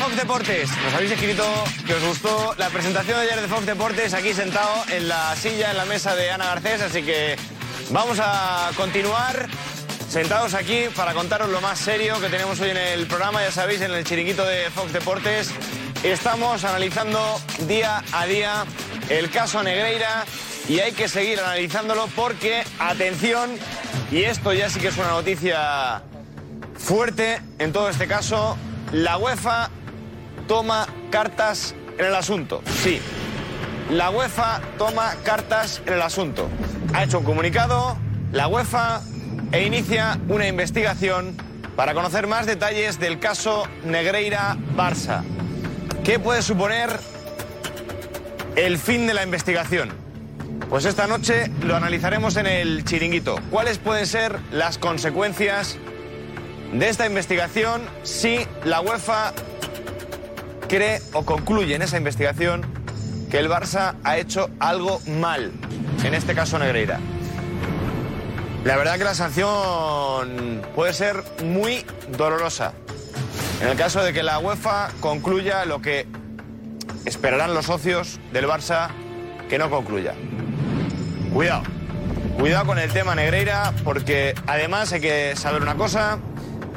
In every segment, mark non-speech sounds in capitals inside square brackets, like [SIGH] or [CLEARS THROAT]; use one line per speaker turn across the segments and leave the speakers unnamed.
Fox Deportes. Nos habéis escrito que os gustó la presentación de ayer de Fox Deportes aquí sentado en la silla, en la mesa de Ana Garcés, así que vamos a continuar sentados aquí para contaros lo más serio que tenemos hoy en el programa, ya sabéis, en el chiringuito de Fox Deportes. Estamos analizando día a día el caso Negreira y hay que seguir analizándolo porque, atención, y esto ya sí que es una noticia fuerte en todo este caso, la UEFA toma cartas en el asunto. Sí, la UEFA toma cartas en el asunto. Ha hecho un comunicado, la UEFA, e inicia una investigación para conocer más detalles del caso Negreira-Barça. ¿Qué puede suponer el fin de la investigación? Pues esta noche lo analizaremos en el chiringuito. ¿Cuáles pueden ser las consecuencias de esta investigación si la UEFA cree o concluye en esa investigación que el Barça ha hecho algo mal, en este caso Negreira. La verdad que la sanción puede ser muy dolorosa. En el caso de que la UEFA concluya lo que esperarán los socios del Barça que no concluya. Cuidado, cuidado con el tema Negreira porque además hay que saber una cosa,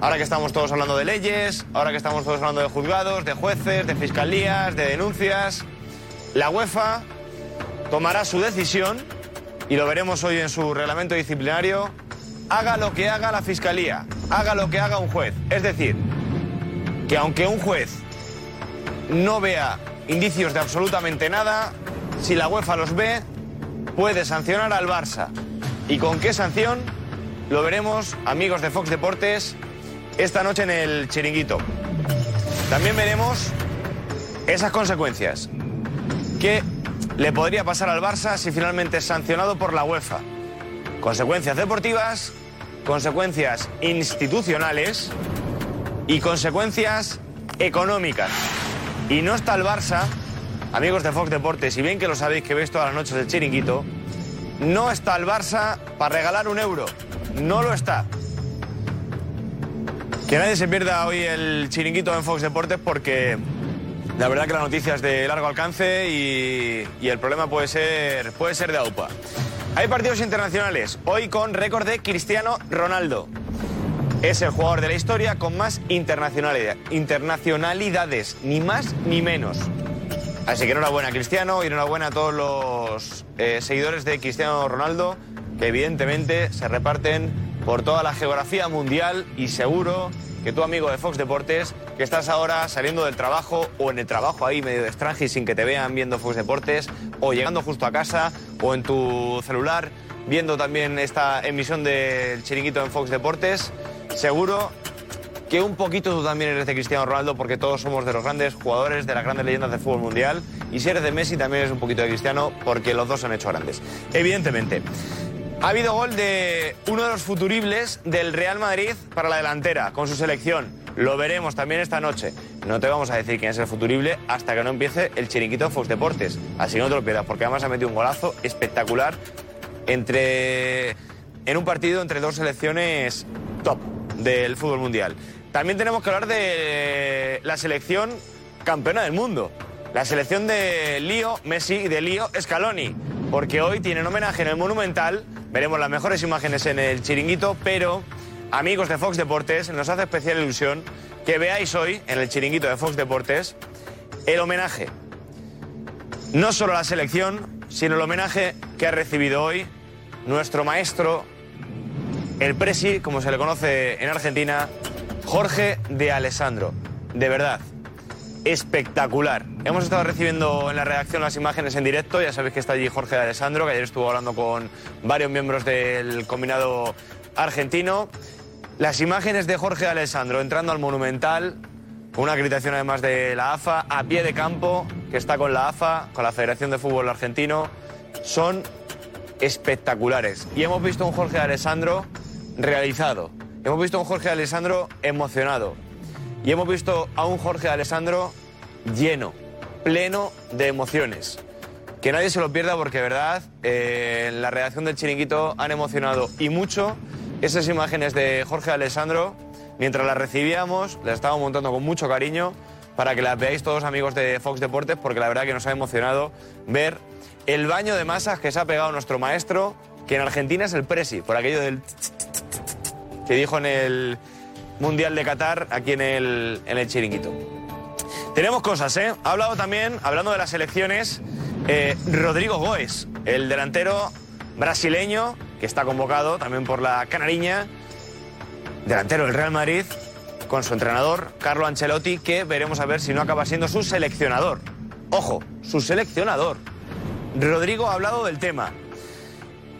Ahora que estamos todos hablando de leyes, ahora que estamos todos hablando de juzgados, de jueces, de fiscalías, de denuncias, la UEFA tomará su decisión, y lo veremos hoy en su reglamento disciplinario, haga lo que haga la fiscalía, haga lo que haga un juez. Es decir, que aunque un juez no vea indicios de absolutamente nada, si la UEFA los ve, puede sancionar al Barça. ¿Y con qué sanción? Lo veremos, amigos de Fox Deportes, esta noche en el chiringuito. También veremos esas consecuencias. ¿Qué le podría pasar al Barça si finalmente es sancionado por la UEFA? Consecuencias deportivas, consecuencias institucionales y consecuencias económicas. Y no está el Barça, amigos de Fox Deportes, y bien que lo sabéis que veis todas las noches el chiringuito, no está el Barça para regalar un euro. No lo está. Que nadie se pierda hoy el chiringuito en Fox Deportes porque la verdad que la noticia es de largo alcance y, el problema puede ser, puede ser de AUPA. Hay partidos internacionales, hoy con récord de Cristiano Ronaldo. Es el jugador de la historia con más internacionalidad- internacionalidades, ni más ni menos. Así que enhorabuena Cristiano y enhorabuena a todos los eh, seguidores de Cristiano Ronaldo que evidentemente se reparten por toda la geografía mundial y seguro que tu amigo de Fox Deportes, que estás ahora saliendo del trabajo o en el trabajo ahí medio de extranjero y sin que te vean viendo Fox Deportes o llegando justo a casa o en tu celular viendo también esta emisión del chiringuito en Fox Deportes, seguro que un poquito tú también eres de Cristiano Ronaldo porque todos somos de los grandes jugadores, de las grandes leyendas del fútbol mundial. Y si eres de Messi también eres un poquito de Cristiano porque los dos han hecho grandes. Evidentemente. Ha habido gol de uno de los futuribles del Real Madrid para la delantera con su selección. Lo veremos también esta noche. No te vamos a decir quién es el futurible hasta que no empiece el chiringuito Fox Deportes. Así no te lo pierdas porque además ha metido un golazo espectacular entre en un partido entre dos selecciones top del fútbol mundial. También tenemos que hablar de la selección campeona del mundo. La selección de Lío Messi y de Lío Scaloni. Porque hoy tienen homenaje en el Monumental. Veremos las mejores imágenes en el chiringuito, pero amigos de Fox Deportes, nos hace especial ilusión que veáis hoy en el chiringuito de Fox Deportes el homenaje. No solo a la selección, sino el homenaje que ha recibido hoy nuestro maestro, el Presi, como se le conoce en Argentina, Jorge de Alessandro. De verdad, espectacular. Hemos estado recibiendo en la redacción las imágenes en directo, ya sabéis que está allí Jorge de Alessandro, que ayer estuvo hablando con varios miembros del combinado argentino. Las imágenes de Jorge de Alessandro entrando al Monumental, con una acreditación además de la AFA, a pie de campo, que está con la AFA, con la Federación de Fútbol Argentino, son espectaculares. Y hemos visto un Jorge de Alessandro realizado. Hemos visto un Jorge de Alessandro emocionado. Y hemos visto a un Jorge Alessandro lleno, pleno de emociones. Que nadie se lo pierda porque, verdad, eh, en la redacción del Chiringuito han emocionado y mucho esas imágenes de Jorge Alessandro. Mientras las recibíamos, las estábamos montando con mucho cariño para que las veáis todos amigos de Fox Deportes, porque la verdad que nos ha emocionado ver el baño de masas que se ha pegado nuestro maestro, que en Argentina es el Presi, por aquello del que dijo en el Mundial de Qatar, aquí en el, en el chiringuito. Tenemos cosas, ¿eh? Ha hablado también, hablando de las elecciones, eh, Rodrigo Goes, el delantero brasileño que está convocado también por la Canariña, delantero del Real Madrid, con su entrenador, Carlo Ancelotti, que veremos a ver si no acaba siendo su seleccionador. Ojo, su seleccionador. Rodrigo ha hablado del tema.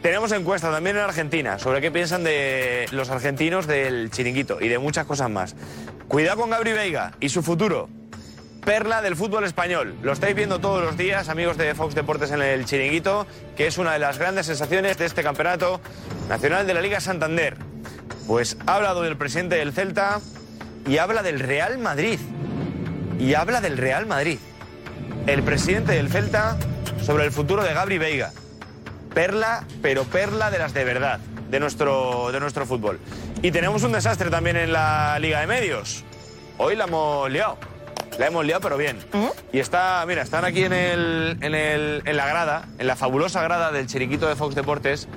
Tenemos encuesta también en Argentina sobre qué piensan de los argentinos del chiringuito y de muchas cosas más. Cuidado con Gabri Veiga y su futuro. Perla del fútbol español. Lo estáis viendo todos los días, amigos de Fox Deportes en el chiringuito, que es una de las grandes sensaciones de este campeonato nacional de la Liga Santander. Pues ha hablado del presidente del Celta y habla del Real Madrid. Y habla del Real Madrid. El presidente del Celta sobre el futuro de Gabri Veiga. Perla, pero perla de las de verdad, de nuestro, de nuestro fútbol. Y tenemos un desastre también en la Liga de Medios. Hoy la hemos liado. La hemos liado, pero bien. Y está, mira, están aquí en, el, en, el, en la grada, en la fabulosa grada del chiringuito de Fox Deportes.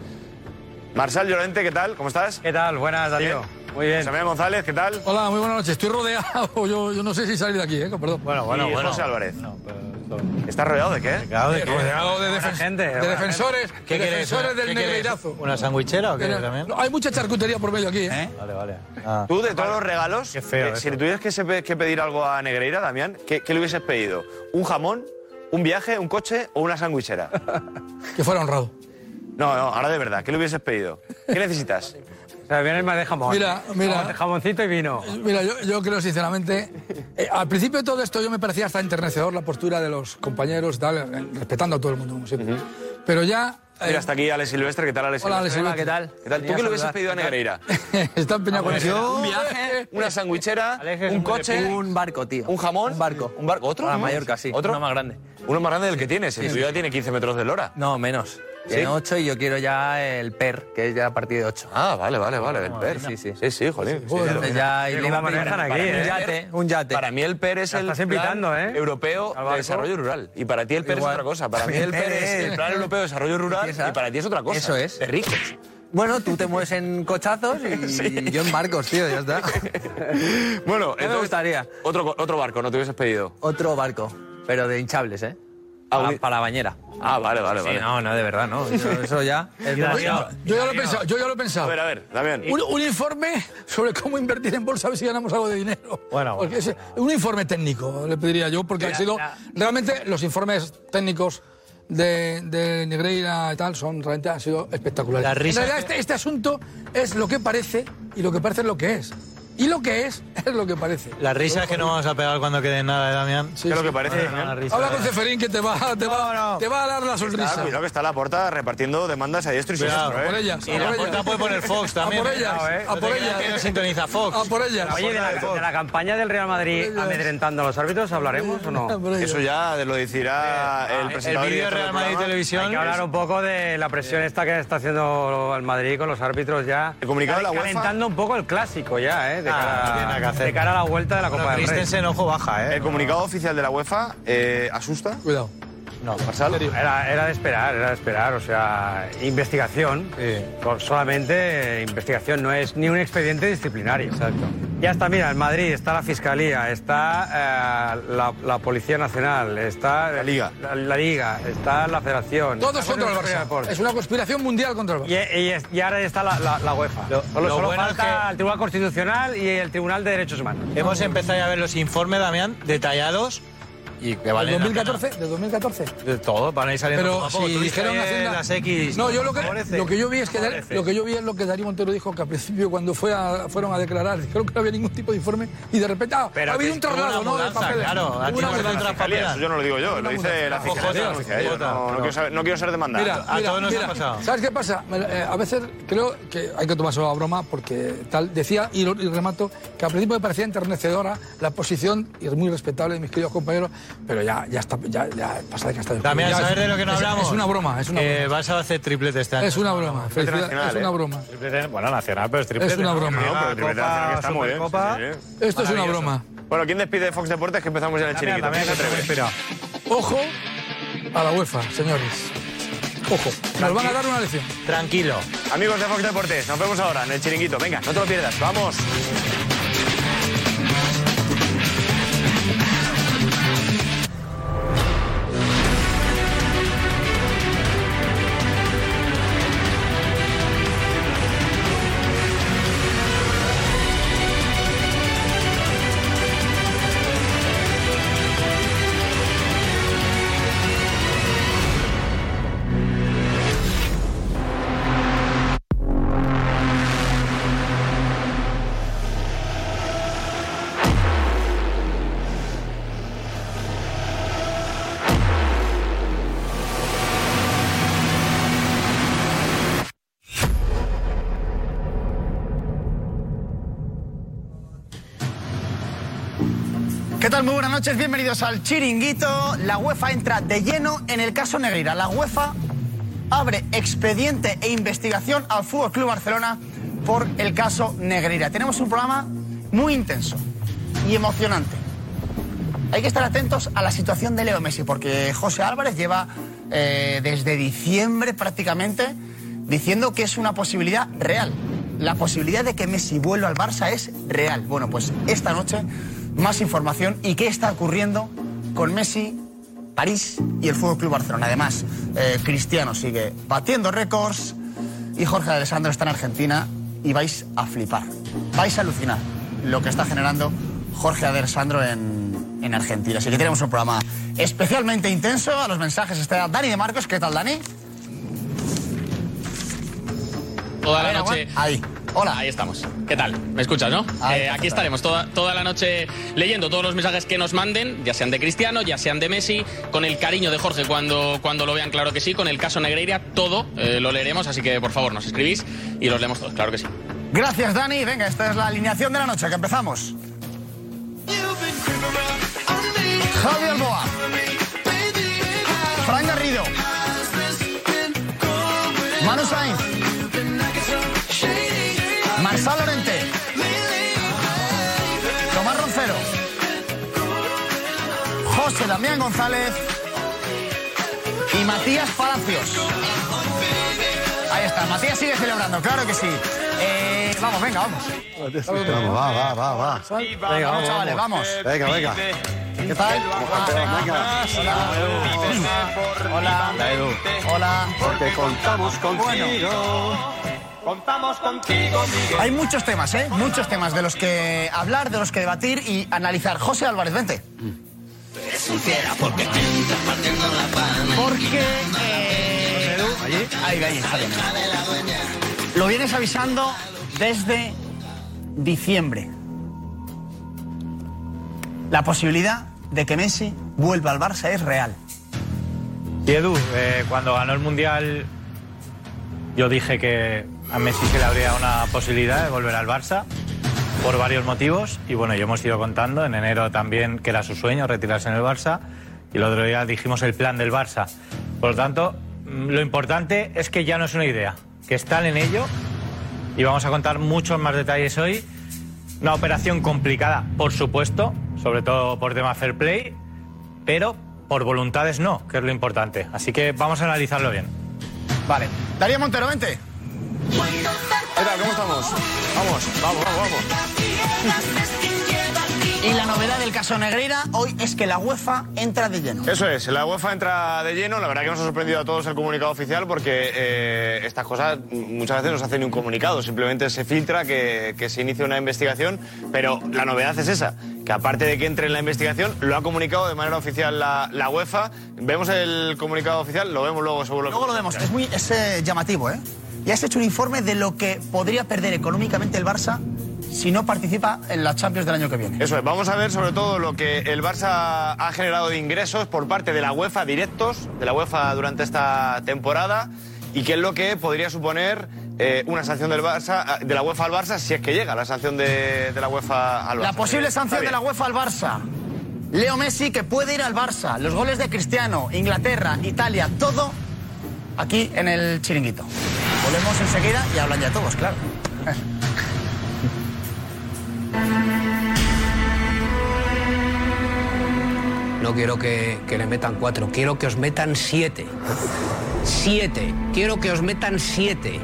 Marcel Llorente, ¿qué tal? ¿Cómo estás?
¿Qué tal? Buenas, Darío. Muy bien.
Samuel González, ¿qué tal?
Hola, muy buenas noches. Estoy rodeado. [LAUGHS] Yo, yo no sé si salir de aquí, ¿eh? Perdón.
Bueno, bueno,
y
bueno.
José Álvarez.
No, pero
¿Estás rodeado de qué?
Claro, ¿de
Eh,
qué?
rodeado de,
Buena
defen-
gente,
de
buena
defensores,
gente.
de defensores
¿Qué
del negreirazo.
¿Una sandwichera o qué también?
No, hay mucha charcutería por medio aquí, ¿eh?
Vale, vale. Ah.
Tú, de todos los regalos,
Qué feo
eh, si le tuvieras que, se- que pedir algo a Negreira, Damián, ¿qué, qué le hubieses pedido? ¿Un jamón, un viaje, un coche o una sandwichera? [LAUGHS]
Que fuera honrado.
No, no, ahora de verdad, ¿qué le hubieses pedido? ¿Qué necesitas? [LAUGHS]
O sea, viene más de jamón.
Mira, mira.
Jamón- Jamoncito y vino.
Mira, yo, yo creo sinceramente, eh, al principio de todo esto yo me parecía hasta enternecedor la postura de los compañeros, y tal, eh, respetando a todo el mundo, como siempre. Pero ya... eh,
Mira, hasta aquí Alex Silvestre, ¿qué tal Alex
Hola, Alex
Silvestre?
Silvestre.
¿Qué tal? ¿Tú qué le hubieses pedido a Negreira? [LAUGHS]
está empeñado con eso.
¿Un viaje, una sandwichera, [LAUGHS] un coche,
de
Un barco, tío.
un jamón?
Un barco.
¿Un barco? ¿Otro?
Para Mallorca, sí.
¿Otro?
Uno más grande.
Uno más grande del que tienes. El tuyo ya tiene 15 metros de lora.
No, menos. Tiene 8 y yo quiero ya el PER, que es ya a partir de 8.
Ah, vale, vale, vale. El PER.
sí, sí.
Sí, sí, jolín. sí,
Joder.
sí.
ya y
Oye,
le iba a
¿cómo
pedir
manejan
para
aquí,
mí
eh?
un yate, un yate.
Para mí el PER es el plan
¿eh?
europeo de desarrollo rural. Y para ti el PER
Igual.
es otra cosa. Para mí [LAUGHS] el PER es el plan europeo de desarrollo rural y para ti es otra cosa.
Eso es.
De ricos.
Bueno, tú te mueves en cochazos y [LAUGHS] yo en barcos, tío, ya está. [LAUGHS]
Bueno,
¿Qué me
entonces,
gustaría?
Otro, otro barco, no te hubieses pedido.
Otro barco, pero de hinchables, ¿eh?
Ah,
Para, para la bañera.
Ah, vale, vale,
Sí,
vale.
no, no, de verdad, no. Eso, eso ya [LAUGHS] es demasiado.
yo ya lo he pensado, yo ya lo he
A
pensado.
ver, a ver, Damián.
Un, un informe sobre cómo invertir en bolsa a ver si ganamos algo de dinero.
Bueno,
Porque es- un informe técnico, le pediría yo, porque han sido. Realmente los informes técnicos de, de Negreira y tal son realmente han sido espectaculares.
La risa
en realidad, este, este asunto es lo que parece y lo que parece es lo que es. Y lo que es [LAUGHS] es lo que parece.
La risa es que no vamos a pegar cuando quede nada de Damián.
Sí,
¿Qué es lo
sí.
que parece?
No, la risa
Habla con Ceferín que te va, te va, te va a dar la
Ah,
sonrisa.
cuidado que está la porta repartiendo demandas a diestro y siniestro, ¿eh?
por ellas.
Y la puerta puede poner Fox también.
A por ellas,
¿eh?
a
No
por ellas.
que no sintoniza Fox.
A por ellas.
Oye, de la, de la campaña del Real Madrid amedrentando a los árbitros, ¿hablaremos o no?
Eso ya lo decidirá el
El
presentador. y
vídeo Real Madrid. Televisión.
¿eh?
Hay que hablar un poco de la presión esta que está haciendo el Madrid con los árbitros ya.
El comunicado de la UEFA.
Calentando un poco el clásico ya, ¿eh? De, Ah,
no tiene nada que
cara,
hacer.
de cara a la vuelta de la Copa del Rey.
Christensen, ojo, baja, ¿eh?
El comunicado oficial de la UEFA eh, asusta.
Cuidado.
No,
Marsal.
Era, era de esperar, era de esperar. O sea, investigación. Solamente investigación, no es ni un expediente disciplinario. Exacto. Ya está, mira, en Madrid está la Fiscalía, está eh, la, la Policía Nacional, está...
La Liga.
La, la Liga, está la Federación.
Todos contra el Barça.
Deportes.
Es una conspiración mundial contra el Barça.
Y, y y ahora está la, la- la UEFA.
Lo-
solo
lo
solo
bueno es
falta
que-
el Tribunal Constitucional y el Tribunal de Derechos Humanos.
Hemos empezado ya a ver los informes, Damián, detallados y que
¿Del
valen la
2014? ¿Del 2014?
pena. De todo, van a ir saliendo
Pero
poco a poco.
si dijeron Hacienda...
las X.
No, yo lo que, lo que yo vi es que lo que yo vi es lo que Darío Montero dijo que al principio cuando fue a- fueron a declarar dijeron que no había ningún tipo de informe y de repente ah,
Pero
ha habido un traslado,
una
¿no? De papeles.
claro, aquí
una
otra
Fiscalía, eso yo no lo digo yo, lo dice la Fiscalía. No, no quiero no ser demandado.
Mira,
A todos nos ha pasado.
¿Sabes qué pasa? Eh, a veces creo que hay que tomárselo a broma porque tal decía y remato que al principio me parecía enternecedora la posición y es muy respetable de mis queridos compañeros, pero ya ya está ya, ya pasa de castaño.
Damián,
Ya
¿sabes
es-
de lo que no
es-
hablamos?
Es una broma, es una
Eh,
broma.
Barça va a hacer triplete este año.
Es una broma, es una
¿eh?
broma.
Bueno, nacional, pero es triplete.
Es una broma.
No, pero el triplete nacional que está muy bien.
Supercopa.
sí, sí, sí.
Esto es una broma.
Bueno, ¿quién despide de Fox Deportes? Que empezamos ya en el chiringuito.
Damián,
¿Quién se
que espera.
Ojo a la UEFA, señores. Ojo, nos van a dar una lección.
Tranquilo.
Amigos de Fox Deportes, nos vemos ahora en el chiringuito. Venga, no te lo pierdas. Vamos.
Noches, bienvenidos al Chiringuito. La UEFA entra de lleno en el caso Negreira. La UEFA abre expediente e investigación al Fútbol Club Barcelona por el caso Negreira. Tenemos un programa muy intenso y emocionante. Hay que estar atentos a la situación de Leo Messi, porque José Álvarez lleva eh, desde diciembre prácticamente diciendo que es una posibilidad real. La posibilidad de que Messi vuelva al Barça es real. Bueno, pues esta noche más información y qué está ocurriendo con Messi, París y el Fútbol Club Barcelona. Además, eh, Cristiano sigue batiendo récords y Jorge Alessandro está en Argentina y vais a flipar. Vais a alucinar lo que está generando Jorge Alessandro en, en Argentina. Así que tenemos un programa especialmente intenso. A los mensajes está Dani de Marcos. ¿Qué tal, Dani?
Toda la noche.
Ahí. Hola.
Ahí estamos. ¿Qué tal? ¿Me escuchas, no? Eh, aquí estaremos toda, toda la noche leyendo todos los mensajes que nos manden, ya sean de Cristiano, ya sean de Messi, con el cariño de Jorge cuando, cuando lo vean, claro que sí, con el caso Negreira, todo eh, lo leeremos, así que por favor nos escribís y los leemos todos, claro que sí.
Gracias, Dani. Venga, esta es la alineación de la noche, que empezamos. Javi Alboa. Damián González. Y Matías Palacios. Ahí está, Matías sigue celebrando, claro que sí. Eh, vamos, venga, vamos.
Vamos, va, va, va, va.
Venga, vamos, chavales, vamos.
Venga, venga.
¿Qué tal?
Venga.
Hola. Hola.
Porque contamos contigo.
Hay muchos temas, ¿eh? Muchos temas de los que hablar, de los que debatir y analizar. José Álvarez, vente. Porque... eh, Ahí, ahí, Javier. Lo vienes avisando desde diciembre. La posibilidad de que Messi vuelva al Barça es real.
Y Edu, eh, cuando ganó el Mundial, yo dije que a Messi se le habría una posibilidad de volver al Barça por varios motivos. Y bueno, yo hemos ido contando en enero también que era su sueño retirarse en el Barça. Y el otro día dijimos el plan del Barça. Por lo tanto, mm, lo importante es que ya no es una idea, que están en ello. Y vamos a contar muchos más detalles hoy. Una operación complicada, por supuesto, sobre todo por tema fair play, pero por voluntades no, que es lo importante. Así que vamos a analizarlo bien.
Vale. Darío Montero, vente.
¿Qué tal? ¿Cómo estamos? Vamos, vamos, vamos, vamos.
Y la novedad del caso Negreira hoy es que la UEFA entra de lleno.
Eso es, la UEFA entra de lleno. La verdad que nos ha sorprendido a todos el comunicado oficial porque eh, estas cosas muchas veces no se hacen ni un comunicado. Simplemente se filtra que, que se inicia una investigación. Pero la novedad es esa, que aparte de que entre en la investigación, lo ha comunicado de manera oficial la, la UEFA. Vemos el comunicado oficial, lo vemos luego seguro.
Luego lo vemos. Es muy es, eh, llamativo, ¿eh? Y has hecho un informe de lo que podría perder económicamente el Barça si no participa en la Champions del año que viene.
Eso es, vamos a ver sobre todo lo que el Barça ha generado de ingresos por parte de la UEFA directos, de la UEFA durante esta temporada, y qué es lo que podría suponer eh, una sanción del Barça, de la UEFA al Barça si es que llega la sanción de, de la UEFA al Barça.
La posible sanción de la UEFA al Barça. Leo Messi que puede ir al Barça. Los goles de Cristiano, Inglaterra, Italia, todo aquí en el chiringuito. Volvemos enseguida y hablan ya todos, claro. [LAUGHS]
no quiero que, que le metan cuatro, quiero que os metan siete. Siete, quiero que os metan siete.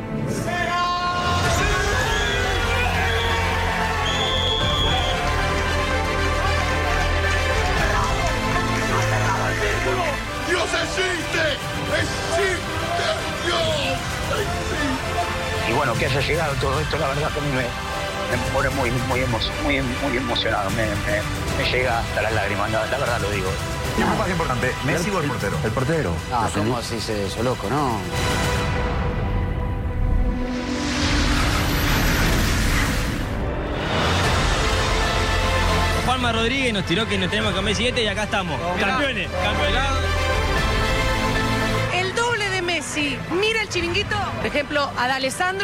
¡Dios existe! ¡Existe Dios!
Y bueno, que haya llegado todo esto, la verdad que a mí me, me pone muy, muy, emo- muy, muy emocionado, me, me- me llega hasta las lágrimas, la, la verdad lo digo.
¿Qué fue más importante, Messi o el portero?
El portero.
No, ¿cómo se dice eso, loco? No.
Juanma Rodríguez nos tiró que nos tenemos que comer 7 y acá estamos. Campeones, campeonato.
Messi. Mira el chiringuito. Por ejemplo, a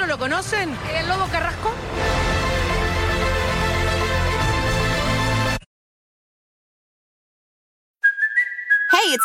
¿lo conocen? El Lobo Carrasco.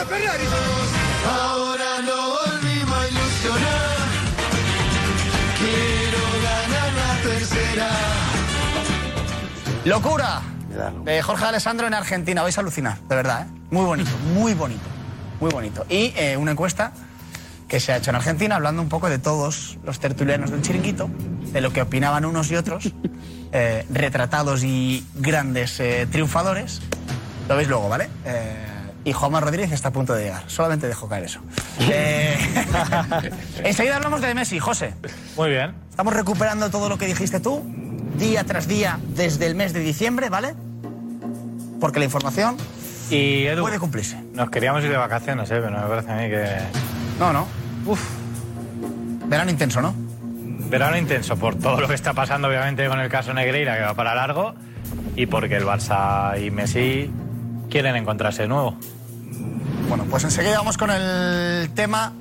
Una Ferrari! Ahora no volvimos a ilusionar. Quiero ganar la tercera.
Locura de Jorge Alessandro en Argentina. Vais a alucinar, de verdad, ¿eh? Muy bonito, muy bonito, muy bonito. Y eh, una encuesta que se ha hecho en Argentina, hablando un poco de todos los tertulianos del chiringuito, de lo que opinaban unos y otros, [LAUGHS] eh, retratados y grandes eh, triunfadores. Lo veis luego, ¿vale? Eh, y Juanma Rodríguez está a punto de llegar. Solamente dejo caer eso. [LAUGHS] Eh, [LAUGHS] enseguida hablamos de Messi, José.
Muy bien.
Estamos recuperando todo lo que dijiste tú, día tras día, desde el mes de diciembre, ¿vale? Porque la información
Y Edu,
puede cumplirse.
nos queríamos ir de vacaciones, ¿eh? pero me parece a mí que...
No, no. Uf. Verano intenso, ¿no?
Verano intenso por todo lo que está pasando, obviamente, con el caso Negreira, que va para largo, y porque el Barça y Messi quieren encontrarse de nuevo.
Bueno, pues enseguida vamos con el tema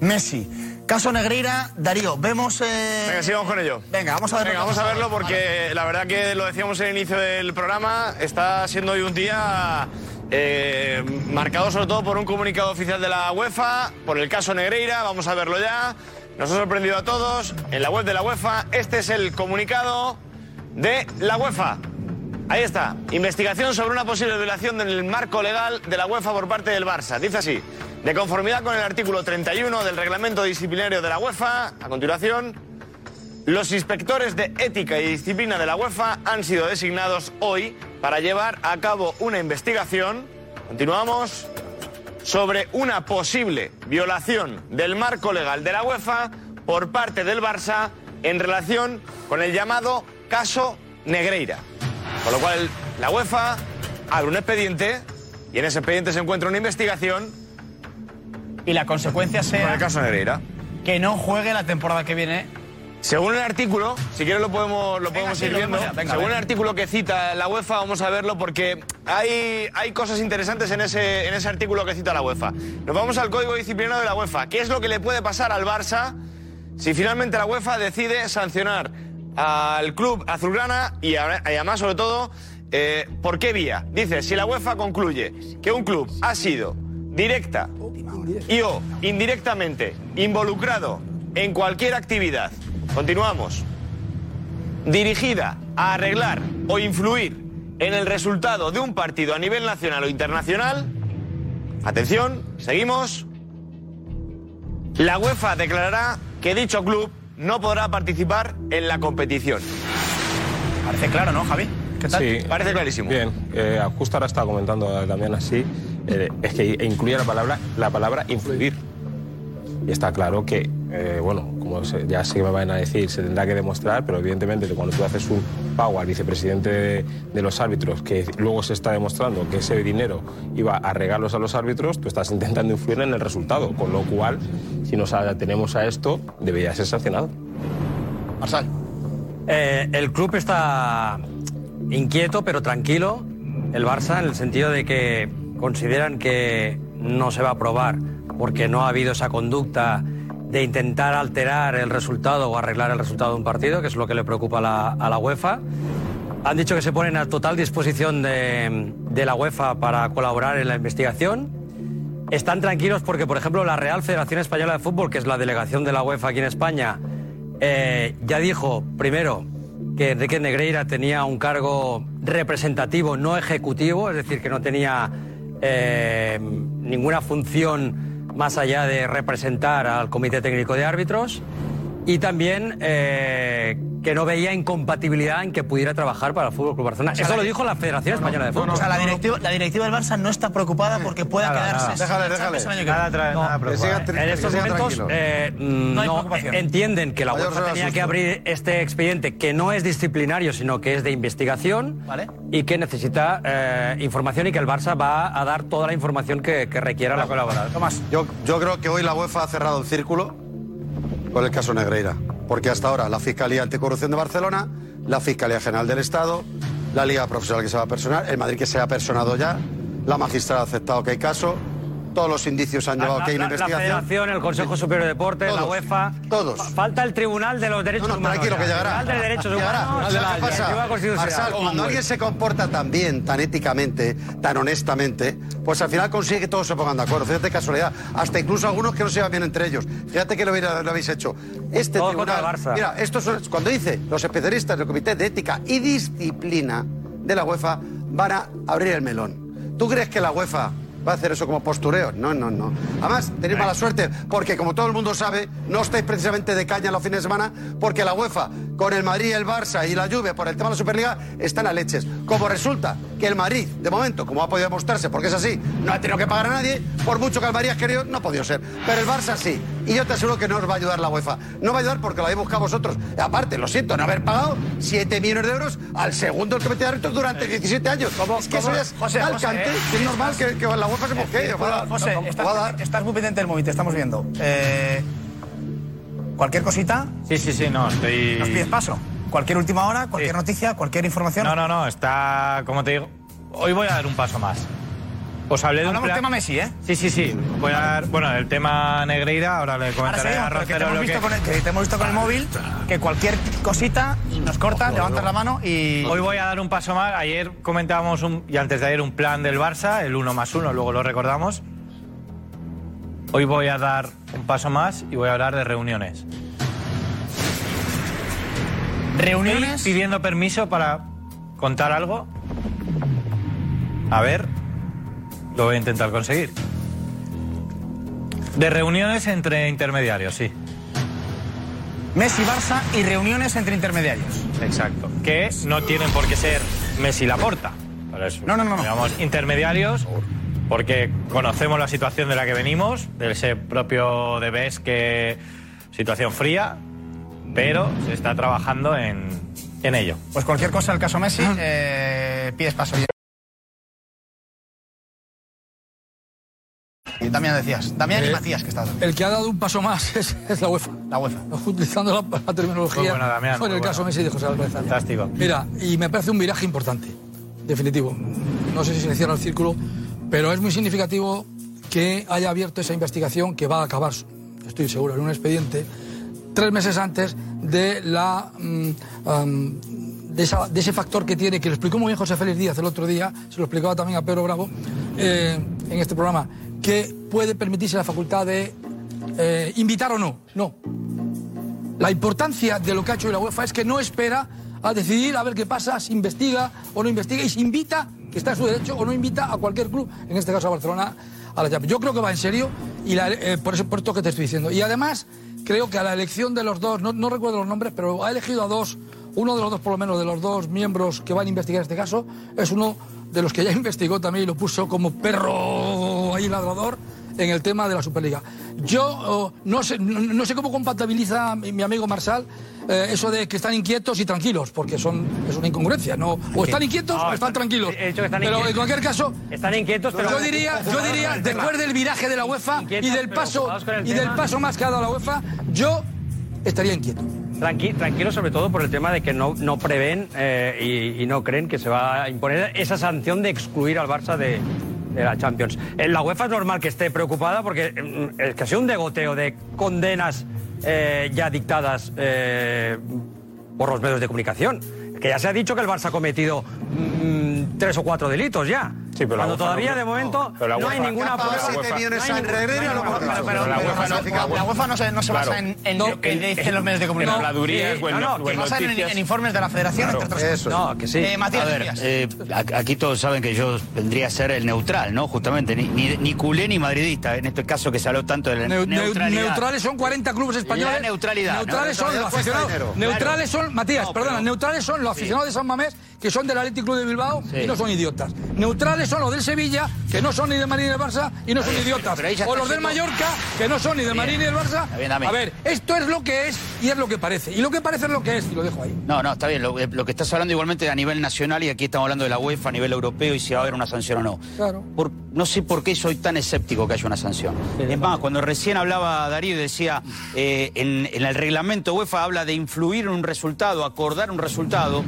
Messi. Caso Negreira, Darío, vemos... eh,
Venga, sigamos con ello.
Venga, vamos a verlo.
Venga, vamos a verlo porque la verdad que lo decíamos en el inicio del programa, está siendo hoy un día eh, marcado sobre todo por un comunicado oficial de la UEFA, por el caso Negreira, vamos a verlo ya. Nos ha sorprendido a todos en la web de la UEFA. Este es el comunicado de la UEFA. Ahí está, investigación sobre una posible violación del marco legal de la UEFA por parte del Barça. Dice así, de conformidad con el artículo 31 del reglamento disciplinario de la UEFA, a continuación, los inspectores de ética y disciplina de la UEFA han sido designados hoy para llevar a cabo una investigación, continuamos, sobre una posible violación del marco legal de la UEFA por parte del Barça en relación con el llamado caso Negreira. Con lo cual, la UEFA abre un expediente y en ese expediente se encuentra una investigación.
Y la consecuencia
Con el caso Negreira.
que no juegue la temporada que viene.
Según el artículo, si quieres lo podemos, lo podemos
sí,
ir
lo
viendo.
ya. Venga,
Según el artículo que cita la UEFA, vamos a verlo porque hay, hay cosas interesantes en ese, en ese artículo que cita la UEFA. Nos vamos al código disciplinario de la UEFA. ¿Qué es lo que le puede pasar al Barça si finalmente la UEFA decide sancionar al club azulgrana y, además, sobre todo, eh, ¿por qué vía? Dice, si la UEFA concluye que un club ha sido directa y o indirectamente involucrado en cualquier actividad, continuamos, dirigida a arreglar o influir en el resultado de un partido a nivel nacional o internacional, atención, seguimos, la UEFA declarará que dicho club no podrá participar en la competición.
Parece claro, ¿no, Javi? ¿Qué tal?
Sí.
Parece clarísimo.
Bien, eh, justo ahora estaba comentando también así, eh, es que incluye la palabra, la palabra influir. Y está claro que, eh, bueno, como se- ya sé que me van a decir, se tendrá que demostrar, pero evidentemente que cuando tú haces un pago al vicepresidente de, de los árbitros, que luego se está demostrando que ese dinero iba a regalos a los árbitros, tú estás intentando influir en el resultado, con lo cual, si nos atenemos a esto, debería ser sancionado.
Marsal.
Eh, el club está inquieto pero tranquilo el Barça en el sentido de que consideran que no se va a aprobar porque no ha habido esa conducta de intentar alterar el resultado o arreglar el resultado de un partido, que es lo que le preocupa a la, a la UEFA. Han dicho que se ponen a total disposición de, de la UEFA para colaborar en la investigación. Están tranquilos porque, por ejemplo, la Real Federación Española de Fútbol, que es la delegación de la UEFA aquí en España, eh, ya dijo, primero, que Enrique Negreira tenía un cargo representativo, no ejecutivo, es decir, que no tenía eh, ninguna función más allá de representar al Comité Técnico de Árbitros. Y también eh, que no veía incompatibilidad en que pudiera trabajar para el Fútbol Club Barcelona.
O sea,
Eso
la-
lo dijo la Federación Española de Fútbol.
O sea, la directiva, la directiva del Barça no está preocupada porque pueda
Nada,
quedarse
nada. Déjale,
la
déjale.
El año que
Nada tra- nada. En estos momentos eh,
No hay
no,
preocupación.
entienden que la UEFA tenía que abrir este expediente que no es disciplinario, sino que es de investigación y que necesita eh, información y que el Barça va a dar toda la información que, que requiera la colaboración.
Tomás.
Yo, yo creo que hoy la UEFA ha cerrado el círculo con el caso Negreira. Porque hasta ahora la Fiscalía Anticorrupción de Barcelona, la Fiscalía General del Estado, la Liga Profesional que se va a personar, el Madrid que se ha personado ya, la magistrada ha aceptado que hay caso, todos los indicios han llevado a que hay una
la, la
investigación.
Federación, el Consejo Superior de Deportes, la UEFA.
Todos.
Fa- Falta el Tribunal de los Derechos
No, no,
Humanos.
tranquilo, que llegará.
Tribunal de Derechos
Llegará.
Humanos.
¿Sabes
la-
qué
la
pasa? Cuando alguien se comporta tan bien, tan éticamente, tan honestamente, pues al final consigue que todos se pongan de acuerdo. Fíjate casualidad. Hasta incluso algunos que no se llevan bien entre ellos. Fíjate que lo, habéis hecho. Este
Todos
tribunal.
el Barça.
Mira, esto es cuando dice los especialistas del Comité de Ética y Disciplina de la UEFA van a abrir el melón. ¿Tú crees que la UEFA va a hacer eso como postureo? No, no, no. Además, tenéis mala suerte porque, como todo el mundo sabe, no estáis precisamente de caña los fines de semana porque la UEFA, con el Madrid, el Barça y la Juve por el tema de la Superliga, están a leches. Como resulta que el Madrid, de momento, como ha podido demostrarse, porque es así, no ha tenido que pagar a nadie, por mucho que el Madrid ha querido, no ha podido ser. Pero el Barça sí. Y yo te aseguro que no os va a ayudar la UEFA. No va a ayudar porque lo habéis buscado vosotros. Aparte, lo siento, no haber pagado 7 millones de euros al segundo el comité de árbitros durante 17 años. es que eso ya es
José, José,
cante
eh,
que es normal que, que la UEFA mosquee. os va a dar-
José,
os va a
estás,
dar.
estás muy pendiente del móvil, te estamos viendo. Eh, cualquier cosita,
Sí, sí, sí, no, estoy...
nos pides paso. Cualquier última hora, cualquier noticia, cualquier información.
No, no, no, está, como te digo, hoy voy a dar un paso más. Os hablé de un plan-
tema Messi, ¿eh?
Sí, sí, sí. Voy a dar, bueno, el tema Negreira, ahora le
Ahora
comentaré
seguimos,
a lo que...
con el, que te hemos visto con el móvil, que cualquier cosita nos cortas, levantas la mano y...
Hoy voy a dar un paso más. Ayer comentábamos, un, y antes de ayer, un plan del Barça, el 1 más 1, luego lo recordamos. Hoy voy a dar un paso más y voy a hablar de reuniones.
¿Reuniones?
Estoy pidiendo permiso para contar algo. A ver, lo voy a intentar conseguir. De reuniones entre intermediarios, sí.
Messi, Barça y reuniones entre intermediarios.
Exacto. Que no tienen por qué ser Messi Laporta. Por eso,
No, no, no, no.
Digamos, intermediarios, porque conocemos la situación de la que venimos, de ese propio de BES que situación fría, pero se está trabajando en, en ello.
Pues cualquier cosa, el caso Messi, eh, pides paso. Damián decías, Damián y
Eh,
Matías que estás.
El que ha dado un paso más [LAUGHS] es, es la UEFA.
La UEFA. [LAUGHS]
Utilizando la, la terminología.
Muy bueno, Damián,
con
muy
el caso. Messi de José Álvarez.
Fantástico.
Mira, y me parece un viraje importante, definitivo. No sé si se le cierra el círculo, pero es muy significativo que haya abierto esa investigación que va a acabar, estoy seguro, en un expediente tres meses antes de la mm, de, ese factor que tiene, que lo explicó muy bien José Félix Díaz el otro día, se lo explicaba también a Pedro Bravo eh, en este programa, que puede permitirse la facultad de eh, invitar o no. No, la importancia de lo que ha hecho la UEFA es que no espera a decidir a ver qué pasa, si investiga o no investiga y si invita, que está en su derecho, o no invita a cualquier club, en este caso a Barcelona, a la Champions. Yo creo que va en serio y eh, por eso por esto que te estoy diciendo. Y además creo que a la elección de los dos, no, no recuerdo los nombres, pero ha elegido a dos, uno de los dos por lo menos de los dos miembros que van a investigar este caso, es uno de los que ya [LAUGHS] investigó también y lo puso como perro ahí ladrador en el tema de la Superliga. Yo oh, no, sé, no, no sé cómo compatibiliza mi, mi amigo Marsal eh, eso de que están inquietos y tranquilos, porque son, es una incongruencia. ¿no? O están inquietos
No,
o están tranquilos.
he que están
pero en cualquier caso,
Están inquietos, pero...
yo diría, yo diría después del viraje de la UEFA y del paso y del paso más que ha dado la UEFA, yo estaría inquieto.
Tranqui- tranquilo sobre todo por el tema de que no, no prevén eh, y, no creen que se va a imponer esa sanción de excluir al Barça de, la Champions. En la UEFA es normal que esté preocupada porque mm, es que ha sido un degoteo de condenas eh, ya dictadas eh, por los medios de comunicación. Que ya se ha dicho que el Barça ha cometido tres o cuatro delitos ya.
pero la
Cuando todavía
no-
de momento
pero la
no hay
UEFA-
ninguna
¿Qué ha pagado
prueba.
siete millones
No hay no ninguna prueba.
Pero,
la
pero
UEFA no-
no- no se, no se
Claro.
basa en, en
No,
lo que
en-
dicen los medios de comunicación.
habladurías o en-
no,
o
que
en
informes de la Federación, entre otras cosas.
No, que sí.
Eh, Matías,
A ver, eh, aquí todos saben que yo vendría a ser el neutral, ¿no? Justamente, ni, ni, ni culé ni madridista, en este caso que se habló tanto de la
Neu- neu-
neutralidad.
neutrales son 40 clubes españoles.
La neutralidad, ¿no?
Neutrales son los aficionados. Neutrales son, Matías,
No,
perdona,
pero-
neutrales son los aficionados de San Mamés que son del Athletic Club de Bilbao
Sí.
y no son idiotas. Neutrales son los del Sevilla que no son ni de Madrid ni del Barça y no son idiotas.
pero
O los del Mallorca que no son ni de Madrid ni del Barça.
bien.
A ver, esto es lo que es y es lo que parece. Y lo que parece es lo que es y lo dejo ahí.
No, no, está bien. Lo, lo que estás hablando igualmente a nivel nacional y aquí estamos hablando de la UEFA a nivel europeo y si va a haber una sanción o no.
Claro.
Por- no sé por qué soy tan escéptico que haya una sanción. es más, cuando recién hablaba Darío y decía, eh, en, en el reglamento UEFA habla de influir en un resultado, acordar un resultado,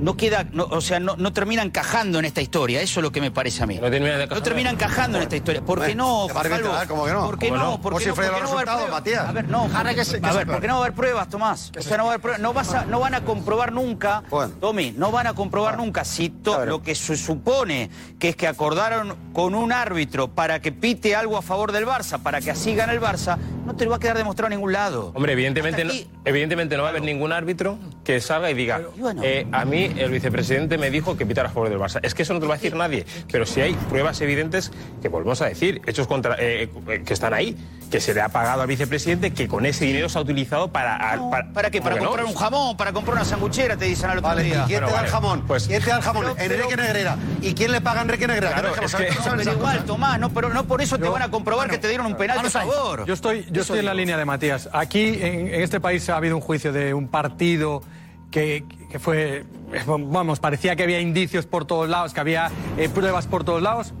no queda, no, o sea, no, no termina encajando en esta historia. Eso es lo que me parece a mí.
No termina.
No termina encajando en esta historia. ¿Por qué no,
literal, ¿cómo que no?
¿Por qué
¿Cómo
no? ¿Por qué no? ¿Por qué no va a haber pruebas?
Matías.
A ver, no,
Ahora que se- que
a ver, ¿por qué no va a haber pruebas, Tomás? O sea, no va a haber pruebas. No, vas a- no van a comprobar nunca, Tommy, no van a comprobar nunca si to- lo que se supone que es que acordaron con un árbitro para que pite algo a favor del Barça, para que así gane el Barça, no te lo va a quedar demostrado en ningún lado.
Hombre, evidentemente no, evidentemente no va a haber ningún árbitro que salga y diga, eh, a mí el vicepresidente me dijo que pitara a favor del Barça. Es que eso no te lo va a decir nadie. Pero si hay pruebas evidentes que volvemos a decir, hechos contra, eh, eh, que están ahí, que se le ha pagado al vicepresidente, que con ese dinero se ha utilizado para... para,
¿Para qué? Para comprar un jamón, para comprar una sanguchera, te dicen al otro
Vale, ¿y
día.
quién te da el jamón?
Pues-
¿Quién te da el jamón?
Pero- pero-
Enrique Negrera. ¿Y quién le paga a Enrique Negrera?
Claro,
no
es
sabemos-
que-
no sabemos
Pero igual. Tomás, no, pero no por eso te van a comprobar que te dieron un penal
ahí.
favor.
Yo estoy, yo estoy en la línea de Matías. Aquí, en, en este país, ha habido un juicio de un partido que, que fue. Vamos, parecía que había indicios por todos lados, que había eh, pruebas por todos lados,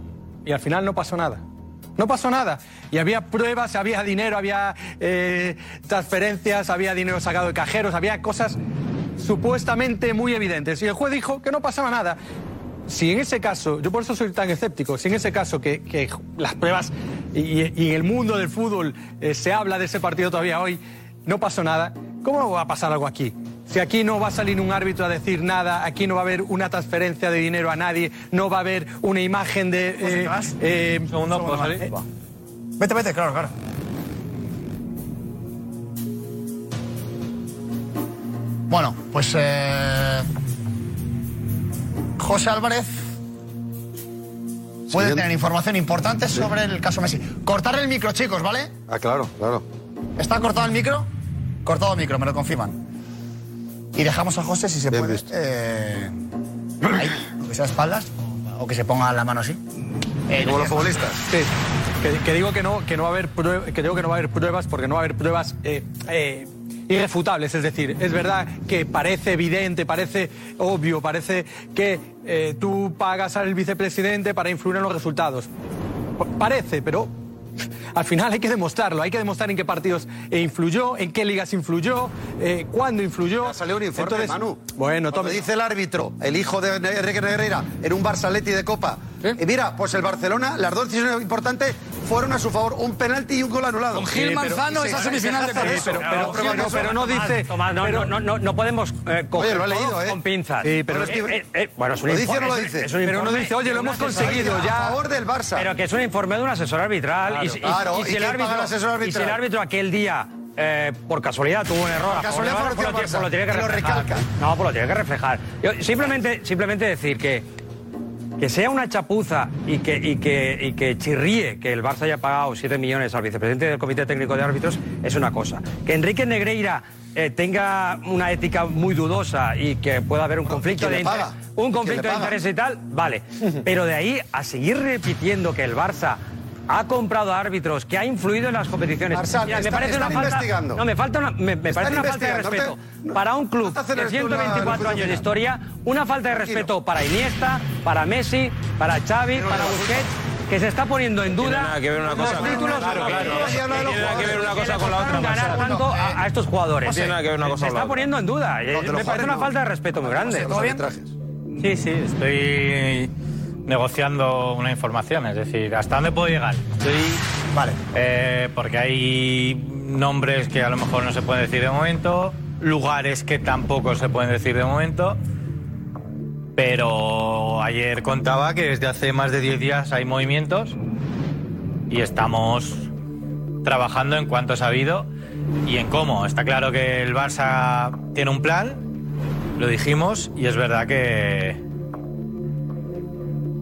y al final no pasó nada. No pasó nada. Y había pruebas, había dinero, había eh, transferencias, había dinero sacado de cajeros, había cosas supuestamente muy evidentes. Y el juez dijo que no pasaba nada. Si en ese caso, yo por eso soy tan escéptico, si en ese caso que, las pruebas y, y en el mundo del fútbol eh, se habla de ese partido todavía hoy, no pasó nada, ¿cómo va a pasar algo aquí? Si aquí no va a salir un árbitro a decir nada, aquí no va a haber una transferencia de dinero a nadie, no va a haber una imagen de... eh, eh,
Un segundo, ¿puedo salir? Vete, vete, claro, claro. Bueno, pues eh, José Álvarez puede
Siguiente.
tener información importante sobre el caso Messi. Cortar el micro, chicos, ¿vale?
Ah, claro, claro.
¿Está cortado el micro? Cortado el micro, me lo confirman. Y dejamos a José si se
Bien
puede. eh, ahí, aunque sea espaldas, o que se ponga la mano así. Eh,
Como los futbolistas.
Sí, que, que digo que no, que no va a haber prue- que digo que no va a haber pruebas porque no va a haber pruebas eh, eh, irrefutables. Es decir, es verdad que parece evidente, parece obvio, parece que eh, tú pagas al vicepresidente para influir en los resultados. Pa- Parece, pero al final hay que demostrarlo. Hay que demostrar en qué partidos influyó, en qué ligas influyó, eh, cuándo influyó.
Ha salido un informe,
Entonces,
Manu.
Bueno, tome-
dice el árbitro, el hijo de Enrique Negreira, en un Barça Atleti de Copa. Y mira, pues el Barcelona, las dos decisiones importantes fueron a su favor, un penalti y un gol anulado.
Con Gil Manzano, esa
se
semifinal de Copa.
pero, pero, pero, no, pero no dice.
Tomás, no,
pero-
no, no, no podemos eh, coger
Oye, lo ha
todo
leído, ¿eh?
con pinzas.
Sí, pero-
Eh, eh, eh, bueno, es un
¿Lo dice o
informe-
no lo
es-
dice?
es un
Pero no
informe
dice, oye, lo hemos conseguido,
A
ya.
favor del Barça.
Pero que es un informe de un asesor arbitral.
Claro,
y, si-
claro.
y
¿Y
si el árbitro,
el asesor
y si
arbitral?
el árbitro aquel día, eh, por casualidad, tuvo un error. favor
casualidad favoreció al
pues lo,
Barça.
pues lo tiene que
lo
reflejar.
recalca.
No, pues lo tiene que reflejar. Yo, simplemente, simplemente decir que que sea una chapuza y que, y, que, y que chirríe que el Barça haya pagado 7 millones al vicepresidente del Comité Técnico de Árbitros es una cosa. Que Enrique Negreira eh, tenga una ética muy dudosa y que pueda haber un conflicto
¿quién
de interés, un
¿Quién
conflicto de interés y tal, vale. [LAUGHS] Pero de ahí a seguir repitiendo que el Barça ha comprado árbitros, que ha influido en las competiciones.
Marsal,
Mira, me
están-
parece una falta,
investigando.
no, me falta una, me, me parece una falta de respeto
no te-
para un club
no
de
tú la-
124
la
años de historia, una falta de
Tranquilo.
respeto para Iniesta, para Messi, para Xavi, para Busquets. que se está poniendo en duda
Tiene nada que ver una cosa
los
con-
títulos
Claro, claro.
objetivos.
Tiene nada que ver una cosa con la otra,
ganar tanto a, a estos jugadores.
No tiene nada que ver una cosa
se
con la
está
otra.
poniendo en duda. Me parece una
no.
falta de respeto muy grande.
¿Todo bien?
Sí, sí, estoy negociando una información, es decir, ¿hasta dónde puedo llegar? Estoy...
Vale.
porque hay nombres que a lo mejor no se pueden decir de momento, lugares que tampoco se pueden decir de momento, pero ayer contaba que desde hace más de 10 días hay movimientos y estamos trabajando en cuanto ha habido y en cómo. Está claro que el Barça tiene un plan, lo dijimos y es verdad que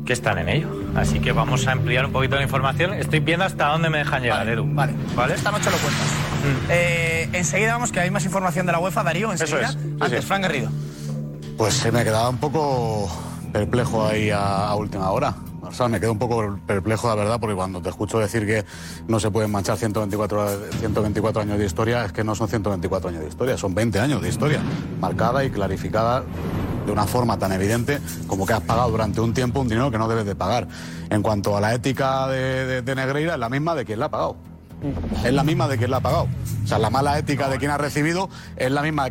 que están en ello. Así que vamos a ampliar un poquito la información. Estoy viendo hasta dónde me dejan llegar, Edu.
Vale.
¿Vale?
Esta noche lo cuentas.
Mm.
Eh, enseguida vamos, que hay más información de la UEFA, Darío, enseguida.
es, sí,
Antes,
sí.
Fran Garrido.
Pues se me quedaba un poco perplejo ahí a, a última hora. O sea, me quedo un poco perplejo, la verdad, porque cuando te escucho decir que no se pueden manchar 124, 124 años de historia, es que no son 124 años de historia, son 20 años de historia, marcada y clarificada de una forma tan evidente como que has pagado durante un tiempo un dinero que no debes de pagar. En cuanto a la ética de, Negreira, es la misma de quien la ha pagado. Es la misma de quien la ha pagado. O sea, la mala ética de quien ha recibido es la misma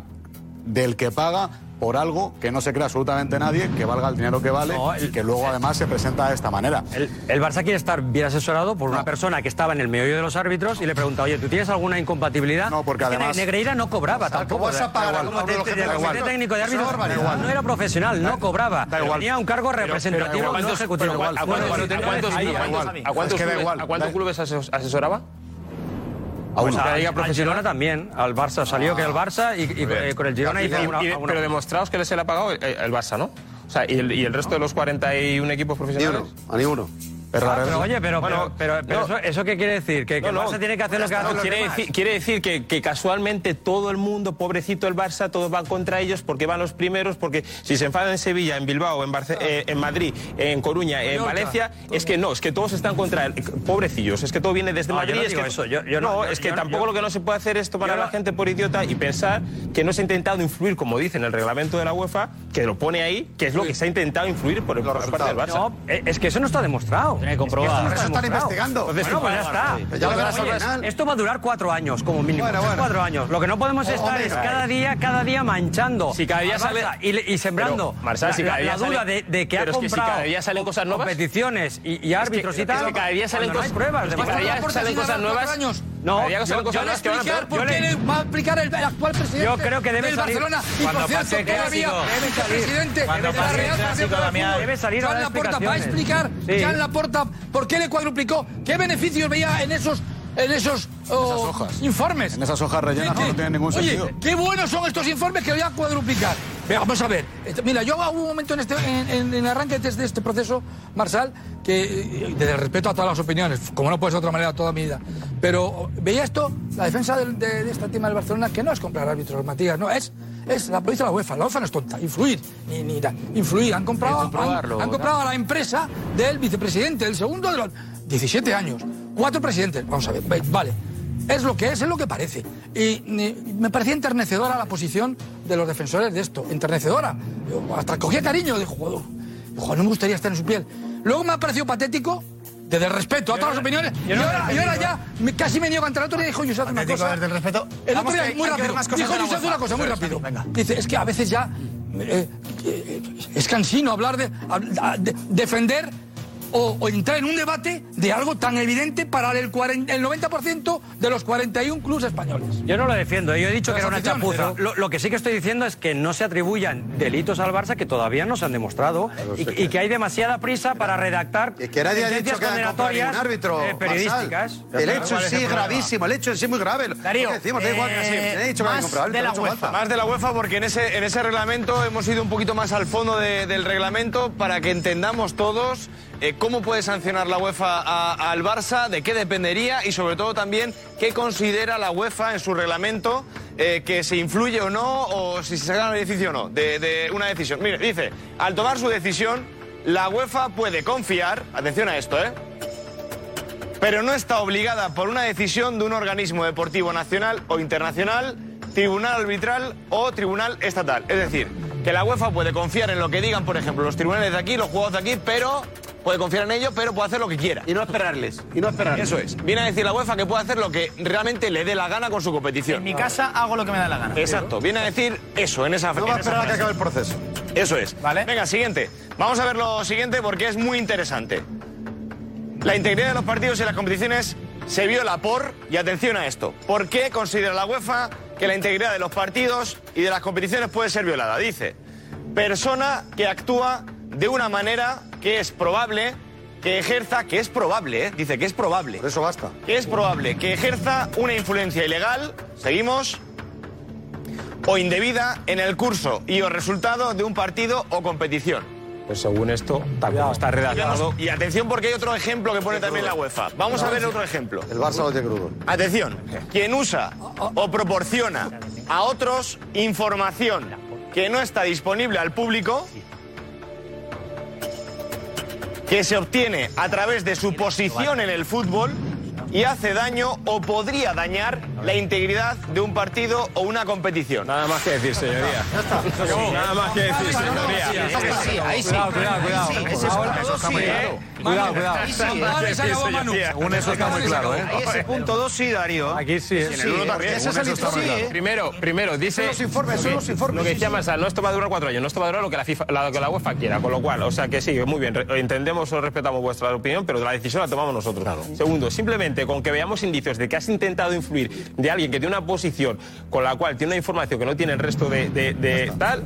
del que paga por algo que no se cree absolutamente nadie, que valga el dinero que vale y que luego además se presenta de esta manera.
El, el Barça quiere estar bien asesorado por una persona que estaba en el medio de los árbitros y le pregunta, oye, ¿tú tienes alguna incompatibilidad? No,
porque
además... Negreira no cobraba tampoco.
vas a pagar
Como técnico de
barbaridad.
no era profesional, no cobraba.
Da igual.
Tenía un cargo
Pero-
representativo,
pero ¿a
no ejecutivo.
¿A cuántos-
que
clubes-
igual.
¿A cuántos
Da-
clubes ases- asesoraba?
A
Pues
uno.
a, al Girona también, al Barça. Salió que el Barça y, y, eh, con el Girona
Y-
hizo
y-
una,
y-
una-
Pero demostraos que les le ha pagado el, el Barça, ¿no? O sea, y el, y el resto de los 41 equipos profesionales.
A ninguno.
Pero,
Ah, pero oye, pero,
Bueno,
pero, pero,
no.
eso, ¿eso qué quiere decir? Que, que
No,
el
no.
Barça tiene que hacer lo que los
quiere, decir, quiere decir que, que casualmente todo el mundo, pobrecito el Barça, todos van contra ellos porque van los primeros, porque si se enfadan en Sevilla, en Bilbao, en, Barce- eh, en Madrid, en Coruña, en. Valencia, es que no, es que todos están contra él. Pobrecillos, es que todo viene desde
yo
Madrid.
no
es que,
eso, yo- yo no- yo-
es que
yo-
tampoco
yo-
lo que no se puede hacer es tomar
yo
a la gente por idiota y pensar que no se ha intentado influir, como dice en el reglamento de la UEFA, que lo pone ahí, que es lo que se ha intentado influir por, por parte del Barça.
No, eh, es que eso no está demostrado. Tiene
comprobar.
Por eso están investigando.
Entonces,
bueno, pues ya está.
Pues ya verás
Oye,
final.
Esto va a durar cuatro años, como mínimo.
Bueno, bueno.
Cuatro años. Lo que no podemos
O-
estar
hombre,
es cada día, cada día manchando.
Si cada día
al
sale-
y, sembrando
Pero,
la,
si cada
la-
día
la duda de, de que ha
es que si
comprado
cada día salen cosas nuevas-
competiciones y, y árbitros
que-
y tal.
es que cada día salen cosas-
pruebas.
es cada día salen cosas nuevas.
años.
No, yo-
Yo le explicar por qué
le-
va a aplicar el, el actual presidente
Yo creo que debe
del
salir
Barcelona y
cuando
por cierto todavía el presidente de la Real
Debe salir a dar
Laporta, va a explicar
Sí.
Joan Por qué le cuadruplicó, qué beneficios veía en esos en esos oh,
hojas.
informes.
En esas hojas rellenas
¿Qué-
no tienen ningún
Oye,
sentido.
qué buenos son estos informes que voy a cuadruplicar. Venga, vamos a ver. Mira, yo hubo un momento en, este, en, en- arranque de este proceso, Marsal, que desde el respeto a todas las opiniones, como no puede ser de otra manera toda mi vida, pero veía esto, la defensa de, de esta tema del Barcelona, que no es comprar árbitros, Matías, no, es, es la dice la UEFA, la UEFA no es tonta, influir, ni, ni da- influir, han comprado, han comprado a la empresa del vicepresidente, del segundo de los 17 años, cuatro presidentes, vamos a ver, ve- vale. Es lo que es, es lo que parece. Y me parecía enternecedora la posición de los defensores de esto. Enternecedora. Yo hasta cogía cariño de jugador. No me gustaría estar en su piel. Luego me ha parecido patético, desde el respeto a todas las opiniones. Y
yo no
ahora, y ya me- casi me niego ante el otro día dijo hace una cosa.
desde el respeto.
El otro día,
que
muy rápido. Dijo
UEFA.
una cosa muy rápido.
venga.
Dice, es que a veces ya eh, eh, es cansino hablar de, a- de- defender o, o entrar en un debate de algo tan evidente para el, 40 el 90% de los 41 clubes españoles.
Yo no lo defiendo, yo he dicho que era una chapuza. Lo, lo que sí que estoy diciendo es que no se atribuyan delitos al Barça que todavía no se han demostrado y, y que hay demasiada prisa para redactar
Es que nadie ha dicho que
condenatorias
árbitro.
eh, periodísticas.
El hecho en sí es gravísimo, el hecho en sí es muy grave.
Darío,
decimos, igual
eh,
dicho que
de la UEFA.
Más de la UEFA porque en ese, en ese reglamento hemos ido un poquito más al fondo de- del reglamento para que entendamos todos eh, cómo puede sancionar la UEFA a- al Barça, de qué dependería y sobre todo también qué considera la UEFA en su reglamento eh, que se influye o no o si se saca beneficio o no de, de una decisión. Mire, dice, al tomar su decisión, la UEFA puede confiar, atención a esto, ¿eh? pero no está obligada por una decisión de un organismo deportivo nacional o internacional, tribunal arbitral o tribunal estatal. Es decir, que la UEFA puede confiar en lo que digan, por ejemplo, los tribunales de aquí, los jugadores de aquí, pero puede confiar en ellos, pero puede hacer lo que quiera.
Y no esperarles. Y no esperarles.
Eso es. Viene a decir la UEFA que puede hacer lo que realmente le dé la gana con su competición.
En mi casa hago lo que me da la gana.
Exacto, viene a decir eso en esa
No va a esperar a que acabe el proceso.
Eso es.
Vale.
Venga, siguiente. Vamos a ver lo siguiente porque es muy interesante. La integridad de los partidos y las competiciones se viola por, y atención a esto, ¿por qué considera la UEFA que la integridad de los partidos y de las competiciones puede ser violada? Dice, persona que actúa de una manera que es probable que ejerza, que es probable, ¿eh? dice que es probable.
Eso basta.
Que es probable que ejerza una influencia ilegal, seguimos, o indebida en el curso y o resultado de un partido o competición.
Pues según esto, tal como está redactado.
Y atención porque hay otro ejemplo que pone también la UEFA. Vamos a ver otro ejemplo.
El Barça lo tiene crudo.
Atención, quien usa o proporciona a otros información que no está disponible al público, que se obtiene a través de su posición en el fútbol y hace daño o podría dañar la integridad de un partido o una competición.
Nada más que decir, señoría. [LAUGHS] Nada más que decir, señoría.
Ahí sí.
Cuidado, cuidado, cuidado.
Ese
Ahora-
punto dos sí, ¿eh?
Cuidado, cuidado.
Ahí sí, ¿eh?
Ahora se acabó Manu.
Según eso está muy claro, ¿eh?
Ahí ese punto 2 sí, Darío.
Aquí sí, ¿eh?
En el uno también.
Ese es el informe.
Sí, ¿eh?
Primero, primero, dice.
Son los informes, son los informes,
Lo que decía
sí.
Marsal, no esto va a durar cuatro años, no esto va a durar lo que la, FIFA, lo que la UEFA quiera, con lo cual, o sea que sí, muy bien, entendemos o respetamos vuestra opinión, pero la decisión la tomamos nosotros. Segundo, simplemente con que veamos indicios de que has intentado influir de alguien que tiene una posición con la cual tiene una información que no tiene el resto de, de- de tal,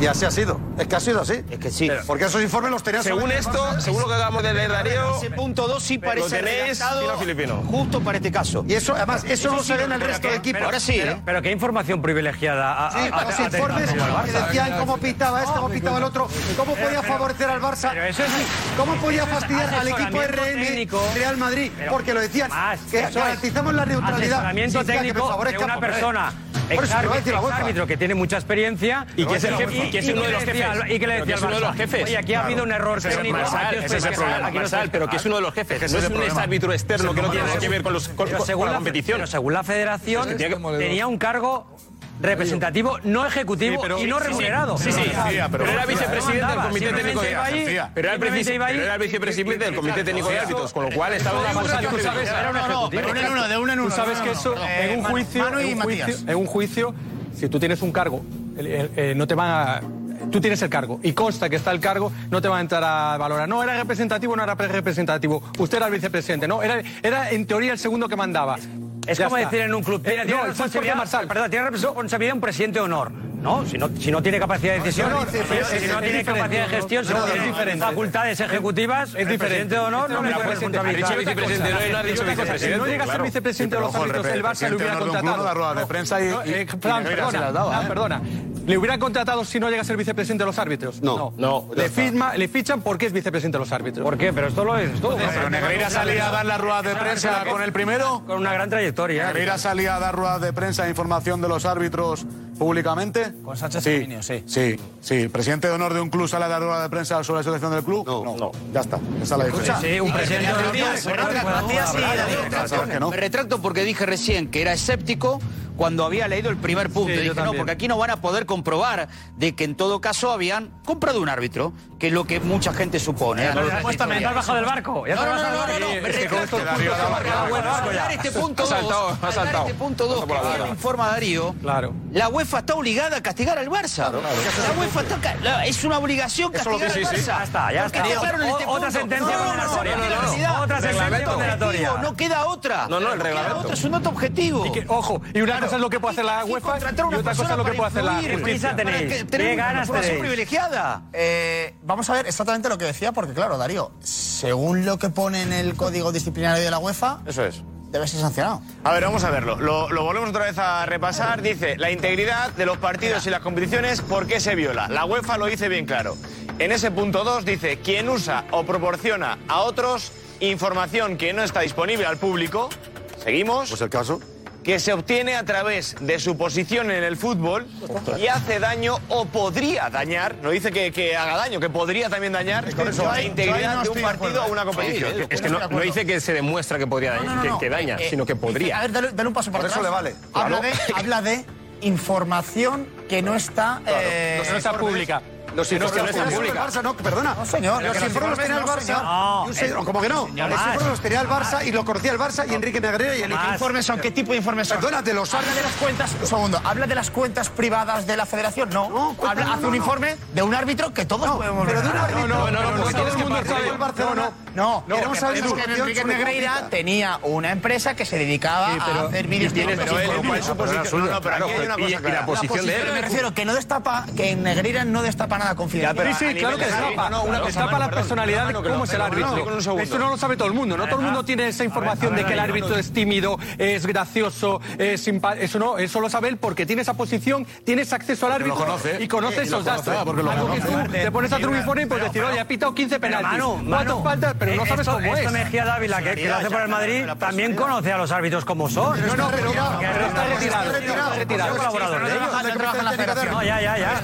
Y así ha sido. Es que ha sido así.
Es que sí.
Porque esos informes los tenías
según esto, según lo que acabamos de leer, Darío,
Ese punto 2 sí parece redactado
filipino.
justo para este caso.
Y eso, además, eso no se ve en el resto de equipos.
Ahora sí, ¿eh?
Pero qué información privilegiada. ha-
Sí,
ha-
los informes que decían cómo pitaba este, cómo pitaba el otro, cómo podía favorecer al Barça,
pero eso es-
cómo podía fastidiar al equipo RM. Real Madrid, porque lo decían, que garantizamos la neutralidad.
Asesoramiento técnico de una persona.
UEFA.
árbitro que tiene mucha experiencia
Y que es el
y-
jefe,
y-
que es
y
uno de los jefes.
y que le decía
uno de los jefes.
Oye, aquí ha habido un error técnico.
Ese es el problema, pero que es uno de los jefes, no es un
problema.
árbitro externo que no tiene nada que ver con, la competición.
pero según la federación, tenía un cargo representativo no ejecutivo
Sí, pero-
y no
sí, sí.
remunerado.
Sí, sí,
García, pero-
pero era vicepresidente del Comité Técnico de García. Pero era el
simplemente
precis-
iba allí.
pero era el vicepresidente del Comité Técnico de Árbitros, con lo cual estaba una posición
tú sabes-.
Era un ejecutivo.
De uno en uno, de uno en uno.
Tú sabes que eso,
en. Eh,
un
Manu-
juicio, en un juicio, si tú tienes un cargo, eh, no te van a... Tú tienes el cargo y consta que está el cargo, no te van a entrar a valorar. No, era representativo, no era representativo. Usted era el vicepresidente, no, era, era en teoría el segundo que mandaba.
Es
Ya
como
está.
decir en un club, tiene,
Eh,
tiene
no, ¿sabes por qué,
responsabilidad,
Marsal?
perdón, tiene responsabilidad un presidente de honor. No, si no, si no tiene capacidad de decisión,
No, no,
si
es- es-
si
es
no tiene capacidad de gestión, si
No,
no
es
tiene
diferente.
facultades ejecutivas, el
diferente.
presidente de honor no le puede
Ha dicho
responsabilizar.
vicepresidente, no, dicho
Si no llegas a ser vicepresidente de los árbitros, el Barça le hubiera contratado.
da ruedas de prensa y-
eh,
¿eh?
perdona. ¿Le hubieran contratado si no llega a ser vicepresidente de los árbitros?
No.
No,
Le, firma, le fichan porque es vicepresidente de los árbitros.
¿Por qué? Pero esto lo es todo.
Pero Negreira salía a dar las ruedas de prensa con el primero.
Con una gran trayectoria.
Negreira salía a dar ruedas de prensa e información de los árbitros públicamente.
Con Sánchez
sí,
Herminio, sí.
Sí, sí. ¿Presidente de honor de un club sale a dar rueda de prensa sobre la selección del club?
No.
no. Ya está. Esa es la diferencia.
Sí, un presidente de honor.
No.
Me retracto porque dije recién que era escéptico cuando había leído el primer punto.
Sí, yo
dije, no, porque aquí no van a poder comprobar de que en todo caso habían comprado un árbitro, que es lo que mucha gente supone. ¿eh?
Supuestamente has bajado del barco. Ya
No, no, no, no, no,
barco.
me
Es que con
retracto.
estos
Darío
puntos
da
hemos quedado
Al
buenos.
dar este punto
Ha saltado,
2,
ha
al dar
saltado.
este punto 2 que informa Darío,
Claro.
la UEFA está obligada a castigar al Barça. La UEFA está es una obligación castigar al. Barça.
Ya está, ya está.
este
otra
punto.
sentencia
No, no, no,
condenatoria.
no, no, no,
No, no, otra sentencia condenatoria.
No queda otra.
No, no, el reglamento.
es un dato objetivo.
Y ojo, y una cosa es lo que puede hacer la UEFA y
una
otra cosa es lo que puede hacer la justicia.
tenéis? ¿Qué ganas tenéis?
privilegiada.
Eh, vamos a ver exactamente lo que decía, porque claro, Darío, según lo que pone en el código disciplinario de la UEFA,
Eso es.
debe ser sancionado.
A ver, vamos a verlo. Lo, lo volvemos otra vez a repasar. Dice, la integridad de los partidos y las competiciones, ¿por qué se viola? La UEFA lo dice bien claro. En ese punto 2 dice, quien usa o proporciona a otros información que no está disponible al público, seguimos,
Pues el caso.
Que se obtiene a través de su posición en el fútbol y hace daño o podría dañar, no dice que, que haga daño, que podría también dañar
yo
la
ahí-
integridad
no
de un partido o una
¿eh?
competición.
Sí,
Es que no, no dice que se demuestra que podría
No, no, no,
que, que daña,
Eh,
sino que
dice-
podría.
a ver, dale, dale un paso para
Por eso
atrás.
le vale.
Habla,
Claro.
de, habla de información que no está... eh,
No está pública.
Los informes
no,
Barça, no, perdona.
No, señor.
Los informes los tenía el Barça. como que no? Los informes los tenía el Barça y lo conocía el Barça y Enrique Negreira y el
¿Qué informes son? ¿Qué tipo de informes son?
Perdónate, los
Habla de las cuentas. Un segundo. ¿Habla de las cuentas privadas de la federación? No. Habla, hace un informe de un árbitro que todos podemos ver.
Pero de un árbitro. No, no, no,
No,
no. Queremos saber que
Enrique Negreira tenía una empresa que se dedicaba a hacer vídeos
de No, pero hay una cosa. Y
la posición de él. Me refiero que no destapa, que Negreira no destapa nada confidencial.
Sí, sí, claro que sí. No, no, la personalidad de cómo es el árbitro. Esto no lo sabe todo el mundo, ¿no? Todo el mundo tiene esa información de que el árbitro es tímido, es gracioso, es simpático. Eso no, eso lo sabe él porque tiene esa posición, tienes acceso al árbitro y conoce esos datos. Algo que tú te pones a hacer y puedes decir, oye, ha pitado 15 penaltis. Cuatro faltas, pero no sabes cómo es.
Mejía Dávila, que hace por el Madrid, también conoce a los árbitros como son.
No, no, pero está retirado. Está retirado.
No, ya, ya, ya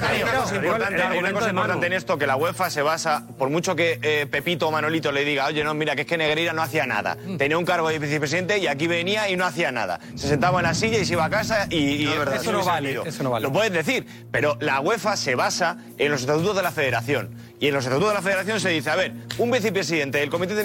una cosa importante en esto, que la UEFA se basa, por mucho que eh, Pepito o Manolito le diga, oye, no, mira, que es que Negreira no hacía nada. Tenía un cargo de vicepresidente y aquí venía y no hacía nada. Se sentaba en la silla y se iba a casa y... y
no, verdad, eso, no vale, eso no vale.
Lo puedes decir, pero la UEFA se basa en los estatutos de la federación. Y en los estatutos de la federación se dice, a ver, un vicepresidente del comité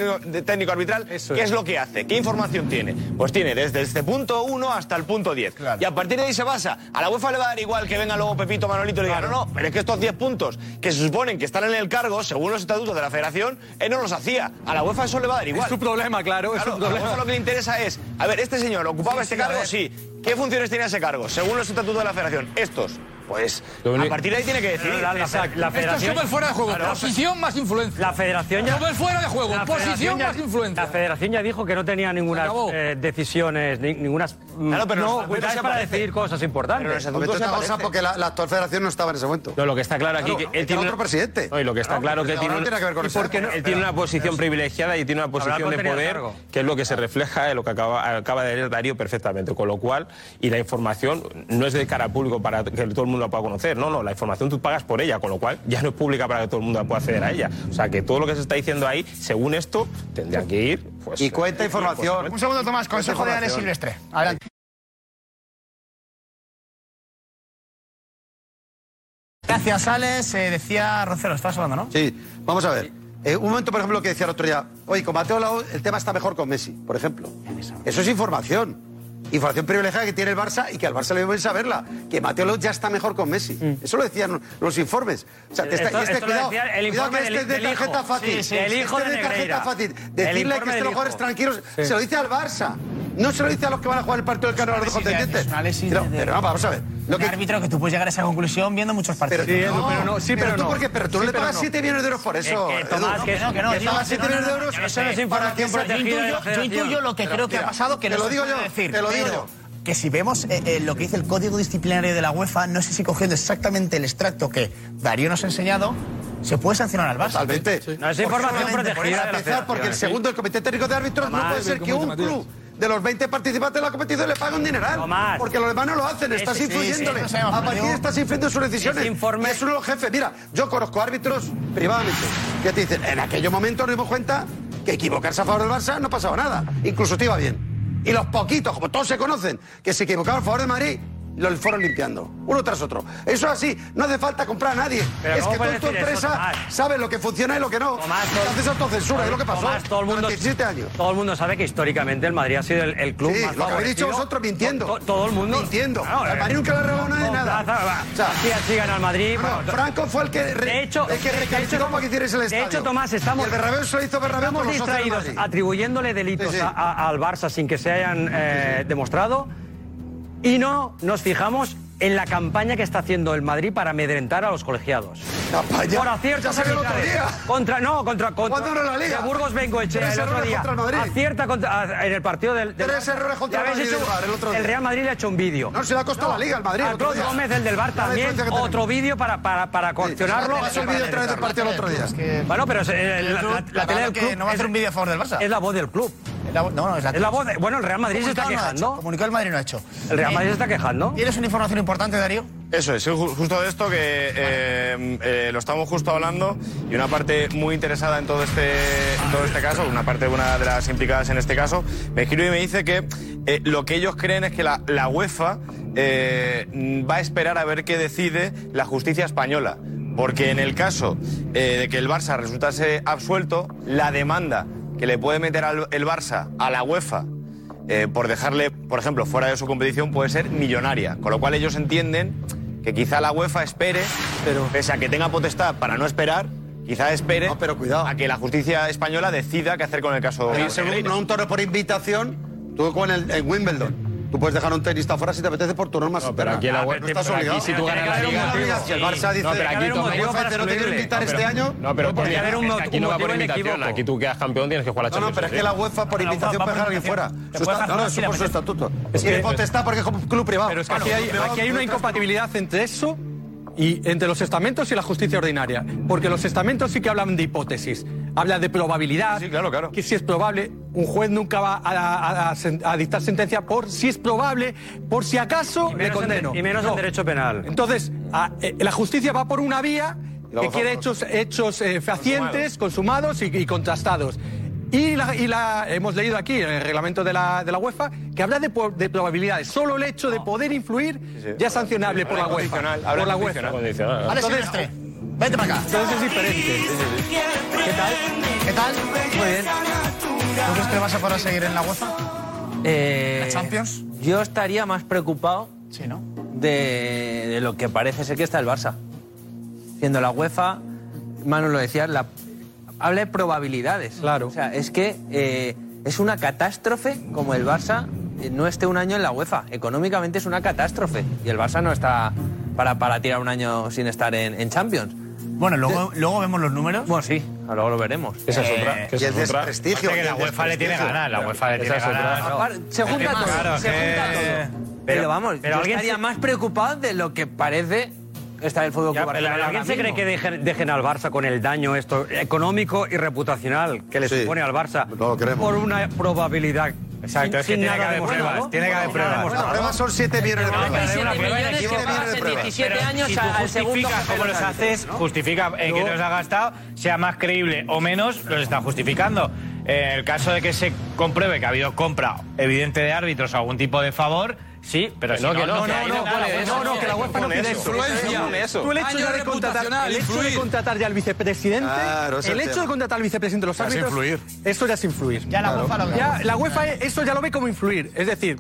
técnico arbitral, ¿qué es. lo que hace? ¿Qué información tiene? Pues tiene desde este punto 1 hasta el punto 10. Y a partir de ahí se basa. A la UEFA le va a dar igual que venga luego Pepito Manolito y diga, no, no, pero es que estos 10 puntos que se suponen que están en el cargo, según los estatutos de la federación, él no los hacía. A la UEFA eso le va a dar igual.
Es su problema, claro. Es problema.
Lo que le interesa es, a ver, este señor ocupaba este cargo, sí. ¿Qué funciones tenía ese cargo? Según los estatutos de la federación, estos pues a partir de ahí tiene que decidir.
La, la, la, federación,
Esto es fuera de juego.
Claro,
posición más influencia.
La federación ya.
Sobre fuera de juego. Posición
ya,
más influencia.
La federación ya dijo que no tenía ninguna eh, decisiones, ni, ninguna.
Mm, claro, pero
no, no
es
para decidir cosas importantes.
Pero en
ese momento cosa porque la, actual federación no estaba en ese momento.
No, lo que está claro aquí
claro,
que él tiene
otro presidente.
No, y lo que está
claro,
claro que tiene,
tiene que ver con eso.
Porque él tiene una posición privilegiada y tiene una posición de poder que es lo que se refleja en lo que acaba, acaba de leer Darío perfectamente, con lo cual y la información no es de cara al público para que todo el mundo mundo la pueda conocer. No, no, la información tú pagas por ella, con lo cual ya no es pública para que todo el mundo pueda acceder a ella. O sea que todo lo que se está diciendo ahí, según esto, tendría que ir. Pues,
y cuenta eh, información.
Pues, un segundo, Tomás, consejo de
Alex
Silvestre. Adelante. Gracias, Alex. Eh, decía Rocero, estabas hablando, ¿no?
Sí, vamos a ver. Eh, un momento, por ejemplo, que decía el otro día, oye, con Mateo Lao el tema está mejor con Messi, por ejemplo. Eso es información. Información privilegiada que tiene el Barça y que al Barça le debe saberla. Que Mateo López ya está mejor con Messi. Eso lo decían los informes. O sea, te está, este, cuidado,
el
cuidado que este de tarjeta fácil.
Sí, sí, el este hijo
este
de,
de tarjeta fácil. Decirle que
estén
los jugadores tranquilos. Se lo dice al Barça. No se lo dice a los que van a jugar el partido del Cano a los contendientes. Pero, pero no, vamos a ver. Lo
que... Árbitro que tú puedes llegar a esa conclusión viendo muchos partidos.
Pero, sí, Edu, no, pero no, sí, pero, pero tú, no. Pero tú sí, no le pagas 7 millones de euros por eso.
Que, Tomás, que, no, que no. Que
pagas 7 millones de euros
eso no es información protegida.
Yo intuyo
lo que creo que ha pasado, que no
lo digo yo. Te lo digo yo
que si vemos eh, eh, lo que dice el código disciplinario de la UEFA, no sé si cogiendo exactamente el extracto que Darío nos ha enseñado, se puede sancionar al Barça.
Totalmente. Sí.
No es información protegida. Por
empezar, porque el segundo, el Comité Técnico de Árbitros,
Tomás, no
puede ser que un club de los 20 participantes de la competición le pagan un dineral. Porque los demás no lo hacen, estás influyéndole. A partir de estás influyendo en sus decisiones.
Informe...
Eso es los jefes. Mira, yo conozco árbitros privadamente que te dicen, en aquel momento nos dimos cuenta que equivocarse a favor del Barça no pasaba nada. Incluso te iba bien. Y los poquitos, como todos se conocen, que se equivocaban a favor de Madrid, los fueron limpiando, uno tras otro. Eso así, no hace falta comprar a nadie. Es que tú en tu empresa
eso,
sabes lo que funciona y lo que no.
Tomás,
todo, haces autocensura, es lo que pasó.
Todo el mundo,
17 años.
Todo el mundo sabe que históricamente el Madrid ha sido el, el club
sí,
más
lo habéis dicho vosotros mintiendo.
Todo el mundo.
Mintiendo.
El
Madrid nunca le
robó
nada
de nada.
O sea,
Madrid.
Franco fue el que, re,
de hecho,
el que recalificó para que hicierais el estadio.
De hecho, Tomás, estamos...
Y el Bernabéu se lo hizo Bernabéu por los
distraídos, atribuyéndole delitos al Barça sin que se hayan eh, demostrado y no nos fijamos en la campaña que está haciendo el Madrid para amedrentar a los colegiados.
¿Campaña?
Por acierto,
ya el otro día.
Contra, no, contra. contra
la liga?
De Burgos Bengoechea el otro día.
Contra el
Acierta contra, en el partido del. del
Tres errores contra el Madrid.
Hecho,
el, otro día.
el, Real Madrid le ha hecho un vídeo.
No, se le ha costado no, la liga al Madrid.
A Claude Gómez, el del Bar, también. Otro vídeo para, para, para coaccionarlo.
Sí, es el vídeo otra vez del partido el otro día. Es que...
Bueno, pero es, la, tele del club.
No va a hacer un vídeo a favor del Barça.
Es la voz del club.
No, no, es la,
voz Bueno, el Real Madrid se está
quejando. No comunicado el Madrid no ha hecho.
El Real Madrid se está quejando.
Tienes una información importante importante, Darío.
Eso es, justo de esto que eh, eh, lo estamos justo hablando y una parte muy interesada en todo este, todo este caso, una parte de una de las implicadas en este caso, me escribe y me dice que eh, lo que ellos creen es que la, la UEFA va a esperar a ver qué decide la justicia española. Porque en el caso de que el Barça resultase absuelto, la demanda que le puede meter al, el Barça a la UEFA eh, por dejarle, por ejemplo, fuera de su competición puede ser millonaria. Con lo cual ellos entienden que quizá la UEFA espere, pese a que tenga potestad para no esperar, quizá espere a que la justicia española decida qué hacer con el caso.
Pero según no un toro por invitación, tú con el en Wimbledon. Tú puedes dejar un tenista fuera si te apetece por tu norma
pero aquí la
no
web-
estás
pero aquí
obligado.
si tú ganas la liga-
Si el Barça dice,
No, pero aquí
"La
tú-
UEFA dice, no te quiero invitar
No,
este año.
No, pero
porque haber un
aquí no va por invitación. Aquí tú quedas campeón, tienes que jugar la
No, no,
Champions.
pero es que la UEFA por invitación puede dejar a alguien fuera. No, no, eso por su estatuto.
Es que-
potestad porque es como un club privado.
Pero es que aquí hay una incompatibilidad entre eso y entre los estamentos y la justicia ordinaria. Porque los estamentos sí que hablan de hipótesis. Hablan de probabilidad.
claro, claro.
Que si es probable, un juez nunca va a, a- a sen- a dictar sentencia por si es probable, por si acaso le
en-
condeno.
y menos en
No.
derecho penal.
Entonces, a- eh, la justicia va por una vía que quiere hechos, hechos eh, fehacientes, consumados y, y contrastados. Y, la, y la- hemos leído aquí en el reglamento de la, de la UEFA que habla de, probabilidades. Solo el hecho de poder influir ya es sancionable por la UEFA.
condicional,
Por
habla
la. UEFA. Entonces-.
Vete para acá.
Entonces es diferente.
¿Qué tal? ¿Qué tal? Muy bien. ¿Tú crees que vas a poder seguir en la UEFA?
Eh,
¿La Champions?
Yo estaría más preocupado
Sí, ¿no?
de, de lo que parece ser que está el Barça. Siendo la UEFA, Manu lo decía, la, habla de probabilidades. Claro. O sea, es que eh, es una catástrofe como el Barça eh, no esté un año en la UEFA. Económicamente es una catástrofe. Y el Barça no está para, para tirar un año sin estar en, en Champions.
Bueno, luego, luego vemos los números.
Bueno, sí, luego lo veremos.
Esa es
Eh,
otra. que
y
esa
el
es otra.
desprestigio,
Aparte que la UEFA le tiene ganas, la UEFA le tiene
otra.
ganas.
Se junta todo,
Claro,
se
que-
junta todo. Pero, vamos,
pero
yo
alguien
estaría
se-
más preocupado de lo que parece estar el Fútbol
Ya, ¿Alguien
ahora
se cree que dejen, dejen al Barça con el daño esto económico y reputacional que le
Sí,
supone al Barça
no lo queremos.
por una probabilidad?
Exacto, es que tiene que haber pruebas, tiene que haber pruebas.
Las pruebas son 7 millones de pruebas.
27 millones que
Siete millones
pagas
de
en
pruebas.
17
Pero
años al segundo
los haces, justifica en que te los ha gastado, sea más creíble o menos, los está justificando. En el caso de que se compruebe que ha habido compra evidente de árbitros o algún tipo de favor, sí, pero si
no, que no,
no,
no.
No, no, que la UEFA no pide
eso.
eso.
Influencia. Pone eso.
Tú el hecho ya de contratar, el hecho de contratar ya al vicepresidente, el
el
hecho de contratar al vicepresidente de los
Ya es
árbitros,
influir.
eso ya es influir.
Ya la UEFA lo
Ya, la UEFA eso ya lo ve como influir. Es decir,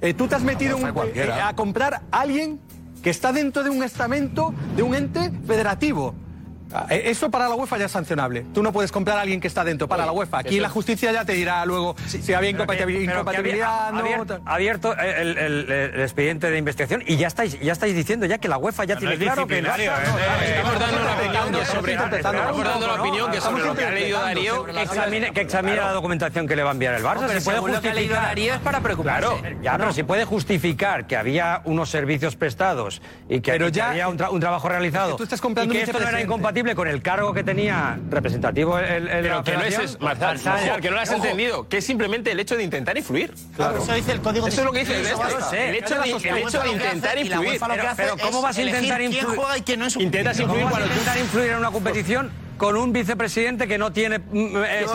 eh, tú te has metido eh, a comprar a alguien que está dentro de un estamento, de un ente federativo. Ah, eh, Eso para la UEFA ya es sancionable. Tú no puedes comprar a alguien que está dentro para la UEFA. Aquí
eso-
la justicia ya te dirá luego si había
que- que
incompatibilidad.
había-
no,
abierto, el, el- el expediente de investigación y ya estáis, ya estáis diciendo ya que la UEFA ya
No
tiene claro que
¿eh?
claro,
Estamos dando una opinión sobre Estamos dando la opinión que sobre lo que ha leído Darío.
que examine, que examine la documentación que le va a enviar el Barça. Si puede
que
justificar-
Darío es para preocuparse.
Claro, ya, pero si puede justificar que había unos servicios prestados y que, que había un, tra- un trabajo realizado
Es que tú estás comprando
y que
un
esto no era
vicepresidente.
Incompatible con el cargo que tenía representativo el, el,
Pero
la
que no es eso, Marzal,
Marzal,
ojo, que no lo has
ojo.
entendido, que es simplemente el hecho de intentar influir.
Eso dice el código
Eso es lo que dice el resto. El hecho de, el hecho de intentar influir.
Pero, pero ¿cómo
es
vas a intentar
elegir quién
influir?
juega y quién no es un-
Intentas
¿Cómo
influir cuando
intentar influir en una competición con un vicepresidente que no tiene... eh,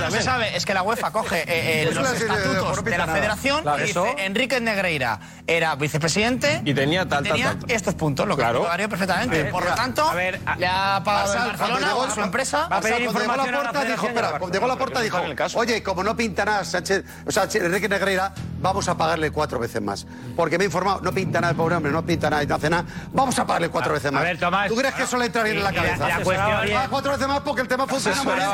No se sabe, es que la UEFA coge eh, eh, los estatutos de la federación
Claro,
y dice,
eso.
Enrique Negreira era vicepresidente
Y tenía tal, tal,
tenía
tal, tal.
estos puntos, lo que
Claro.
pagaría perfectamente. Por lo tanto,
a ver, a-
le ha pagado
Basal,
Barcelona a su empresa.
Va a pedir información a la
Laporta, dijo,
a
espera,
la
llegó dijo,
en el caso.
oye, como no pinta nada Sánchez, o sea, Enrique Negreira, vamos a pagarle cuatro veces más. Porque me he informado, no pinta nada el pobre hombre, no pinta nada y no hace nada, vamos a pagarle cuatro veces más.
ver, Tomás.
¿Tú crees que eso le entra bien en la
la-
cabeza?
la cuestión-
Ah, cuatro veces más porque el tema funciona muy bien.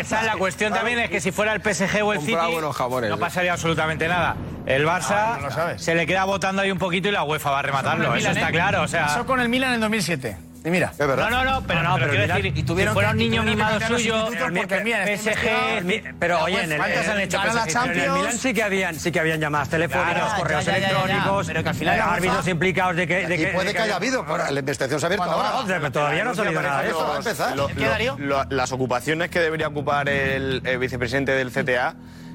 Esa es la cuestión también, es que si fuera el PSG o el City, no
¿eh?
pasaría absolutamente nada. El Barça se le queda votando ahí un poquito y la UEFA va a rematarlo, eso está claro, o sea...
Pasó con el Milan en 2007. Y mira.
Es verdad.
No, no, no, pero,
No, no,
pero
pero
quiero
mira,
decir,
y tuvieron
si fuera
que-
un
y
niño
tuvieron que
mimado
cambiar los
suyo,
institutos porque está
PSG.
Pero
La
oye, en el,
¿Cuántos han hecho
el-
PSG?
en el
Champions?
Milan sí que habían, sí que habían llamadas telefónicas, correos electrónicos,
pero que al final la
árbitros implicados de que... De
Y
que
puede
de
que haya habido, pero la investigación se ha abierto ahora.
pero todavía no ha salido nada de
Eso va a empezar.
¿Qué, Darío?
las ocupaciones que debería ocupar el, el vicepresidente del CTA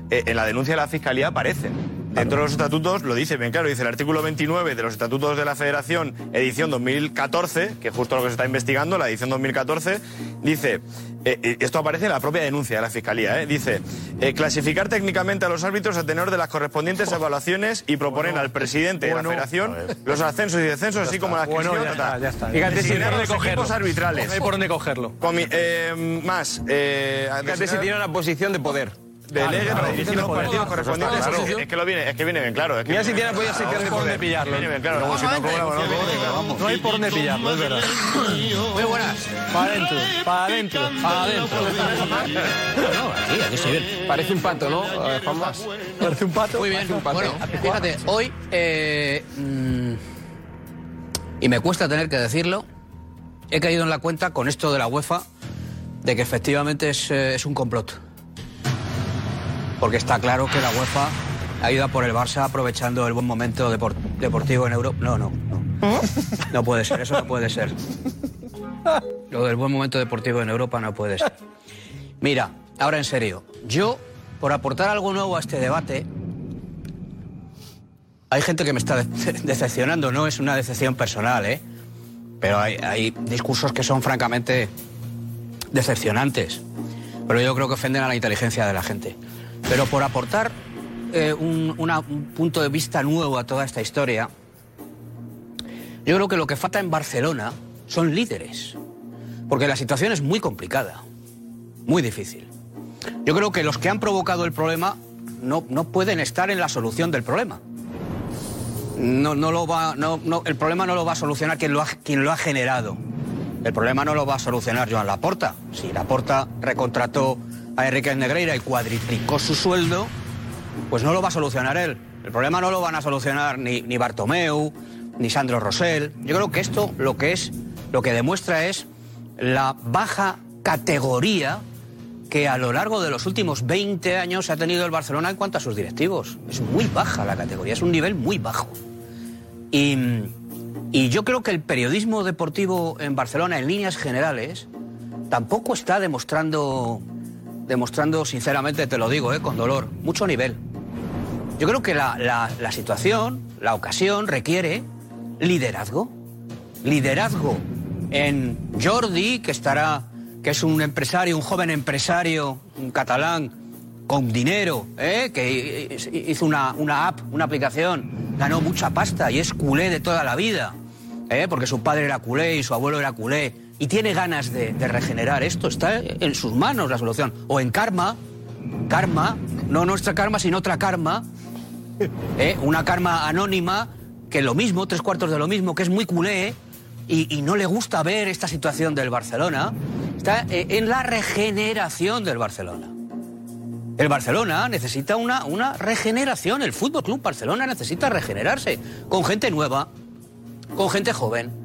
eh, en la denuncia de la fiscalía aparecen. Dentro de los estatutos lo dice bien claro, dice el artículo 29 de los estatutos de la Federación, edición 2014, que es justo lo que se está investigando, la edición 2014, dice, eh, eh, esto aparece en la propia denuncia de la Fiscalía, eh, dice, eh, clasificar técnicamente a los árbitros a tenor de las correspondientes evaluaciones y proponer al presidente de la Federación los ascensos y descensos, así como la
Bueno,
adscripción,
ya
ta,
está, ya está.
Fíjate si por
los
dónde cogerlos
equipos
arbitrales.
No hay por dónde cogerlo.
Comi- eh, más. Eh,
Fíjate si tiene una posición de poder.
Delegue para dirigir los partidos correspondientes. Es, que, lo viene, es que viene bien claro. Es que
Mira si tiene apoyo
No hay por dónde pillarlo. Viene bien claro.
No
hay por dónde pillarlo, es verdad.
Muy buenas.
Para adentro, para adentro, para adentro.
No, aquí, estoy bien.
Parece un pato, ¿no, eh, Juanma?
Parece un pato.
Muy bien. Bueno, fíjate, hoy, eh, mm, y me cuesta tener que decirlo, he caído en la cuenta con esto de la UEFA de que efectivamente es, eh, es un complot. Porque está claro que la UEFA ha ido a por el Barça aprovechando el buen momento depor- deportivo en Europa. No, no, no. No puede ser, eso no puede ser. Lo del buen momento deportivo en Europa no puede ser. Mira, ahora en serio, yo, por aportar algo nuevo a este debate, hay gente que me está de- decepcionando, no es una decepción personal, ¿eh? Pero hay, hay discursos que son francamente decepcionantes. Pero yo creo que ofenden a la inteligencia de la gente. Pero por aportar eh, un, un punto de vista nuevo a toda esta historia, yo creo que lo que falta en Barcelona son líderes. Porque la situación es muy complicada, muy difícil. Yo creo que los que han provocado el problema no, no pueden estar en la solución del problema. No, no lo va, no, no, el problema no lo va a solucionar quien lo, ha, quien lo ha generado. El problema no lo va a solucionar Joan Laporta. Si Laporta recontrató a Enrique Negreira y cuadriplicó su sueldo, pues no lo va a solucionar él. El problema no lo van a solucionar ni, ni Bartomeu, ni Sandro Rosell. Yo creo que esto lo que es, lo que demuestra es la baja categoría que a lo largo de los últimos 20 años ha tenido el Barcelona en cuanto a sus directivos. Es muy baja la categoría, es un nivel muy bajo. Y, y yo creo que el periodismo deportivo en Barcelona, en líneas generales, tampoco está demostrando, demostrando sinceramente, te lo digo, eh, con dolor, mucho nivel. Yo creo que la, la- la situación, la ocasión requiere liderazgo. Liderazgo en Jordi, que estará, que es un empresario, un joven empresario, un catalán con dinero, ¿eh? que hizo una, una app, una aplicación, ganó mucha pasta y es culé de toda la vida, ¿eh? porque su padre era culé y su abuelo era culé, y tiene ganas de, regenerar esto, está en sus manos la solución. O en Karma, Karma, no nuestra Karma, sino otra Karma, ¿eh? una Karma anónima, que lo mismo, tres cuartos de lo mismo, que es muy culé, y, y no le gusta ver esta situación del Barcelona, está eh, en la regeneración del Barcelona. El Barcelona necesita una, una regeneración, el Fútbol Club Barcelona necesita regenerarse con gente nueva, con gente joven,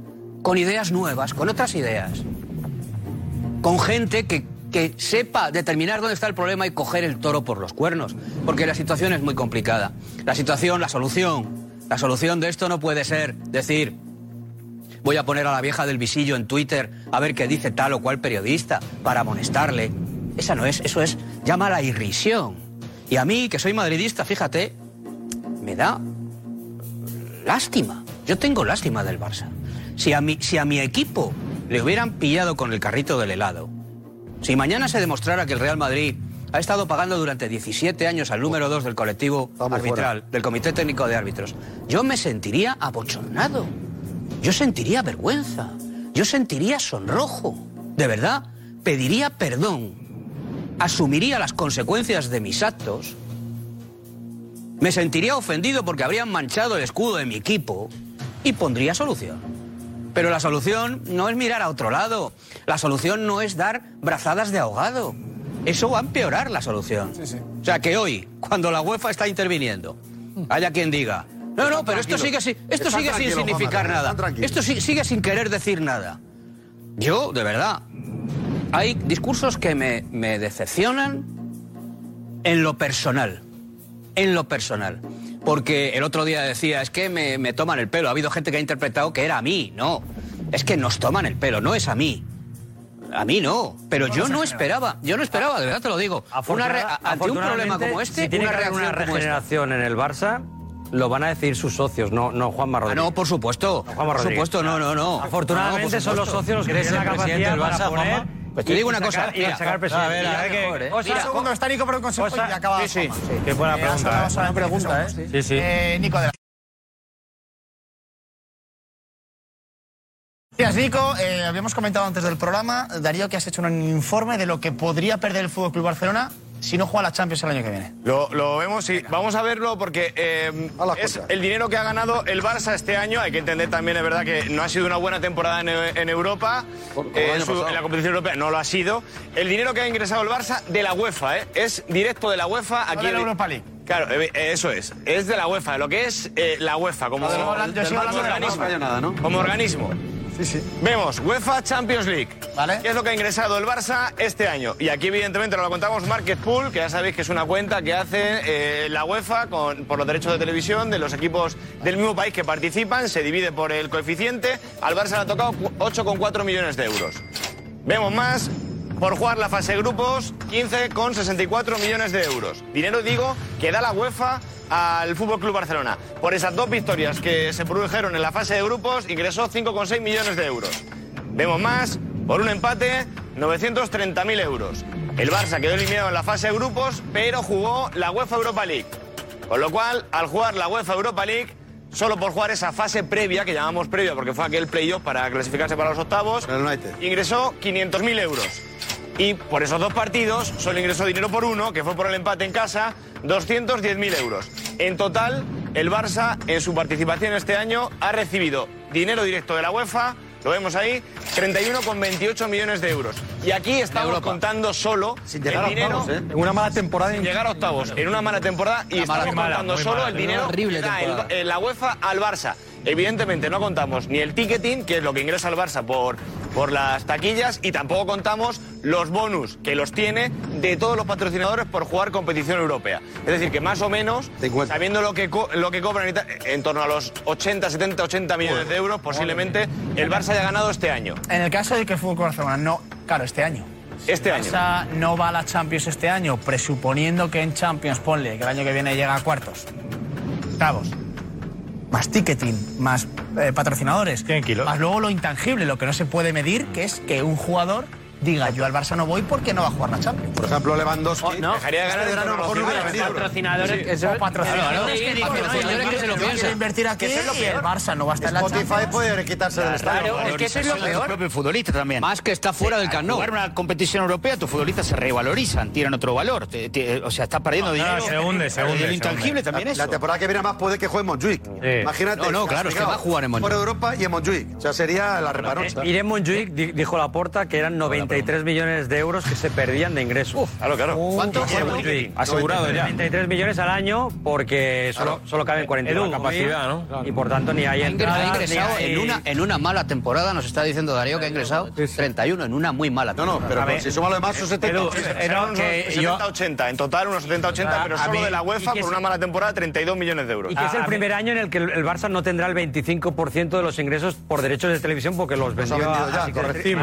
con ideas nuevas, con otras ideas, con gente que, que sepa determinar dónde está el problema y coger el toro por los cuernos, porque la situación es muy complicada. La situación, la solución, la solución de esto no puede ser decir, voy a poner a la vieja del visillo en Twitter a ver qué dice tal o cual periodista para amonestarle. Esa no es, eso es, llama a la irrisión. Y a mí, que soy madridista, fíjate, me da lástima. Yo tengo lástima del Barça. Si a mi, si a mi equipo le hubieran pillado con el carrito del helado, si mañana se demostrara que el Real Madrid ha estado pagando durante 17 años al número 2 del colectivo arbitral, del Comité Técnico de Árbitros, yo me sentiría abochornado. Yo sentiría vergüenza. Yo sentiría sonrojo. De verdad, pediría perdón. Asumiría las consecuencias de mis actos. Me sentiría ofendido porque habrían manchado el escudo de mi equipo y pondría solución. Pero la solución no es mirar a otro lado. La solución no es dar brazadas de ahogado. Eso va a empeorar la solución. O sea que hoy, cuando la UEFA está interviniendo, haya quien diga, no, no, pero esto sigue, sin- esto
Están
sigue sin
tranquilos,
significar nada. Esto si- sigue sin querer decir nada. Yo, de verdad, hay discursos que me, me decepcionan en lo personal. En lo personal. Porque el otro día decía, es que me, me toman el pelo. Ha habido gente que ha interpretado que era a mí. No, es que nos toman el pelo, no es a mí. A mí no, pero yo no esperaba, yo no esperaba, de verdad te lo digo. Una re-
Afortuna-
ante un problema como este,
si tiene
una
que haber
reacción
una regeneración en el Barça, lo van a decir sus socios, no, no Juanma Rodríguez.
Ah, no, por supuesto.
Juanma
Por supuesto, no, no, no.
Afortunadamente
No, por
son los socios los que
¿Quieres
tienen la capacidad para poner...
Pues te digo una
sacar-
cosa, mira,
sacar presidente.
a ver, a ver
¿eh?
Un segundo, está Nico por el consejo y acaba.
sí, sí, qué buena
Eh,
pregunta,
hablado
¿eh? Buena pregunta,
de
¿eh? Sí, sí.
Eh, Nico, adelante. Gracias, Nico. Eh, habíamos comentado antes del programa, Darío, que has hecho un informe de lo que podría perder el Fútbol Club Barcelona si no juega la Champions el año que viene.
Lo, lo vemos y vamos a verlo porque eh, es el dinero que ha ganado el Barça este año. Hay que entender también, es verdad, que no ha sido una buena temporada en, en Europa. Eh, en, su-
pasado.
en la competición europea no lo ha sido. El dinero que ha ingresado el Barça de la UEFA, ¿eh? es directo de la UEFA. Aquí
de la Europa League.
Claro, eh, eso es. Es de la UEFA, lo que es eh, la UEFA como,
Yo sigo hablando- yo sigo
como
hablando de la
organismo.
UEFA.
nada, ¿no?
Como organismo.
Sí, sí.
Vemos UEFA Champions League.
Vale.
¿Qué es lo que ha ingresado el Barça este año? Y aquí, evidentemente, nos lo contamos Market Pool, que ya sabéis que es una cuenta que hace eh, la UEFA con, por los derechos de televisión de los equipos del mismo país que participan. Se divide por el coeficiente. Al Barça le ha tocado cu- 8,4 millones de euros. Vemos más. Por jugar la fase de grupos, 15,64 millones de euros. Dinero, digo, que da la UEFA al Fútbol Club Barcelona. Por esas dos victorias que se produjeron en la fase de grupos, ingresó 5,6 millones de euros. Vemos más, por un empate, 930.000 euros. El Barça quedó eliminado en la fase de grupos, pero jugó la UEFA Europa League. Con lo cual, al jugar la UEFA Europa League, solo por jugar esa fase previa, que llamamos previa porque fue aquel playoff para clasificarse para los octavos, ingresó 500.000 euros. Y por esos dos partidos solo ingresó dinero por uno, que fue por el empate en casa, 210.000 euros. En total, el Barça, en su participación este año, ha recibido dinero directo de la UEFA, lo vemos ahí, 31,28 millones de euros. Y aquí estamos contando solo
llegar a
el dinero...
octavos, ¿eh?
En una mala temporada.
Sin llegar a octavos, en una mala temporada y estamos contando solo
mala,
el dinero que da el- la UEFA al Barça. Evidentemente no contamos ni el ticketing, que es lo que ingresa el Barça por, por las taquillas, y tampoco contamos los bonus que los tiene de todos los patrocinadores por jugar competición europea. Es decir, que más o menos, sabiendo lo que, co- lo que cobran en torno a los 80, 70, 80 millones de euros, posiblemente el Barça haya ganado este año.
En el caso de que el Fútbol Club Barcelona no, claro, este año.
Este
el Barça no va a la Champions este año, presuponiendo que en Champions, ponle que el año que viene llega a cuartos. Octavos. Más ticketing, más eh, patrocinadores. Más luego lo intangible, lo que no se puede medir, que es que un jugador diga yo al Barça no voy porque no va a jugar la Champions.
Por ejemplo, Lewandowski.
no.
Dejaría de ganar
Este
en
verano mejor no
100
hubiera patrocinadores,
Sí.
eso- patrocinadores que
Patrocinadores que se lo piensan.
invertir aquí
Que eso es lo
y el. Barça no va a estar en la
Spotify
Champions.
puede quitarse del estadio.
Claro, es que eso es lo peor. propio futbolista también.
Más que está fuera del Camp.
Jugar una competición europea, tus futbolistas se revalorizan, tiran otro valor. Te- te- o sea, estás perdiendo
No, no,
dinero.
se hunde, se hunde,
intangible también eso.
la temporada que viene más puede que juegue en Montjuic. Imagínate.
No, no, claro, es que va a jugar en Montjuic.
Por Europa y en Montjuic. O sea, sería la reparocha.
Eh, Irene Montjuic di- dijo la porta que eran 93 millones de euros que se perdían de ingresos.
Claro, claro.
¿Cuánto?
Asegurado ya.
93 millones al año porque solo, solo caben 49
Edu, capacidad, ¿no?
Y por tanto ni hay ni
ingresado
hay-
en una, en una mala temporada, nos está diciendo Darío que ha ingresado 31 en una muy mala
No, no,
temporada.
pero si suma lo demás, son 70.
Edu,
Eran
no,
unos
que yo-
70-80, en total unos 70-80, pero
A
solo
mí-
de la UEFA por una mala temporada 32 millones de euros.
Y que es el
a
primer año en el que el, Barça no tendrá el 25% de los ingresos por derechos de televisión porque los vendió
vendido ya.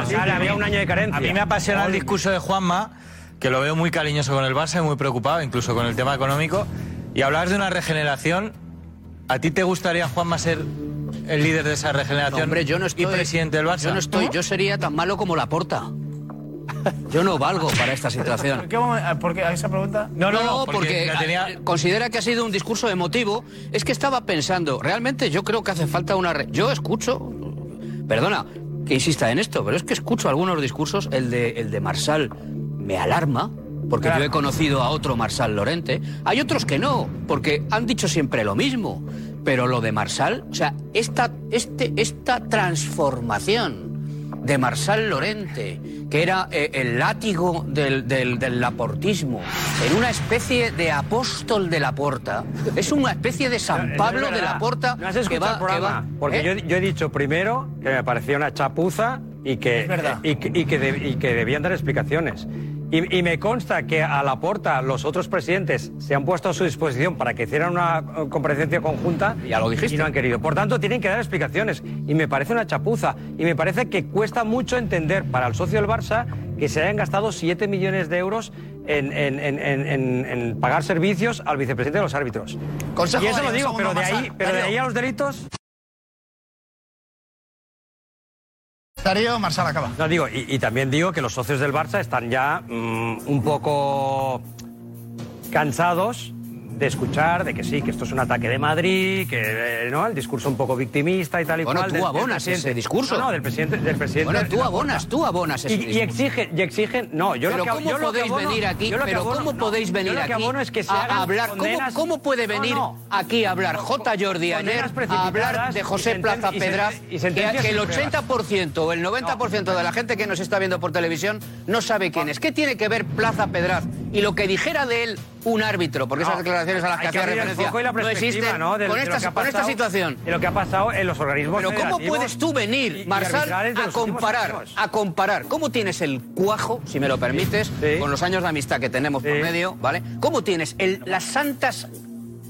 Sí, a
había un año de carencia.
A mí me apasiona el discurso de Juanma, que lo veo muy cariñoso con el Barça y muy preocupado, incluso con el tema económico. Y hablas de una regeneración. ¿A ti te gustaría, Juanma, ser el líder de esa
No,
regeneración
hombre, yo no estoy,
y presidente del Barça?
Yo no estoy, yo sería tan malo como la porta. Yo no valgo para esta situación.
¿Por qué momen- ¿Por qué a esa pregunta?
No, no, no,
porque,
porque tenía-
considera que ha sido un discurso emotivo. Es que estaba pensando, realmente yo creo que hace falta una... re- Yo escucho, perdona que insista en esto, pero es que escucho algunos discursos, el de, el de Marsal me alarma, porque yo he conocido a otro Marsal Lorente. Hay otros que no, porque han dicho siempre lo mismo. Pero lo de Marsal, o sea, esta, este, esta transformación de Marsal Lorente, que era eh, el látigo del, del, del laportismo, en una especie de apóstol de la porta, es una especie de San Pablo de la porta
No has
que
escuchado
va,
el programa,
que va-
porque
¿eh?
yo, yo he dicho primero que me parecía una chapuza y que,
Es verdad.
y, que- y que de- y que debían dar explicaciones. Y, y me consta que a la porta los otros presidentes se han puesto a su disposición para que hicieran una eh, comparecencia conjunta.
Ya lo dijiste.
Y no han querido. Por tanto, tienen que dar explicaciones. Y me parece una chapuza. Y me parece que cuesta mucho entender para el socio del Barça que se hayan gastado 7 millones de euros en, en- en- en- pagar servicios al vicepresidente de los árbitros.
Consejo,
y eso lo digo, pero de, ahí, pero de ahí a los delitos.
Darío, Marsal acaba.
No digo, y, también digo que los socios del Barça están ya mm, un poco cansados de escuchar de que sí, que esto es un ataque de Madrid, que eh, no, el discurso un poco victimista y tal y
Bueno,
cual.
tú
del- del
abonas ese discurso.
No, no, del presidente, del presidente.
Bueno, tú abonas, tú abonas ese
y, exigen, y exigen, no, yo
pero
lo que
¿cómo
yo lo que
podéis
abono-
venir aquí?
yo lo que
Pero
abono-
¿cómo
no,
podéis
yo
venir
lo que
aquí
abono es que se
a
hagan
hablar? ¿Cómo,
condenas-
cómo puede venir
no.
aquí a hablar J. Jordi ayer a hablar de José Plaza Pedraz
y
que, que el
sin pruebas.
80% o el 90% de la gente que nos está viendo por televisión no sabe quién es? ¿Qué tiene que ver Plaza Pedraz y lo que dijera de él un árbitro? Porque esas declaraciones a las que hacía referencia no existen
¿no? de-
con,
de
esta, con situación.
De lo que ha pasado en los organismos
Pero ¿cómo puedes tú venir,
y
Marsal, a
los
comparar, a comparar? ¿Cómo tienes el cuajo, si me lo permites, con los años de amistad que tenemos por medio, ¿vale? ¿Cómo tienes el- las santas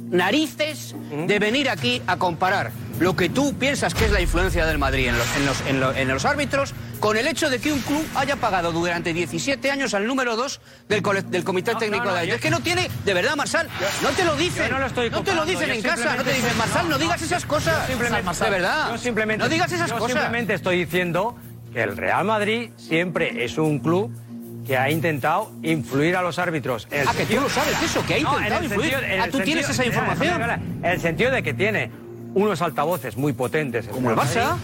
narices de venir aquí a comparar lo que tú piensas que es la influencia del Madrid en los, en los, en lo- en los árbitros con el hecho de que un club haya pagado durante 17 años al número 2 del, Comité Técnico
no,
de
yo-
árbitros? Es que no tiene, de verdad, Marsal, no te lo dicen.
No lo estoy
te lo dicen en casa, no te dicen, Marsal, no digas esas cosas.
Simplemente,
de verdad.
Yo simplemente,
no digas esas
yo
cosas.
simplemente estoy diciendo que el Real Madrid siempre es un club que ha intentado influir a los árbitros. El
Ah, que tú lo sabes, eso, que ha
No, en
intentado influir.
sentido-
Ah, ¿tú tienes esa información?
El sentido de que tiene unos altavoces muy potentes.
Como el Barça.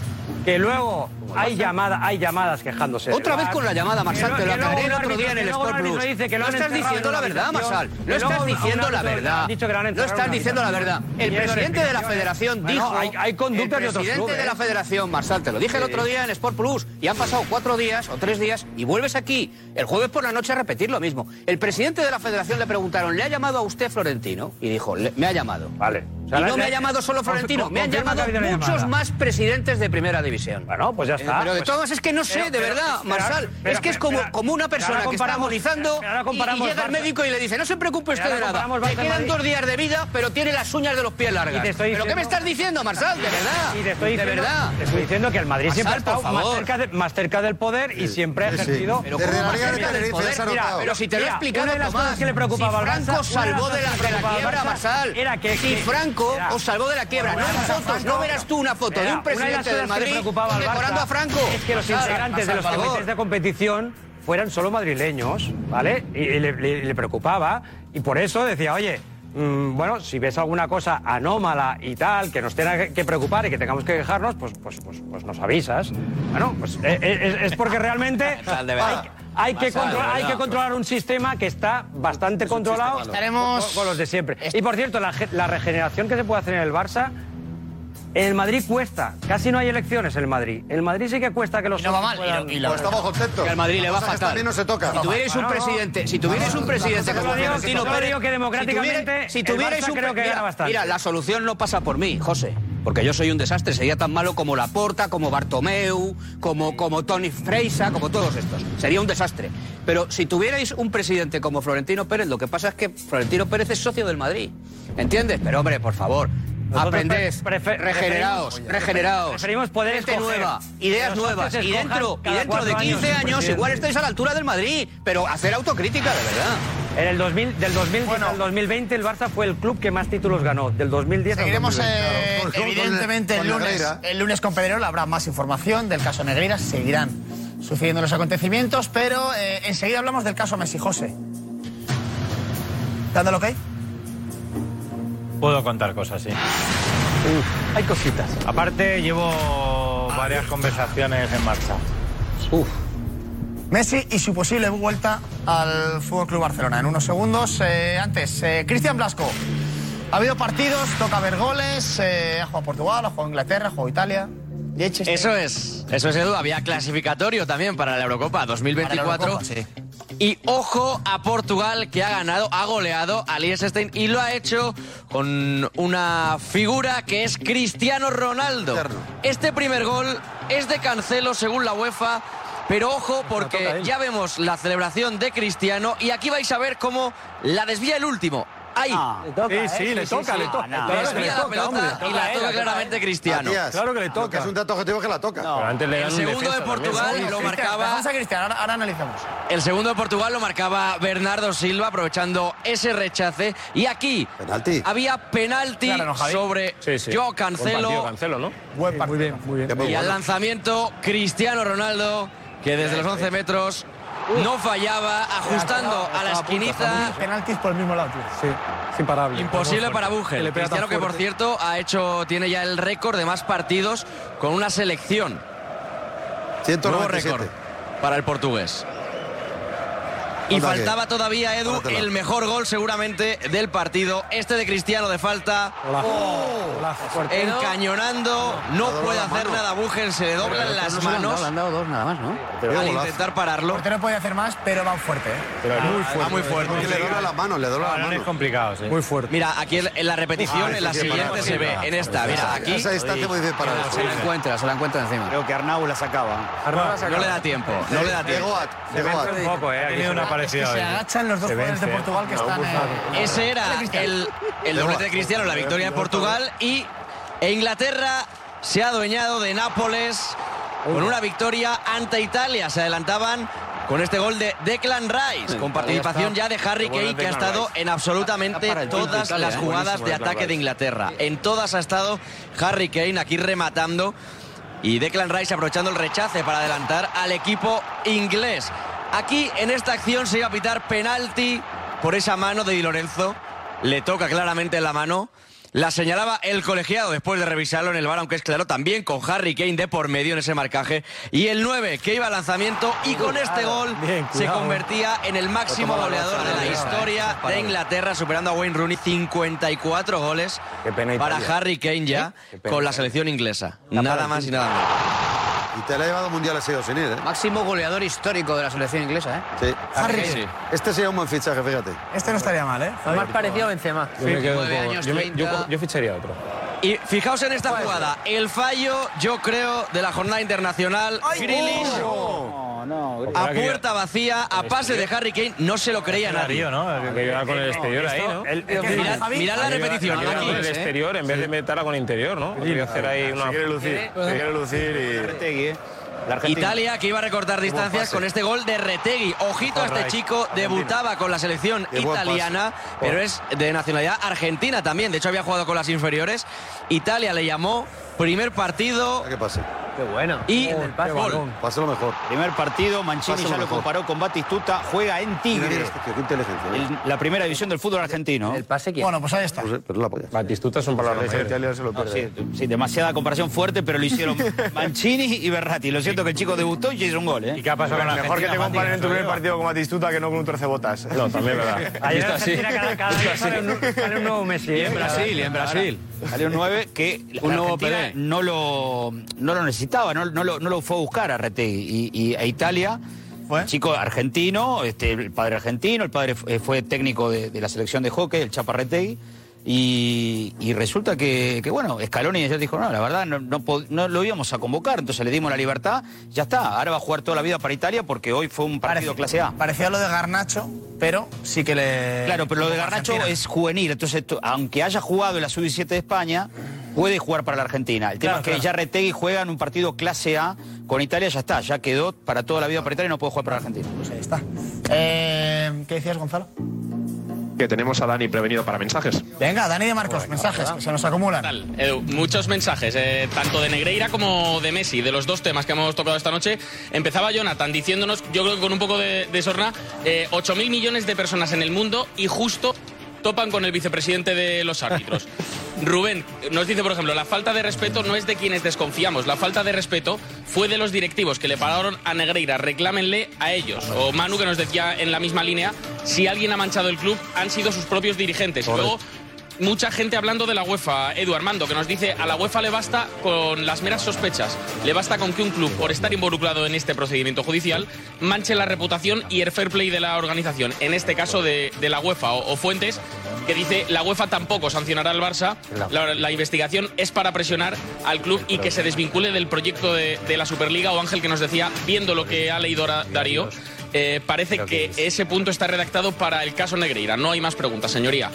Que luego hay, llamada, hay llamadas quejándose.
Otra vez con la llamada, Marsal, te lo aclaré el otro día en el Sport Plus.
dice que lo
No estás diciendo
en
la verdad, Marsal. No estás diciendo la verdad.
han dicho que lo han
No estás diciendo la verdad. El presidente de la federación
Bueno,
dijo...
hay- hay conductas
el
de otros
presidente de la
clubes.
federación, Marsal, te lo dije el otro día en Sport Plus, y han pasado cuatro días o tres días, y vuelves aquí el jueves por la noche a repetir lo mismo. El presidente de la federación le preguntaron, ¿le ha llamado a usted Florentino? Y dijo, "Le- me ha llamado.
Vale. O sea,
y no me ha llamado solo Florentino, me han llamado muchos
llamada.
más presidentes de primera división.
Bueno, pues ya
Eh,
está.
pero de
pues-
todas es que no sé,
pero-
de verdad,
pero-
Marsal.
pero-
es que es como,
pero-
como una persona que está agonizando y- llega el médico y le dice, no se preocupe usted de nada, le quedan dos días de vida, pero tiene las uñas de los pies largas.
Y te estoy
¿Pero qué me
diciendo-
estás diciendo, Marsal? De verdad.
Y te estoy
de
diciendo,
verdad.
te estoy diciendo que el Madrid siempre ha
Marsal,
estado
por
más cerca, de- más cerca del poder y siempre ha ejercido.
Pero
Desde
¿cómo
la
más
Liga de ha
pero si te lo he explicado,
una de las
Tomás,
cosas que le preocupaba
si
al Barça-
Franco
de
salvó de la, de quiebra, Marsal.
era que-
si Franco os salvó de la quiebra, no fotos, no verás tú una foto de un presidente
de
del Madrid a Franco.
Es que los integrantes de los comités de competición fueran solo madrileños, ¿vale? Y, y le, le- le preocupaba y por eso decía, oye, mm, bueno, si ves alguna cosa anómala y tal, que nos tenga que- preocupar y que tengamos que quejarnos, pues, pues, pues, pues nos avisas. Bueno, pues eh, eh, es, es porque realmente [LAUGHS] hay, hay que controlar, hay que controlar un sistema que está bastante controlado
Estaremos-
con, con los de siempre. Y por cierto, la, la regeneración que se puede hacer en el Barça, en el Madrid cuesta. Casi no hay elecciones en el Madrid. En el Madrid sí que cuesta que los
Y no va mal, y lo- y lo-
Pues estamos contentos.
Que al Madrid le va fatal.
También no se toca.
Si tuvierais un
No, no.
presidente, si tuvierais un presidente como Florentino
Yo
Pérez,
que democráticamente
si tuvierais, un
creo que
mira,
gana bastante.
Mira, la solución no pasa por mí, José, porque yo soy un desastre, sería tan malo como Laporta, como Bartomeu, como como Tony Freisa, como todos estos. Sería un desastre. Pero si tuvierais un presidente como Florentino Pérez, lo que pasa es que Florentino Pérez es socio del Madrid. ¿Entiendes? Pero hombre, por favor,
Pre- prefe-
regeneraos,
preferimos-
regeneraos.
preferimos poder
gente
escoger.
nueva, ideas nuevas. Y dentro, y dentro de
cuatro
15
años,
igual estáis a la altura del Madrid, pero hacer autocrítica, de verdad.
En el 2000, del 2010 al 2020 el Barça fue el club que más títulos ganó. Del 2010
Seguiremos
al 2020.
eh, evidentemente el lunes, el lunes con Pedrerol habrá más información del caso Negreira, seguirán sucediendo los acontecimientos, pero eh, enseguida hablamos del caso Messi José. ¿Dándolo ok?
Puedo contar cosas, sí.
Hay cositas.
Aparte, llevo varias conversaciones en marcha.
Messi y su posible vuelta al Fútbol Club Barcelona. En unos segundos, eh, antes, eh, Cristian Blasco. Ha habido partidos, toca ver goles, eh, ha jugado Portugal, ha jugado Inglaterra, ha jugado Italia.
Eso es, eso es Edu. Había clasificatorio también para la Eurocopa 2024.
Para la Eurocopa, sí.
Y ojo a Portugal que ha ganado, ha goleado a Liechtenstein y lo ha hecho con una figura que es Cristiano Ronaldo. Este primer gol es de Cancelo según la UEFA Pero ojo, porque ya vemos la celebración de Cristiano y aquí vais a ver cómo la desvía el último. Ahí.
Sí, sí, le toca, le toca.
Desvía la pelota y la toca claramente Cristiano.
Matías,
Claro que le toca.
es un dato objetivo que la toca.
Pero antes le
El segundo
defensa
de. Portugal lo marcaba
Vamos a Cristiano, ahora, ahora analizamos.
El segundo de Portugal lo marcaba Bernardo Silva, aprovechando ese rechace. Y aquí
Penalti.
había penalti
Claro, ¿no, Javi?
sobre
Sí, sí.
Joao
Buen partido,
Cancelo.
Cancelo, ¿no?
Buen
Muy bien, muy bien.
Y al lanzamiento, Cristiano Ronaldo, que desde los 11 metros no fallaba, ajustando a la esquinita.
Penaltis por el mismo lado, tío.
Sí, es imparable.
Imposible para Bugel. Cristiano que por cierto ha hecho, tiene ya el récord de más partidos con una selección. Nuevo
197.
récord para el portugués. Y faltaba todavía, Edu, el mejor gol seguramente del partido. Este de Cristiano de falta.
Fuerte.
Encañonando, no puede hacer
mano.
nada Bugel, se le doblan las
No se le han dado,
manos
le han dado dos nada más, ¿no?
Al intentar
El
pararlo.
portero puede hacer más, pero va fuerte, ¿eh?
Pero
Muy fuerte.
Va muy fuerte.
Que le dobla la mano, le dobla la
Ahora es complicado, sí.
Muy fuerte.
Mira, aquí en la repetición,
Ah,
en la siguiente se ve, en esta, mira, aquí
Esa distancia muy bien para
Se la encuentra, se la encuentra encima.
Creo que Arnau la sacaba.
no le da tiempo, no le da tiempo.
Llegó a, llegó a.
Un poco, ¿eh? Ha tenido una
Es que
parecida
se agachan los dos jugadores de. Portugal que están. eh,
Ese era el, el doblete de Cristiano, la victoria de Portugal y e Inglaterra se ha adueñado de Nápoles con una victoria ante Italia. Se adelantaban con este gol de Declan Rice, con participación ya de Harry Kane, que ha estado en absolutamente todas las
¿eh?
jugadas de
Declan
ataque de
Rice.
Inglaterra. En todas ha estado Harry Kane aquí rematando y Declan Rice aprovechando el rechace para adelantar al equipo inglés. Aquí en esta acción se iba a pitar penalti por esa mano de Di Lorenzo. Le toca claramente la mano. La señalaba el colegiado después de revisarlo en el bar, aunque es claro, también con Harry Kane de por medio en ese marcaje. Y el 9 que iba al lanzamiento y con este gol
Bien,
se convertía en el máximo goleador de la historia de Inglaterra, superando a Wayne Rooney 54 goles
Qué pena
para. Harry Kane ya
pena
con la selección inglesa. Nada más y nada menos.
Y te la ha llevado mundial ha sido sin ir, ¿eh?
Máximo goleador histórico de la selección inglesa, ¿eh?
Sí.
Harry
Sí.
Kane.
Este sería un buen fichaje, fíjate.
Este no estaría mal, ¿eh?
Más parecido a Benzema.
Yo me quedo
años,
yo, me- yo-
30.
yo ficharía otro.
Y fijaos en esta jugada, el fallo, yo creo, de la jornada internacional. Grealish
No, no.
a puerta vacía, a pase de Harry Kane, no se lo creía nadie.
¿no?
Que iba con el exterior ahí, ¿no?
Mirad, mirad la repetición,
Iba
aquí.
con el exterior en vez de meterla con interior, ¿no? Podría hacer ahí una...
Se quiere lucir, se quiere lucir
Retegui, ¿eh?
Italia que iba a recortar distancias con este gol de Retegui. Ojito a este chico, debutaba con la selección italiana, pero es de nacionalidad argentina también. De hecho, había jugado con las inferiores. Italia le llamó primer partido
¿Qué pase?
Qué bueno.
y
Qué
gol.
balón.
Pásalo mejor.
Primer partido, Mancini ya lo comparó con Batistuta, juega en Tigre,
mira este tío, qué inteligencia. ¿eh?
el- la primera división del fútbol argentino.
El pase quién.
Bueno, pues ahí está.
No sé, pero es la polla.
Batistuta son mayores.
Italia se lo
No,
pierde.
sí, sí, demasiada comparación fuerte, pero lo hicieron [LAUGHS] Mancini y Berratti. Lo siento que el chico debutó y hizo un gol, ¿eh?
¿Y qué ha pasado con la
Mejor que te
Argentina,
comparen en tu primer partido con Batistuta que no con un torcebotas.
No, también es verdad.
Ayer en Argentina cada, cada día sale un, sale un nuevo Messi.
Y
¿eh?
en Brasil, y en Brasil.
Salió un 9 que la
Un nuevo
Argentina
Pelé.
no lo, no lo necesitaba, no, no lo, no lo fue a buscar a Retegui. Y, y a Italia,
¿Fue?
chico argentino, este, el padre argentino, el padre eh, fue técnico de, de la selección de hockey, el Chapa Retegui. Y, y resulta que, que, bueno, Scaloni ya dijo, no, la verdad, no, no, pod- no lo íbamos a convocar, entonces le dimos la libertad, ya está, ahora va a jugar toda la vida para Italia porque hoy fue un partido clase A.
Parecía lo de Garnacho, pero sí que le.
Claro, pero lo de Garnacho
Argentina.
es juvenil, entonces aunque haya jugado en la sub-17 de España, puede jugar para la Argentina. El tema
Claro,
es que
claro.
ya Retegui juega en un partido clase A con Italia, ya está, ya quedó para toda la vida para Italia y no puede jugar para la Argentina.
Pues ahí está. Eh, ¿Qué decías, Gonzalo?
Que tenemos a Dani prevenido para mensajes.
Venga, Dani de Marcos, mensajes que se nos acumulan.
Edu, muchos mensajes, eh, tanto de Negreira como de Messi, de los dos temas que hemos tocado esta noche. Empezaba Jonathan diciéndonos, yo creo que con un poco de, de sorna, eh, 8.000 millones de personas en el mundo y justo topan con el vicepresidente de los árbitros. [LAUGHS] Rubén nos dice, por ejemplo, la falta de respeto no es de quienes desconfiamos, la falta de respeto fue de los directivos que le pagaron a Negreira, reclámenle a ellos. O Manu que nos decía en la misma línea, si alguien ha manchado el club han sido sus propios dirigentes. Y luego mucha gente hablando de la UEFA, Edu Armando, que nos dice a la UEFA le basta con las meras sospechas, le basta con que un club, por estar involucrado en este procedimiento judicial, manche la reputación y el fair play de la organización, en este caso de, de la UEFA o, o fuentes. que dice la UEFA tampoco sancionará al Barça. La, la investigación es para presionar al club y que se desvincule del proyecto de, de la Superliga. O Ángel que nos decía, viendo lo que ha leído Darío, eh, parece que ese punto está redactado para el caso Negreira. No hay más preguntas, señoría.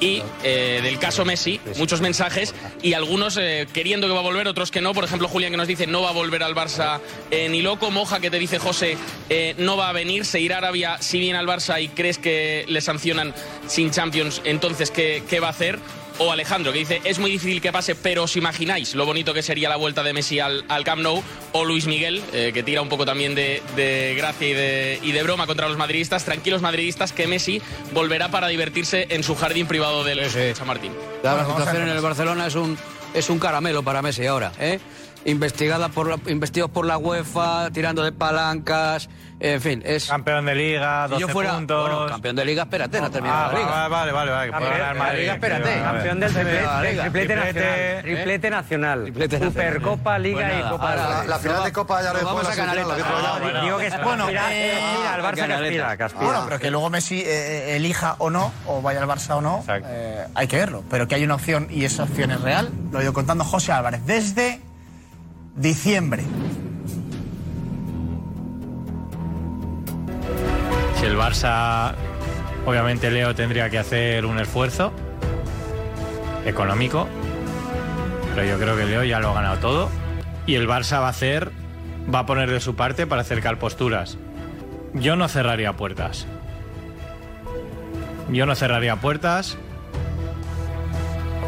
Y eh, del caso Messi, muchos mensajes y algunos eh, queriendo que va a volver, otros que no. Por ejemplo, Julián que nos dice no va a volver al Barça eh, ni loco. Moja que te dice José eh, no va a venir, se irá a Arabia si viene al Barça y crees que le sancionan sin Champions, entonces ¿qué, qué va a hacer? O Alejandro, que dice, es muy difícil que pase, pero os imagináis lo bonito que sería la vuelta de Messi al, al Camp Nou. O Luis Miguel, eh, que tira un poco también de, de gracia y de, y de broma contra los madridistas. Tranquilos madridistas, que Messi volverá para divertirse en su jardín privado del San Martín.
La situación en el Barcelona es un, es un caramelo para Messi ahora, ¿eh? Investigada por la, investigados por la UEFA, tirando de palancas, en fin, es...
Campeón de Liga,
Si yo
12
fuera-
puntos.
bueno, campeón de Liga, espérate, no ha terminado
Ah,
la Liga.
Vale, vale, vale. puede
Campeón
ganar Madrid.
Liga, espérate.
Vale, vale.
Campeón del
Triplete,
triplete, triplete nacional. Triplete nacional.
Triplete nacional.
Supercopa, Liga
Pues
y Copa
ahora la- final de Copa ya lo
vamos a
que
Ah,
bueno.
Digo que es
Bueno,
mira,
eh,
mira, el Barça que aspira, que aspira.
Bueno, pero que luego Messi eh, elija o no, o vaya al Barça o no, eh, hay que verlo. Pero que hay una opción y esa opción es real, lo he ido contando José Álvarez desde diciembre.
Si el Barça, obviamente Leo tendría que hacer un esfuerzo económico, pero yo creo que Leo ya lo ha ganado todo y el Barça va a hacer, va a poner de su parte para acercar posturas. Yo no cerraría puertas. Yo no cerraría puertas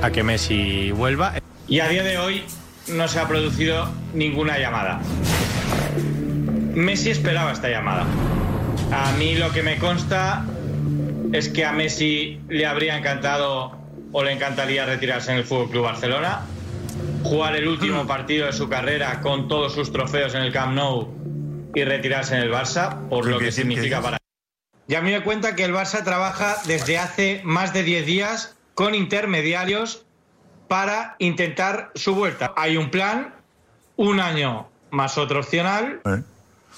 a que Messi vuelva. Y a día de hoy no se ha producido ninguna llamada. Messi esperaba esta llamada. A mí lo que me consta es que a Messi le habría encantado o le encantaría retirarse en el Fútbol Club Barcelona, jugar el último [CLEARS THROAT] partido de su carrera con todos sus trofeos en el Camp Nou y retirarse en el Barça, por lo que significa para y a mí me cuenta que el Barça trabaja desde hace más de 10 días con intermediarios para intentar su vuelta. Hay un plan, un año más otro opcional,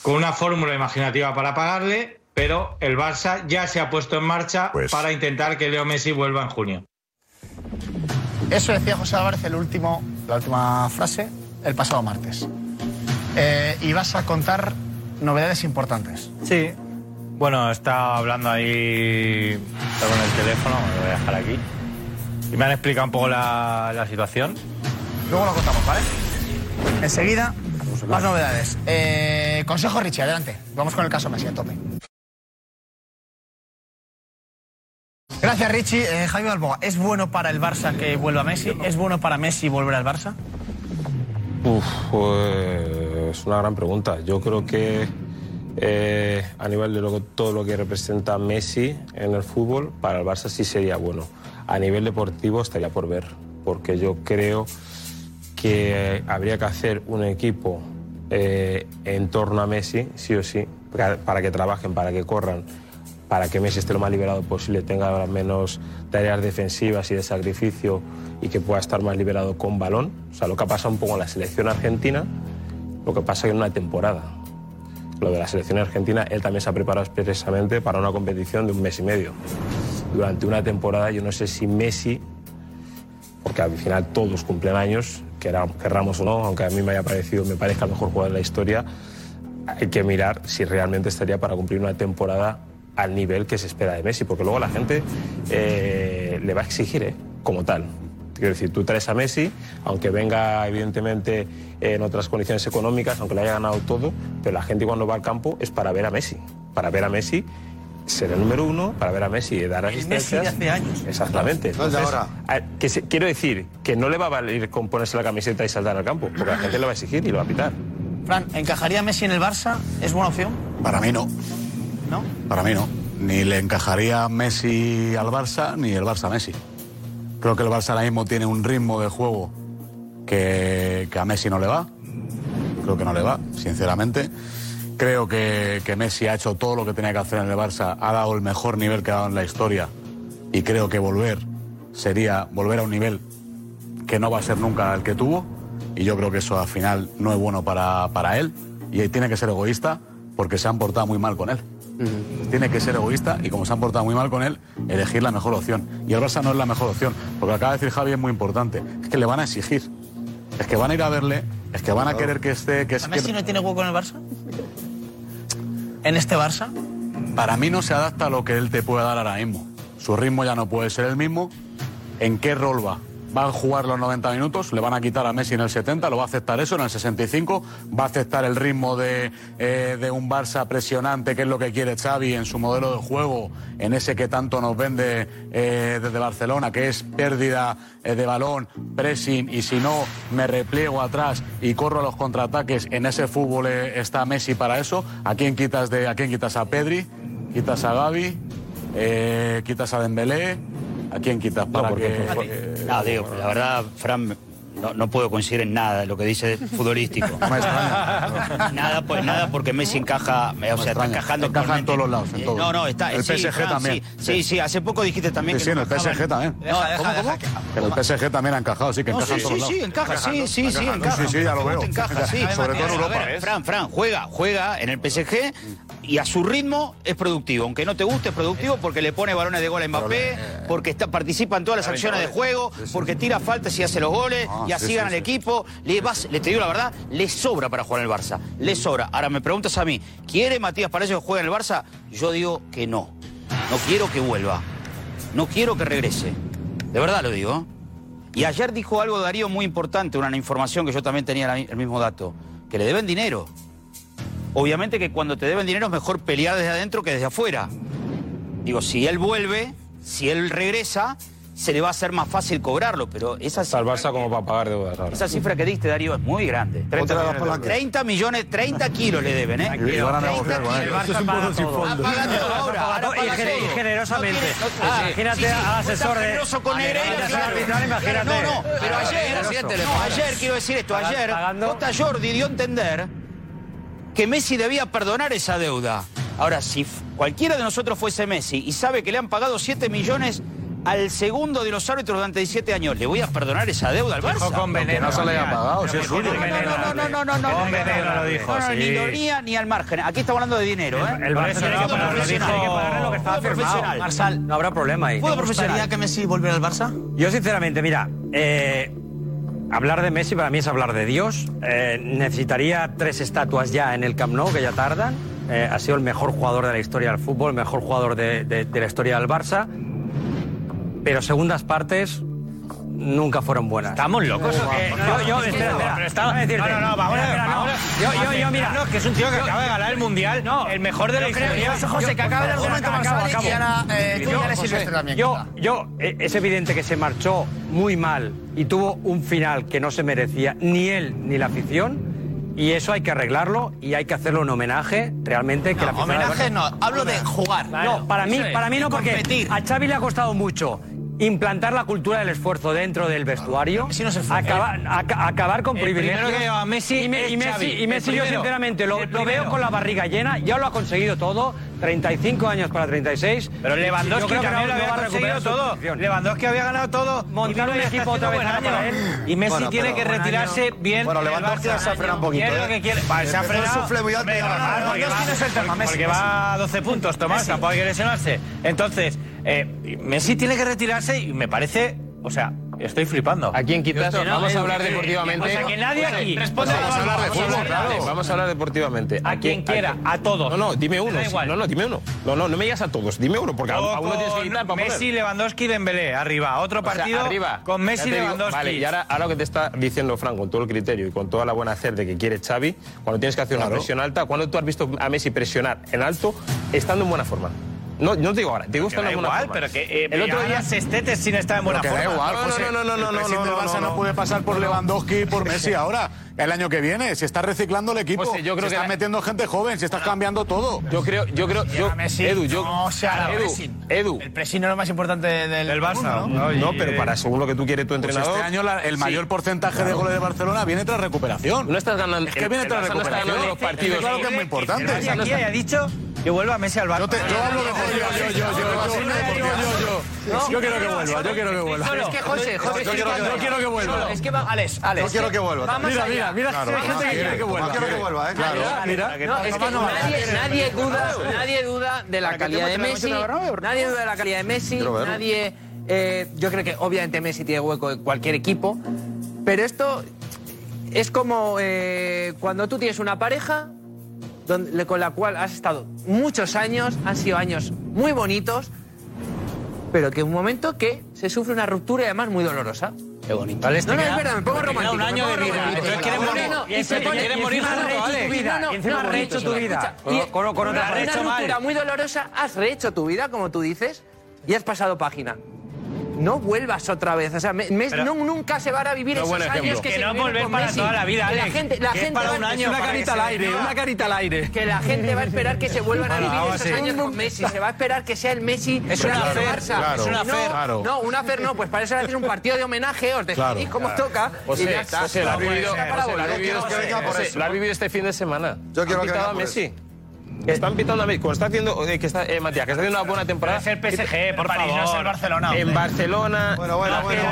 con una fórmula imaginativa para pagarle, pero el Barça ya se ha puesto en marcha para intentar que Leo Messi vuelva en junio.
Eso decía José Álvarez el último, la última frase el pasado martes. Eh, y vas a contar novedades importantes.
Sí. Bueno, estaba hablando ahí está con el teléfono, me lo voy a dejar aquí. Y me han explicado un poco la, la situación.
Luego lo contamos, ¿vale? Enseguida, más novedades. Eh, consejo Richie, adelante. Vamos con el caso Messi, a tope. Gracias, Richie. Eh, Jaime Balboa, ¿es bueno para el Barça que vuelva Messi? ¿Es bueno para Messi volver al Barça?
Uf, pues es una gran pregunta. Yo creo que eh, a nivel de todo lo que representa Messi en el fútbol, para el Barça sí sería bueno. A nivel deportivo estaría por ver, porque yo creo que habría que hacer un equipo eh, en torno a Messi, sí o sí, para, para que trabajen, para que corran, para que Messi esté lo más liberado posible, tenga menos tareas defensivas y de sacrificio y que pueda estar más liberado con balón. O sea, lo que ha pasado un poco en la selección argentina, lo que pasa en una temporada. Lo de la selección argentina, él también se ha preparado expresamente para una competición de un mes y medio. Durante una temporada, yo no sé si Messi, porque al final todos cumplen años, querramos o no, aunque a mí me haya parecido, me parezca el mejor jugador de la historia, hay que mirar si realmente estaría para cumplir una temporada al nivel que se espera de Messi, porque luego la gente eh, le va a exigir ¿eh? como tal. Quiero decir, tú traes a Messi, aunque venga evidentemente en otras condiciones económicas, aunque le haya ganado todo, pero la gente cuando va al campo es para ver a Messi, para ver a Messi ser el número uno, para ver a Messi y dar
El Messi de
asistencias.
hace años.
Exactamente.
De ahora.
a- que se- quiero decir que no le va a valer con ponerse la camiseta y saltar al campo, porque la gente le va a exigir y lo va a pitar.
Fran, ¿encajaría Messi en el Barça? ¿Es buena opción?
Para mí no.
¿No?
Para mí no. Ni le encajaría Messi al Barça, ni el Barça a Messi. Creo que el Barça ahora mismo tiene un ritmo de juego que, a Messi no le va. Creo que no le va, sinceramente. Creo que, Messi ha hecho todo lo que tenía que hacer en el Barça, ha dado el mejor nivel que ha dado en la historia y creo que volver sería volver a un nivel que no va a ser nunca el que tuvo y yo creo que eso al final no es bueno para, para él y tiene que ser egoísta porque se han portado muy mal con él. Tiene que ser egoísta y como se han portado muy mal con él, elegir la mejor opción. Y el Barça no es la mejor opción, porque lo que acaba de decir Javi es muy importante. Es que le van a exigir. Es que van a ir a verle, es que van a querer que esté... Que es,
¿Messi
que-
no tiene hueco en el Barça? ¿En este Barça?
Para mí no se adapta a lo que él te puede dar ahora mismo. Su ritmo ya no puede ser el mismo. ¿En qué rol va? ¿Va a jugar los 90 minutos? ¿Le van a quitar a Messi en el 70? ¿Lo va a aceptar eso en el 65? ¿Va a aceptar el ritmo de, eh, de un Barça presionante, que es lo que quiere Xavi en su modelo de juego, en ese que tanto nos vende eh, desde Barcelona, que es pérdida eh, de balón, pressing, y si no, me repliego atrás y corro a los contraataques? En ese fútbol está Messi para eso. ¿A quién quitas, de, a, quién quitas a Pedri? ¿Quitas a? Eh, ¿Quitas a Dembélé? ¿A quién quitas para que...? eh,
No, digo, la verdad, Fran, no, no puedo coincidir en nada de lo que dice futbolístico. [LAUGHS] nada, pues nada, porque Messi encaja, o sea, está encajando
Encaja en todos los lados, en
Eh. No, no, está.
El
sí,
PSG
Fran,
también.
Sí, sí, sí, hace poco dijiste también
Sí,
que
sí,
no
el PSG también.
¿cómo, cómo?
Pero el PSG también ha encajado, sí, que encaja
sí,
en todos
sí,
lados.
sí, encaja, sí, sí, sí, encaja.
Sí, sí, ya lo veo.
Encaja, [LAUGHS] sí.
Sobre todo en Europa.
Fran, Fran, juega, juega en el PSG y a su ritmo es productivo. Aunque no te guste, es productivo porque le pone balones de gol a Mbappé, porque está, participa en todas las acciones de juego, porque tira faltas y hace los goles,
Ah,
y así
sí,
gana
sí,
el equipo. Le, vas, le te digo la verdad, le sobra para jugar en el Barça. Le sobra. Ahora me preguntas a mí, ¿quiere Matías Palacios que juegue en el Barça? Yo digo que no. No quiero que vuelva. No quiero que regrese. De verdad lo digo. Y ayer dijo algo Darío muy importante, una información que yo también tenía el mismo dato, que le deben dinero. Obviamente que cuando te deben dinero es mejor pelear desde adentro que desde afuera. Digo, si él vuelve, si él regresa, se le va a hacer más fácil cobrarlo, pero esa
el Barça como para pagar deudas ahora.
esa cifra que diste, Darío, es muy grande. 30
Otra vez
millones,
Palanque.
30 millones, 30 kilos le deben, ¿eh?
Y van a negociar con él.
kilos.
Esto es un pozo sin fondo.
Ah, ahora, ahora
Y generosamente.
No tiene- no-
Ah, imagínate
sí, sí,
al asesor de-
generoso con Negreira, claro.
imagínate.
No, no, pero
Claro,
ayer, no, ayer quiero decir esto, ayer J. Jordi dio a entender que Messi debía perdonar esa deuda. Ahora, si cualquiera de nosotros fuese Messi y sabe que le han pagado 7 millones al segundo de los árbitros durante 17 años, ¿le voy a perdonar esa deuda al Barça?
Con veneno,
Que no se le haya pagado, si es suyo.
No, no, no, no, no, no.
Con veneno lo dijo,
No, no, ni ironía ni al margen. Aquí estamos hablando de dinero, ¿eh?
El Barça tiene que pagarle lo que estaba firmado. Marsal, no habrá problema ahí.
¿Te gustaría que Messi volviera al Barça?
Yo, sinceramente, mira, eh, hablar de Messi para mí es hablar de Dios. Eh, necesitaría tres estatuas ya en el Camp Nou, que ya tardan. Eh, ha sido el mejor jugador de la historia del fútbol, el mejor jugador de, de- de la historia del Barça. Pero segundas partes nunca fueron buenas.
¿Estamos locos?
Eh, yo, yo, espera,
no,
espera, déjame decirte.
No, no, no, vamos a ver,
Espera,
vamos a ver.
Yo, yo, yo, mira.
No, que es un tío que
yo-
acaba de ganar el Mundial, el mejor de la historia.
yo-
José, que acabe el argumento
Acabo,
Marsal
acabo.
y ahora eh, tú
Yo,
ya
José,
también.
Yo, yo, eh, es evidente que se marchó muy mal y tuvo un final que no se merecía ni él ni la afición. Y eso hay que arreglarlo y hay que hacerle un homenaje realmente. que la afición
homenaje no, hablo de jugar.
No, para mí, para mí no,
de
porque
competir.
a Xavi le ha costado mucho implantar la cultura del esfuerzo dentro del vestuario, acabar, aca- acabar con
El
privilegios.
que a Messi
y, me- y
es
Messi, y Messi yo sinceramente lo, veo con la barriga llena, ya lo ha conseguido todo, 35 años para 36.
Pero Lewandowski también
no-
lo había conseguido
su
todo. Lewandowski había ganado todo.
Montar un equipo otra vez para él.
Y Messi
Bueno,
tiene que
buen año.
retirarse bien.
Bueno, Lewandowski se ha frenado un poquito,
¿Qué es lo
¿eh?
que quiere? Vale, se ha frenado. porque
Lewandowski
va-
no es el tema, Messi,
Porque va a 12 puntos, Tomás, tampoco hay que lesionarse. Entonces, eh, Messi tiene que retirarse y me parece, o sea, estoy flipando.
¿A quién quitas? Vamos a hablar deportivamente.
O sea, que nadie aquí responde
Vamos a hablar de fútbol,
deportivamente.
claro. Vamos a hablar deportivamente.
A quien quiera,
a todos. No, no, dime uno.
Da igual.
No, no, dime uno. No, no, no me digas a todos. Dime uno, porque a, a uno tienes que quitar para poner.
Messi, Lewandowski, Dembélé, arriba. Otro
O sea,
partido
arriba.
con Messi, Lewandowski.
Vale, y ahora, ahora lo que te está diciendo Fran, con todo el criterio y con toda la buena hacer de que quiere Xavi, cuando tienes que hacer una presión alta, ¿cuándo tú has visto a Messi presionar en alto estando en buena forma? No, no te digo ahora, te
da
en buena
igual,
forma.
pero que eh,
el otro día
Sestetes sin estar en buena forma.
igual, José.
no, no, no, no, no,
presidente
no,
del Barça
no,
no,
no.
puede pasar por Lewandowski y por Messi ahora el año que viene. Si estás reciclando el equipo,
pues yo creo
si estás metiendo gente joven, si estás cambiando todo.
Yo creo, yo creo, yo, yo Edu, yo,
no, o sea,
Edu, Edu,
el es lo más importante del,
Barça,
¿no?
¿no? pero para según lo que tú quieres tu entrenador.
Este año el mayor porcentaje de goles de Barcelona viene tras recuperación.
No estás ganando.
Es que viene tras
el
recuperación.
No los partidos.
Es claro que es muy importante.
Aquí ha dicho
que vuelva Messi al Barça.
Yo, te, yo hablo de yo, yo, yo, yo, yo, yo, quiero que vuelva, yo quiero que vuelva.
es que José, José,
yo quiero que vuelva.
Es que Alex, Alex.
Yo quiero que vuelva. Mira, mira mira,
mira,
hay gente que quiere que vuelva.
¿eh?
No, es que nadie, duda, nadie duda de la calidad de Messi. Nadie duda de la calidad de Messi. Nadie. Yo creo que obviamente Messi tiene hueco en cualquier equipo. Pero esto es como eh, cuando tú tienes una pareja con la cual has estado muchos años, han sido años muy bonitos, pero que un momento que se sufre una ruptura y además muy dolorosa.
Qué bonito.
No, no, es verdad, me pongo romántico.
un año de vida. Entonces
quieres
morir. Y
se quiere
morir No,
Y encima has rehecho tu vida.
Con otra
ruptura muy dolorosa, has rehecho tu vida, como tú dices, y has pasado página no vuelvas otra vez. O sea, me, no, nunca se van a vivir esos años que,
que
se
no volver para
Messi.
toda la vida,
la gente, la gente
para un año,
una carita al aire, una carita al aire. Que la gente va a esperar que se vuelvan a vivir esos años con Messi. Se va a esperar que sea el Messi.
Es una fe. Es una
fe. No, una fer no. Pues para eso le un partido de homenaje, os decidís cómo toca y
vivido este fin de semana.
Yo quiero que
Messi que están pitando a México, está haciendo, eh, que está, eh, Matías, que está haciendo una buena temporada.
Es el PSG, por
París,
favor.
no es el
Barcelona. Hombre.
En Barcelona,
bueno, bueno, bueno,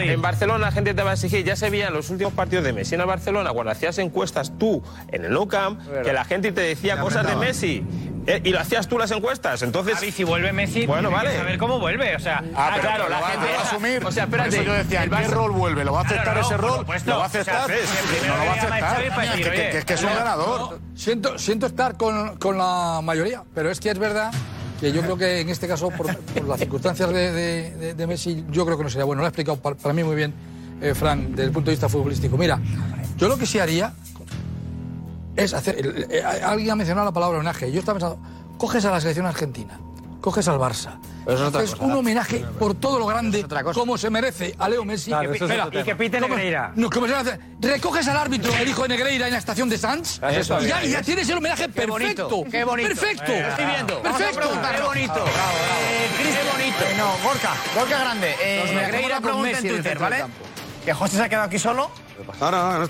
En Barcelona, la gente te va a exigir. Ya se veían los últimos partidos de Messi en el Barcelona, cuando hacías encuestas tú en el No Camp, que la gente te decía cosas de Messi. Eh, ¿Y lo hacías tú las encuestas? Entonces.
Javi, si vuelve Messi,
bueno, vale.
a ver cómo vuelve. O sea,
ah, ah
pero,
claro,
pero
la
va,
gente.
Lo va a asumir.
O sea, espérate.
Eso yo decía, ¿qué rol vuelve? ¿Lo va a aceptar
claro, no,
ese rol? ¿Lo va a aceptar?
O sea,
no lo va a aceptar. Es
pues
que, que, que, es un ganador.
No, siento, siento estar con, con la mayoría, pero es que es verdad que yo creo que en este caso, por, por las circunstancias de, de, de, Messi, yo creo que no sería bueno. Lo ha explicado para, para mí muy bien, eh, Fran, desde el punto de vista futbolístico. Mira, yo lo que sí haría es hacer. Eh, eh, alguien ha mencionado la palabra homenaje. Yo estaba pensando, coges a la selección argentina, coges al Barça.
Es,
un homenaje por todo lo grande, como se merece a Leo Messi.
Y que pite Negreira.
No, como se hace, recoges al árbitro, el hijo de Negreira, en la estación de Sanz. Y, ya, tienes el homenaje perfecto.
Qué bonito.
Perfecto.
Eh, estoy viendo.
Perfecto.
Qué bonito. Bravo, bravo. Eh, Chris, qué bonito.
Eh, no, Gorka, Gorka grande. Eh,
Negreira
pregunta en ¿vale? Que José se ha quedado aquí solo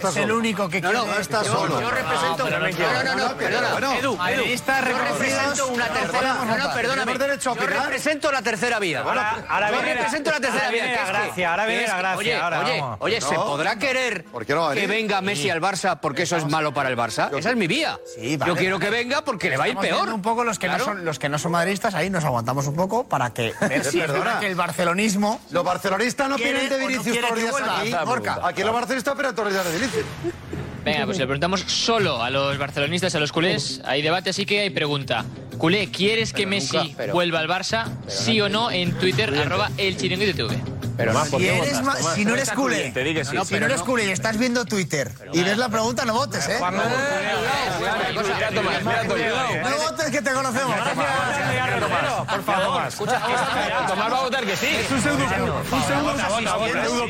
es el único que quiere.
No,
está
solo.
Yo represento...
No, no,
no, perdona. Edu,
Periodistas
reconocidos...
una tercera... No, no, perdóname. Yo represento la tercera vía.
Ahora
Yo represento la tercera vía.
Gracias, ahora viene la.
Oye, oye, ¿se podrá querer que venga Messi al Barça porque eso es malo para el Barça? Esa es mi vía. Yo quiero que venga porque le va a ir peor.
un poco los que no son los que no son madridistas, ahí nos aguantamos un poco para que [LAUGHS] Messi, que el barcelonismo...
Los barcelonistas no tienen de Vinicius
por
Aquí los barcelonistas ópera Torres de
Venga, pues le preguntamos solo a los barcelonistas, a los culés. Hay debate, así que hay pregunta. Culé, ¿quieres que Messi vuelva al Barça? sí o no en Twitter, arroba el TV.
Pero Tomás,
si, eres si no eres culé, si no eres culé y estás viendo Twitter y ves la pregunta, no votes, ¿eh? No, votes que te conocemos.
Por favor, escucha, Tomás va a votar que sí. Es un pseudo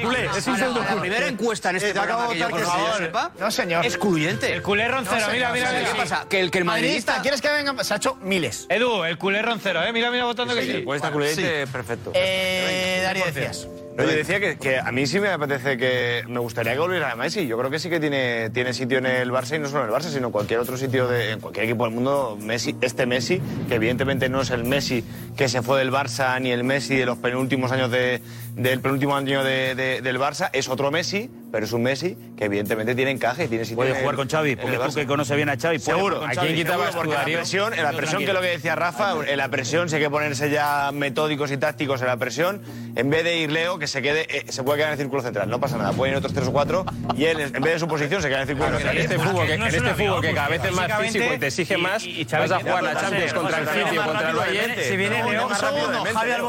culé. Es un pseudo
culé. Primera encuesta en este programa que.
No, señor.
Excluyente.
El culé roncero, mira, mira,
¿Qué pasa? Que el que el
madridista... ¿Quieres que venga? Se ha hecho miles.
Edu, el culé roncero, ¿eh? Mira, mira, votando que sí.
Encuesta culé, perfecto.
Eh, Darío, decías.
No, yo decía que, a mí sí me apetece que. Me gustaría que volviera a Messi. Yo creo que sí que tiene, tiene sitio en el Barça y no solo en el Barça, sino en cualquier otro sitio, de, en cualquier equipo del mundo. Messi, este Messi, que evidentemente no es el Messi que se fue del Barça ni el Messi de los penúltimos años de, del penúltimo año de, del Barça, es otro Messi pero es un Messi que evidentemente tiene encaje, tiene sitio.
Puede jugar con Xavi, porque tú que conoce bien a Xavi,
seguro. ¿A quién la presión, en la presión que lo que decía Rafa, en la presión si hay que ponerse ya metódicos y tácticos en la presión, en vez de ir Leo que se quede eh, se puede quedar en el círculo central, no pasa nada, pueden ir otros tres o cuatro y él en vez de su posición se queda en el círculo
claro,
central.
En este fútbol que, no este fútbol que cada vez es más físico y te exige más,
y, y
vas a jugar la Champions contra el City, contra el Bayern.
Si viene Leo,
Javier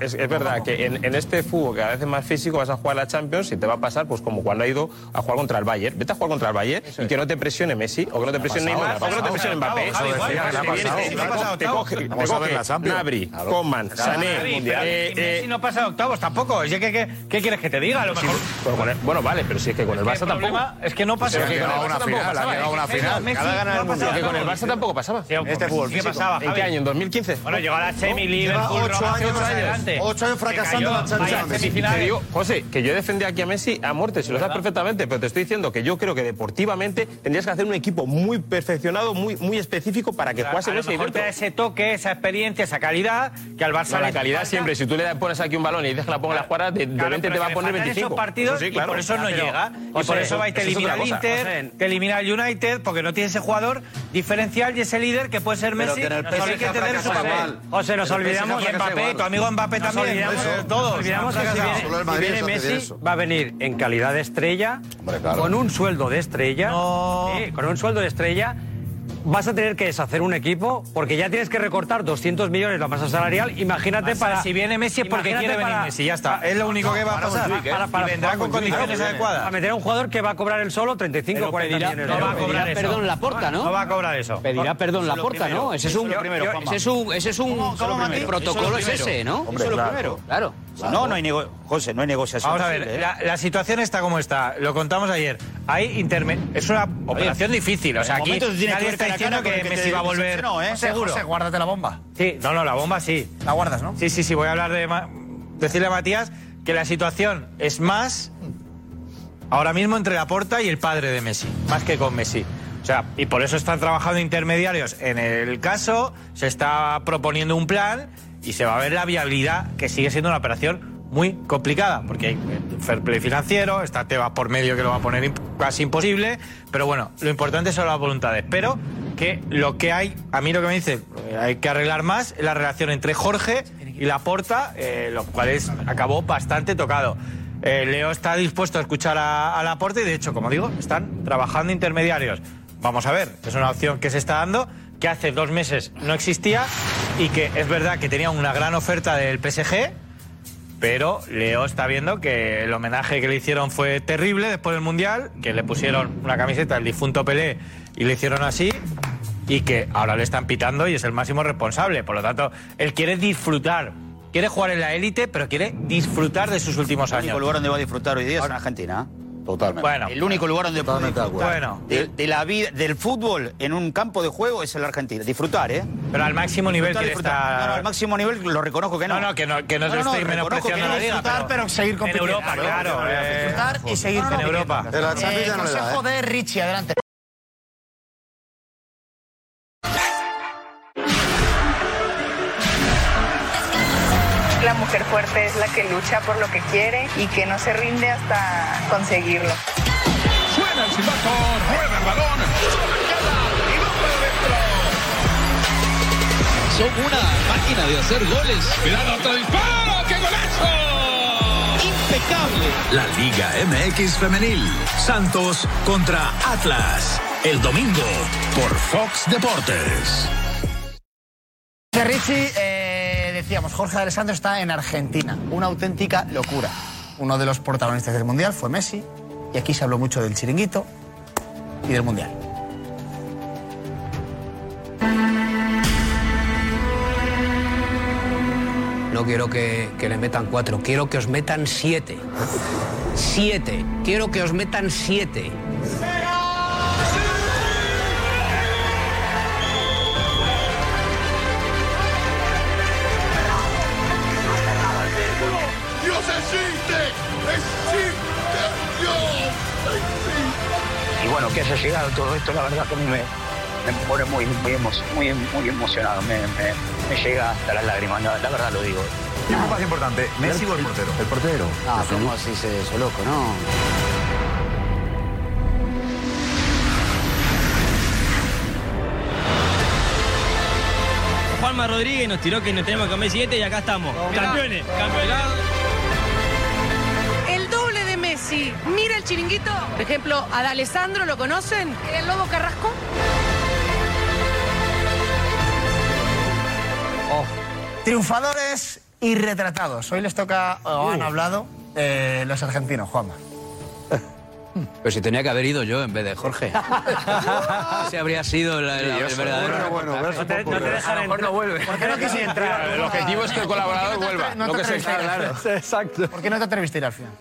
es verdad que en este fútbol que cada vez es más físico vas a jugar la Champions y te va a pasar pues como cuando ha ido a jugar contra el Bayern. Vete a jugar contra el Bayern y que no te presione Messi, o que no te presione Neymar, o que no te presione Mbappé. Te coge Nabri, Coman, Sané. Eh,
Messi no pasa de octavos tampoco. ¿Qué quieres que te diga?
Bueno, vale, pero si es que con el Barça tampoco.
Es que no pasa.
Ha
llegado
una final. Ha
llegado
una
final.
Que con el Barça tampoco pasaba. Este fútbol. ¿Qué
pasaba?
¿En qué año? ¿En 2015?
Bueno, llegó a la semi, Liverpool, Roma,
8 años fracasando la Champions. Te digo, José, que yo defendía aquí a Messi a muerte. Si lo sabes perfectamente, pero te estoy diciendo que yo creo que deportivamente tendrías que hacer un equipo muy perfeccionado, muy, muy específico para que
A
jugase
mejor te da ese toque, esa experiencia, esa calidad que al Barça
No, la calidad
falta.
siempre, si tú le pones aquí un balón y dices que la ponga en la escuadra, de, de
Claro,
20 te
pero
va a poner
faltan
25.
esos partidos
Eso sí,
y por eso no
Pero-
llega. Y
José,
por eso va y te elimina el. Inter,
José,
te elimina el United, porque no tiene ese jugador diferencial y ese líder que puede ser
Pero
Messi.
que en el
Nos
PSG
hay que tener su
fracasa
papel.
igual.
José, nos
En
olvidamos. Y Mbappé, tu amigo Mbappé Nos
también,
olvidamos.
Nos que si viene-
Messi, va a venir en calidad de estrella, con un sueldo de estrella, con un sueldo de estrella. Vas a tener que deshacer un equipo porque ya tienes que recortar 200 millones la masa salarial. Imagínate
O sea,
para.
si viene Messi es porque quiere venir
para-
Messi, ya está. Es lo único que va a
para-
pasar.
para-
Y vendrá con condiciones
Claro,
adecuadas.
Para meter a un jugador que va a cobrar el solo 35 o 40
pedirá-
millones de
no va a
euros.
cobrar Pedirá eso. perdón Laporta, ¿no?
No va a cobrar eso.
Pedirá perdón Laporta,
primero.
¿no? Ese es un, ese es un, ese es un protocolo, es ese, ¿no?
Hombre,
Eso es lo
claro.
primero. Claro.
No, no hay nego- José, no hay negociación.
Vamos a ver,
posible, ¿eh?
la, la situación está como está. Lo contamos ayer. Hay interme es una operación difícil. O sea, aquí nadie está diciendo que
que
Messi va a volver.
decepcionó, ¿eh?
Seguro.
José, guárdate la bomba.
Sí, no, no, la bomba sí.
La guardas, ¿no?
Sí, sí, sí. Voy a hablar de. Ma- Decirle a Matías que la situación es más ahora mismo entre la porta y el padre de Messi, más que con Messi. O sea, y por eso están trabajando intermediarios en el caso, se está proponiendo un plan y se va a ver la viabilidad, que sigue siendo una operación muy complicada, porque hay fair play financiero, está Tebas por medio que lo va a poner casi imposible, pero bueno, lo importante son las voluntades. Pero que lo que hay, a mí lo que me dice, eh, hay que arreglar más la relación entre Jorge y Laporta, eh, lo cual es, acabó bastante tocado. Eh, Leo está dispuesto a escuchar a, a Laporta y de hecho, como digo, están trabajando intermediarios. Vamos a ver, es una opción que se está dando, que hace dos meses no existía y que es verdad que tenía una gran oferta del PSG, pero Leo está viendo que el homenaje que le hicieron fue terrible después del Mundial, que le pusieron una camiseta del difunto Pelé y le hicieron así, y que ahora le están pitando y es el máximo responsable. Por lo tanto, él quiere disfrutar, quiere jugar en la élite, pero quiere disfrutar de sus últimos
El único
años.
lugar donde va a disfrutar hoy día es en Argentina. ¿Eh?
Totalmente.
Bueno,
El único lugar donde puede
Totalmente de
disfrutar
acuerdo.
de, de la vida, del fútbol en un campo de juego es el Argentina. Disfrutar, ¿eh?
pero al máximo nivel
Disfrutar, disfrutar.
estar...
No, no, al máximo nivel lo reconozco que no.
No, no, que no, que no, estoy
que
menospreciando
no
la liga,
Disfrutar, pero seguir
en
compitiendo.
Europa, claro. eh,
Disfrutar y seguir
en
compitiendo.
Europa.
La Champions
Eh, consejo
¿eh?
de Richie, adelante.
La mujer fuerte es la que lucha por lo que quiere y que no se rinde hasta conseguirlo.
Suena el silbato, rueda el balón, y va para adentro.
Son una máquina de hacer goles.
Cuidado, otro disparo, ¡qué golazo!
Impecable.
La Liga MX Femenil. Santos contra Atlas. El domingo por Fox Deportes.
De Richie, eh, decíamos, Jorge Alessandro está en Argentina. Una auténtica locura. Uno de los protagonistas del Mundial fue Messi. Y aquí se habló mucho del chiringuito y del Mundial.
No quiero que, que le metan cuatro, quiero que os metan siete. Siete. Quiero que os metan siete.
Y bueno, que haya llegado todo esto, la verdad que a mí me, me pone muy, muy, emo- muy, muy emocionado, me, me- me llega hasta las lágrimas, la, la verdad lo digo.
¿Qué fue más importante, Messi o el portero?
El portero.
Ah, ¿cómo así se eso loco, no?
Juanma Rodríguez nos tiró que nos tenemos que comer siete y acá estamos. Campeones, campeones.
Messi. Mira el chiringuito. Por ejemplo, a D'Alessandro, ¿lo conocen? El Lobo Carrasco.
Triunfadores y retratados. Hoy les toca, o han hablado, eh, los argentinos, Juanma. [LAUGHS]
Pero si tenía que haber ido yo en vez de Jorge. [LAUGHS] Ese habría sido la- la- el verdadero.
No te, no te dejan entrar. no vuelve.
¿Por qué no quisiste [LAUGHS] entrar?
El objetivo es que el colaborador vuelva.
No
no
te atreviste ir al final.
Exacto.
¿Por qué no te atreviste a ir al final?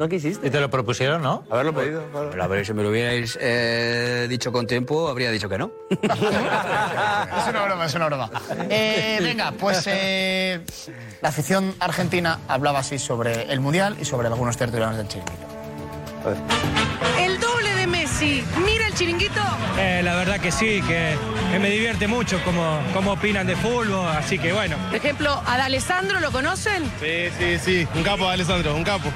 No quisiste. Y te lo propusieron, ¿no?
Haberlo pedido.
Pero a ver, si me lo hubierais eh, dicho con tiempo, habría dicho que no. [LAUGHS]
Es una broma, es una broma. Eh, venga, pues eh, la afición argentina hablaba así sobre el Mundial y sobre algunos tertulianos del chiringuito.
El de Messi. Mira el chiringuito.
Eh, la verdad que sí, que, que me divierte mucho como, como opinan de fútbol, así que bueno.
Por ejemplo, a D'Alessandro lo conocen.
Sí, sí, sí. Un capo, Alessandro, un capo.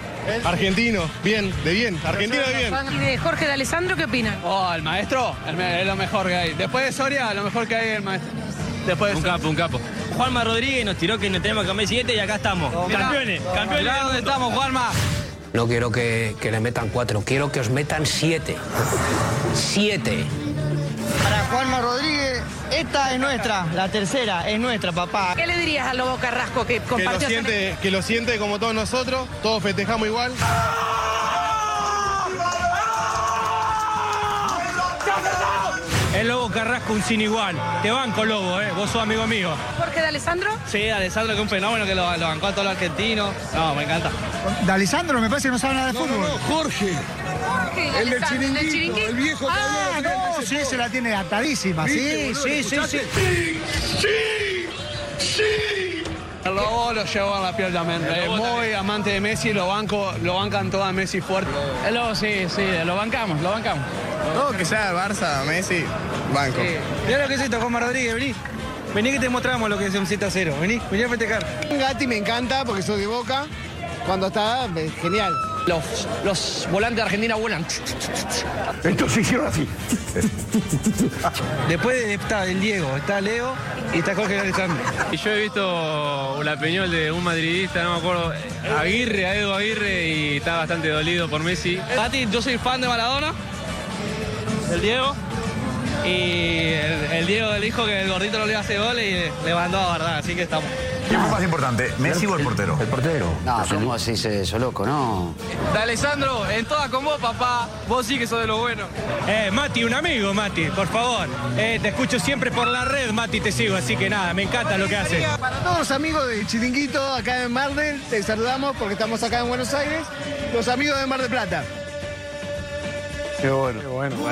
Argentino, bien, de bien. Argentino de bien.
¿Y de Jorge D'Alessandro qué opinan?
Oh, el maestro el me- es lo mejor que hay. Después de Soria, lo mejor que hay es el maestro. Después de
Un
Soria.
capo, un capo. Juanma Rodríguez nos tiró que no tenemos que cambiar 7 y acá estamos. campeones, campeones.
Mirá dónde estamos, Juanma.
No quiero que, que le metan cuatro, quiero que os metan siete. Siete.
Para Juanma Rodríguez, esta es nuestra, la tercera, es nuestra, papá.
¿Qué le dirías al Lobo Carrasco que
Que lo,
compartió
siente, que lo siente como todos nosotros, todos festejamos igual.
El Lobo Carrasco un sin igual. Te banco, Lobo, eh. Vos sos amigo mío.
Jorge D'Alessandro?
Sí, Alessandro, que es un fenómeno que lo, lo bancó a todos los argentinos. No, me encanta.
De Alessandro me parece que no sabe nada de fútbol.
Jorge.
Jorge
El del chiringuito,
chiringuito.
el viejo que
Ah,
habló
no,
no, sí, se la tiene atadísima, sí,
¿Viste, boludo?
sí, sí, sí.
Sí, sí. El Lobo lo llevó a la piel también. Es muy amante de Messi, lo banco, lo bancan todas Messi fuerte. El Lobo, sí, sí, lo bancamos, lo bancamos.
Todo que sea Barça, Messi, banco.
Mira lo que es esto, Juanma Rodríguez, vení. Vení que te mostramos lo que es un 7 a 0. Vení, vení a festejar.
Gatti me encanta porque soy de Boca. Cuando está, eh, genial.
Los, los volantes de Argentina vuelan.
Esto se hicieron así.
Después está el Diego, está Leo y está Jorge Alessandro.
Y yo he visto una opinión de un madridista, no me acuerdo, Aguirre, a Edu Aguirre, y está bastante dolido por Messi.
Gatti, yo soy fan de Maradona, del Diego. Y el, el Diego dijo que el gordito no le iba a hacer goles y le mandó a guardar, así que estamos.
¿Quién fue más importante, Messi o el portero? El portero.
No, ¿cómo se dice eso, loco? No.
De Alessandro, en todas con vos, papá. Vos sí que sos de lo bueno.
Eh, Mati, un amigo, Mati, por favor. Eh, te escucho siempre por la red, Mati, te sigo, así que nada, me encanta lo que haces.
Para todos los amigos de Chiringuito acá en Mar del, te saludamos porque estamos acá en Buenos Aires. Los amigos de Mar del Plata.
Qué bueno. Qué bueno.
Me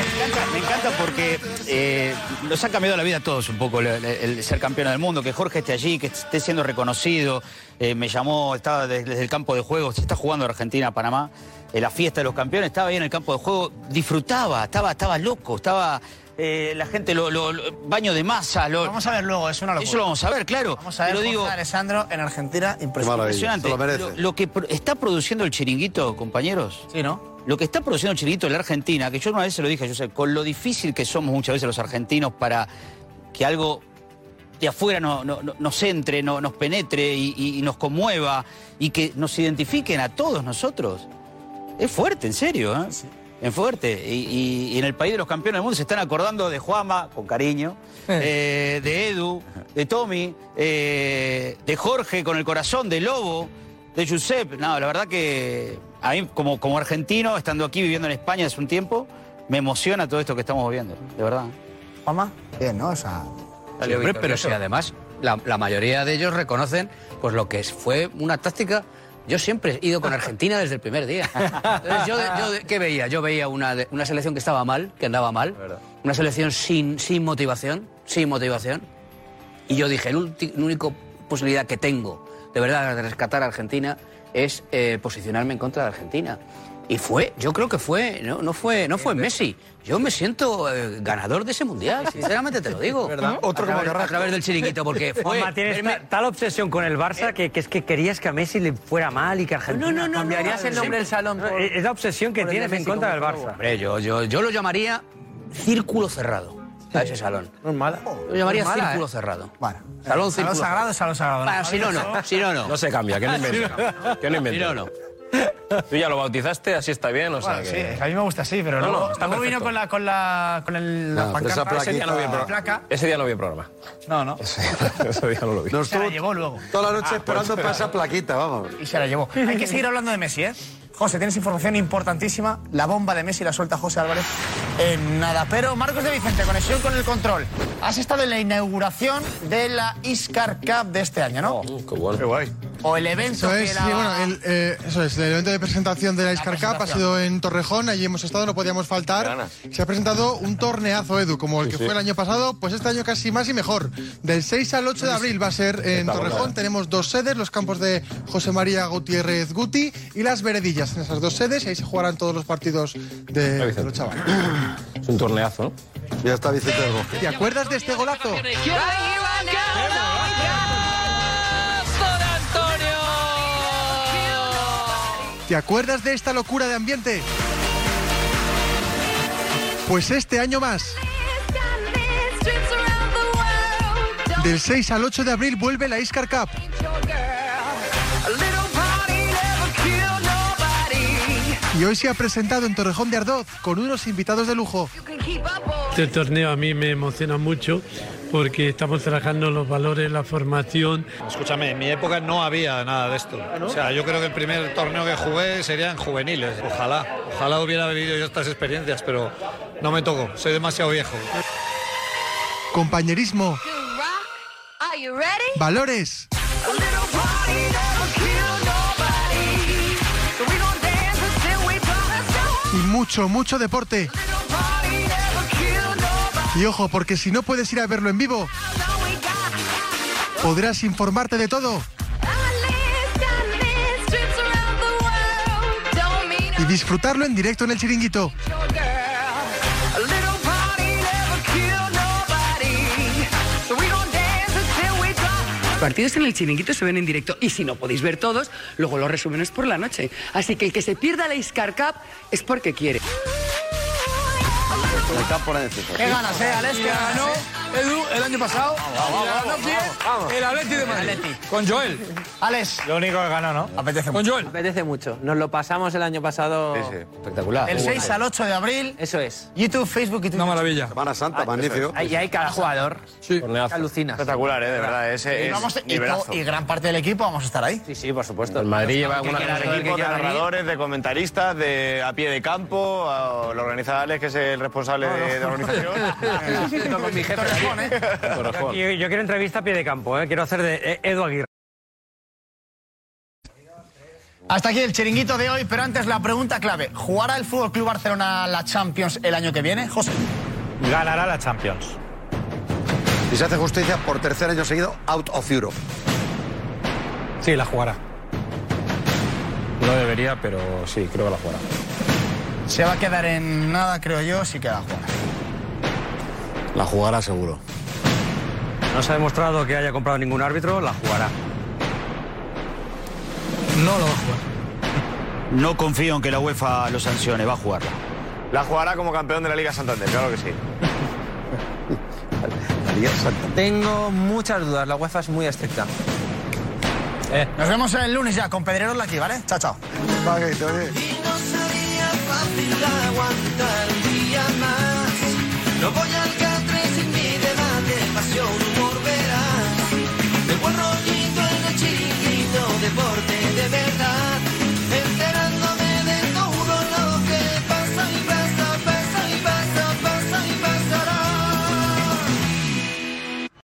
encanta, me encanta porque eh, nos ha cambiado la vida a todos un poco el, ser campeón del mundo, que Jorge esté allí, que esté siendo reconocido. Eh, me llamó, estaba desde, desde el campo de juego, se está jugando Argentina, Panamá, en la fiesta de los campeones, estaba ahí en el campo de juego, disfrutaba, estaba, estaba loco, estaba eh, la gente, lo, lo- lo- baño de masa. Lo,
Vamos a ver luego, es una locura.
Eso lo vamos a ver, claro.
Vamos a ver Jorge
digo,
Alessandro en Argentina, impresionante.
Impresionante. Lo, lo que pro- está produciendo el chiringuito, compañeros.
Sí, ¿no?
Lo que está produciendo el chiringuito en la Argentina, que yo una vez se lo dije, yo sé, con lo difícil que somos muchas veces los argentinos para que algo de afuera no- no- no- nos entre, no- nos penetre y, y- y nos conmueva y que nos identifiquen a todos nosotros. Es fuerte, en serio, ¿eh? Es fuerte. Y, y- y en el país de los campeones del mundo se están acordando de Juama, con cariño, eh, de Edu, de Tommy, eh, de Jorge con el corazón, de Lobo, de Giuseppe. No, la verdad que a mí, como, como argentino, estando aquí viviendo en España hace un tiempo, me emociona todo esto que estamos viendo, de verdad.
Juanma, bien, ¿no? O sea,
Hombre, pero si además la, la mayoría de ellos reconocen pues lo que es- fue una táctica. Yo siempre he ido con Argentina desde el primer día. Entonces, yo, yo- ¿Qué veía? Yo veía una, una selección que estaba mal, que andaba mal, una selección sin, sin motivación, sin motivación. Y yo dije, la única posibilidad que tengo de verdad de rescatar a Argentina es eh, posicionarme en contra de Argentina. Y fue, yo creo que fue, no, no fue, no fue Messi. Yo me siento eh, ganador de ese mundial, [LAUGHS] sinceramente te lo digo.
¿Verdad?
a,
Otro como
través, a
Carrasco.
través del chiringuito, porque [LAUGHS] fue.
Juanma, tienes
verme-
tal obsesión con el Barça que, que es que querías que a Messi le fuera mal y que Argentina...
No, no, no,
¿Cambiarías
no,
el nombre del salón?
por-
es la obsesión que tienes en contra del
como
Barça.
Hombre, yo, yo, yo lo llamaría círculo cerrado a ese salón.
No es mala.
Lo llamaría
No es mala,
círculo
¿eh?
cerrado.
Bueno,
Salón
salón
círculo
sagrado, salón sagrado.
Si no, no. Si no, no.
No se cambia, que no [LAUGHS] inventes. Que no
Si
inventes.
no, no.
Tú ya lo bautizaste, así está bien, o sea
Bueno, sí,
que...
que a mí me gusta así, pero
No, no,
luego,
está
luego vino con la, con la, con el, la
No, esa
pancarta,
ese día no vi el
la
programa.
placa.
Ese día no vi el programa.
No, no.
Ese día [LAUGHS] no lo vi.
Nos
Se la llevó luego.
toda la noche
Ah,
esperando
pues,
para esa plaquita, vamos.
Y se la llevó. Hay que seguir hablando de Messi, ¿eh? José, tienes información importantísima. La bomba de Messi la suelta José Álvarez en nada. Pero Marcos de Vicente, conexión con el control. Has estado en la inauguración de la Iscar Cup de este año, ¿no?
qué bueno.
Qué guay. O el evento
Eso
que
es,
la-
sí, bueno, el, eh, eso es, el evento de presentación de la Iscar Cup ha sido en Torrejón, allí hemos estado, no podíamos faltar. Se ha presentado un torneazo, Edu, como el que
sí.
fue el año pasado, pues este año casi más y mejor. Del 6 al 8 de abril va a ser en. Torrejón, tenemos dos sedes, los campos de José María Gutiérrez Guti y las Veredillas en esas dos sedes, y ahí se jugarán todos los partidos de, de los chavales.
Es un torneazo, ¿no?
Ya está Vicente.
¿Te acuerdas de este golazo? ¿Te acuerdas de esta locura de ambiente? Pues este año más. Del 6 al 8 de abril vuelve la Iscar Cup. Y hoy se ha presentado en Torrejón de Ardoz con unos invitados de lujo.
Este torneo a mí me emociona mucho porque estamos trabajando los valores, la formación.
Escúchame, en mi época no había nada de esto. O sea, yo creo que el primer torneo que jugué sería en juveniles. Ojalá, ojalá hubiera vivido yo estas experiencias, pero no me tocó, soy demasiado viejo.
Compañerismo,
Are you ready?
valores, y mucho, mucho deporte. Y ojo, porque si no puedes ir a verlo en vivo, podrás informarte de todo y disfrutarlo en directo en el chiringuito.
Partidos en el chiringuito se ven en directo y si no podéis ver todos, luego los resúmenes por la noche. Así que el que se pierda la Iscar Cup es porque quiere.
Qué ganas, ¿eh, Alex? Qué ganó
Edu el año pasado.
vamos, vamos, vamos.
el Atleti de Madrid. Con Joel.
Alex.
Lo único que ganó, ¿no?
Apetece
Con Joel.
Apetece mucho. Nos lo pasamos el año pasado.
Espectacular.
Del 6 al 8 de abril.
Eso es.
YouTube, Facebook y Twitter.
Una maravilla.
Semana Santa, magnífico.
Ahí hay cada jugador.
Sí.
Alucina.
Espectacular, ¿eh? De verdad. Ese
Y,
es
y y gran parte del equipo vamos a estar ahí.
Sí, sí, por supuesto.
El Madrid lleva algunos
el
equipos de narradores, de comentaristas, de a pie de campo, lo organiza Alex, que es el responsable de, de la organización. [LAUGHS]
Con mi jefe.
Torrejón.
Yo, yo quiero entrevista a pie de campo, ¿eh? quiero hacer de eh, Edu Aguirre.
Hasta aquí el chiringuito de hoy, pero antes la pregunta clave. ¿Jugará el Fútbol Club Barcelona la Champions el año que viene? José.
Ganará la Champions.
Y se hace justicia por tercer año seguido, out of Europe.
Sí, la jugará.
No debería, pero sí, creo que la jugará.
Se va a quedar en nada, creo yo, sí que va a jugar.
La jugará seguro.
No se ha demostrado que haya comprado ningún árbitro, la jugará.
No lo va a jugar. [LAUGHS]
No confío en que la UEFA lo sancione, va a jugarla.
La jugará como campeón de la Liga Santander, claro que sí. [LAUGHS]
Tengo muchas dudas. La UEFA es muy estricta.
Nos vemos el lunes ya con Pedrerol aquí, ¿vale? Chao, chao.
Paguito, oye.
Y no sería fácil aguantar un día más. No voy al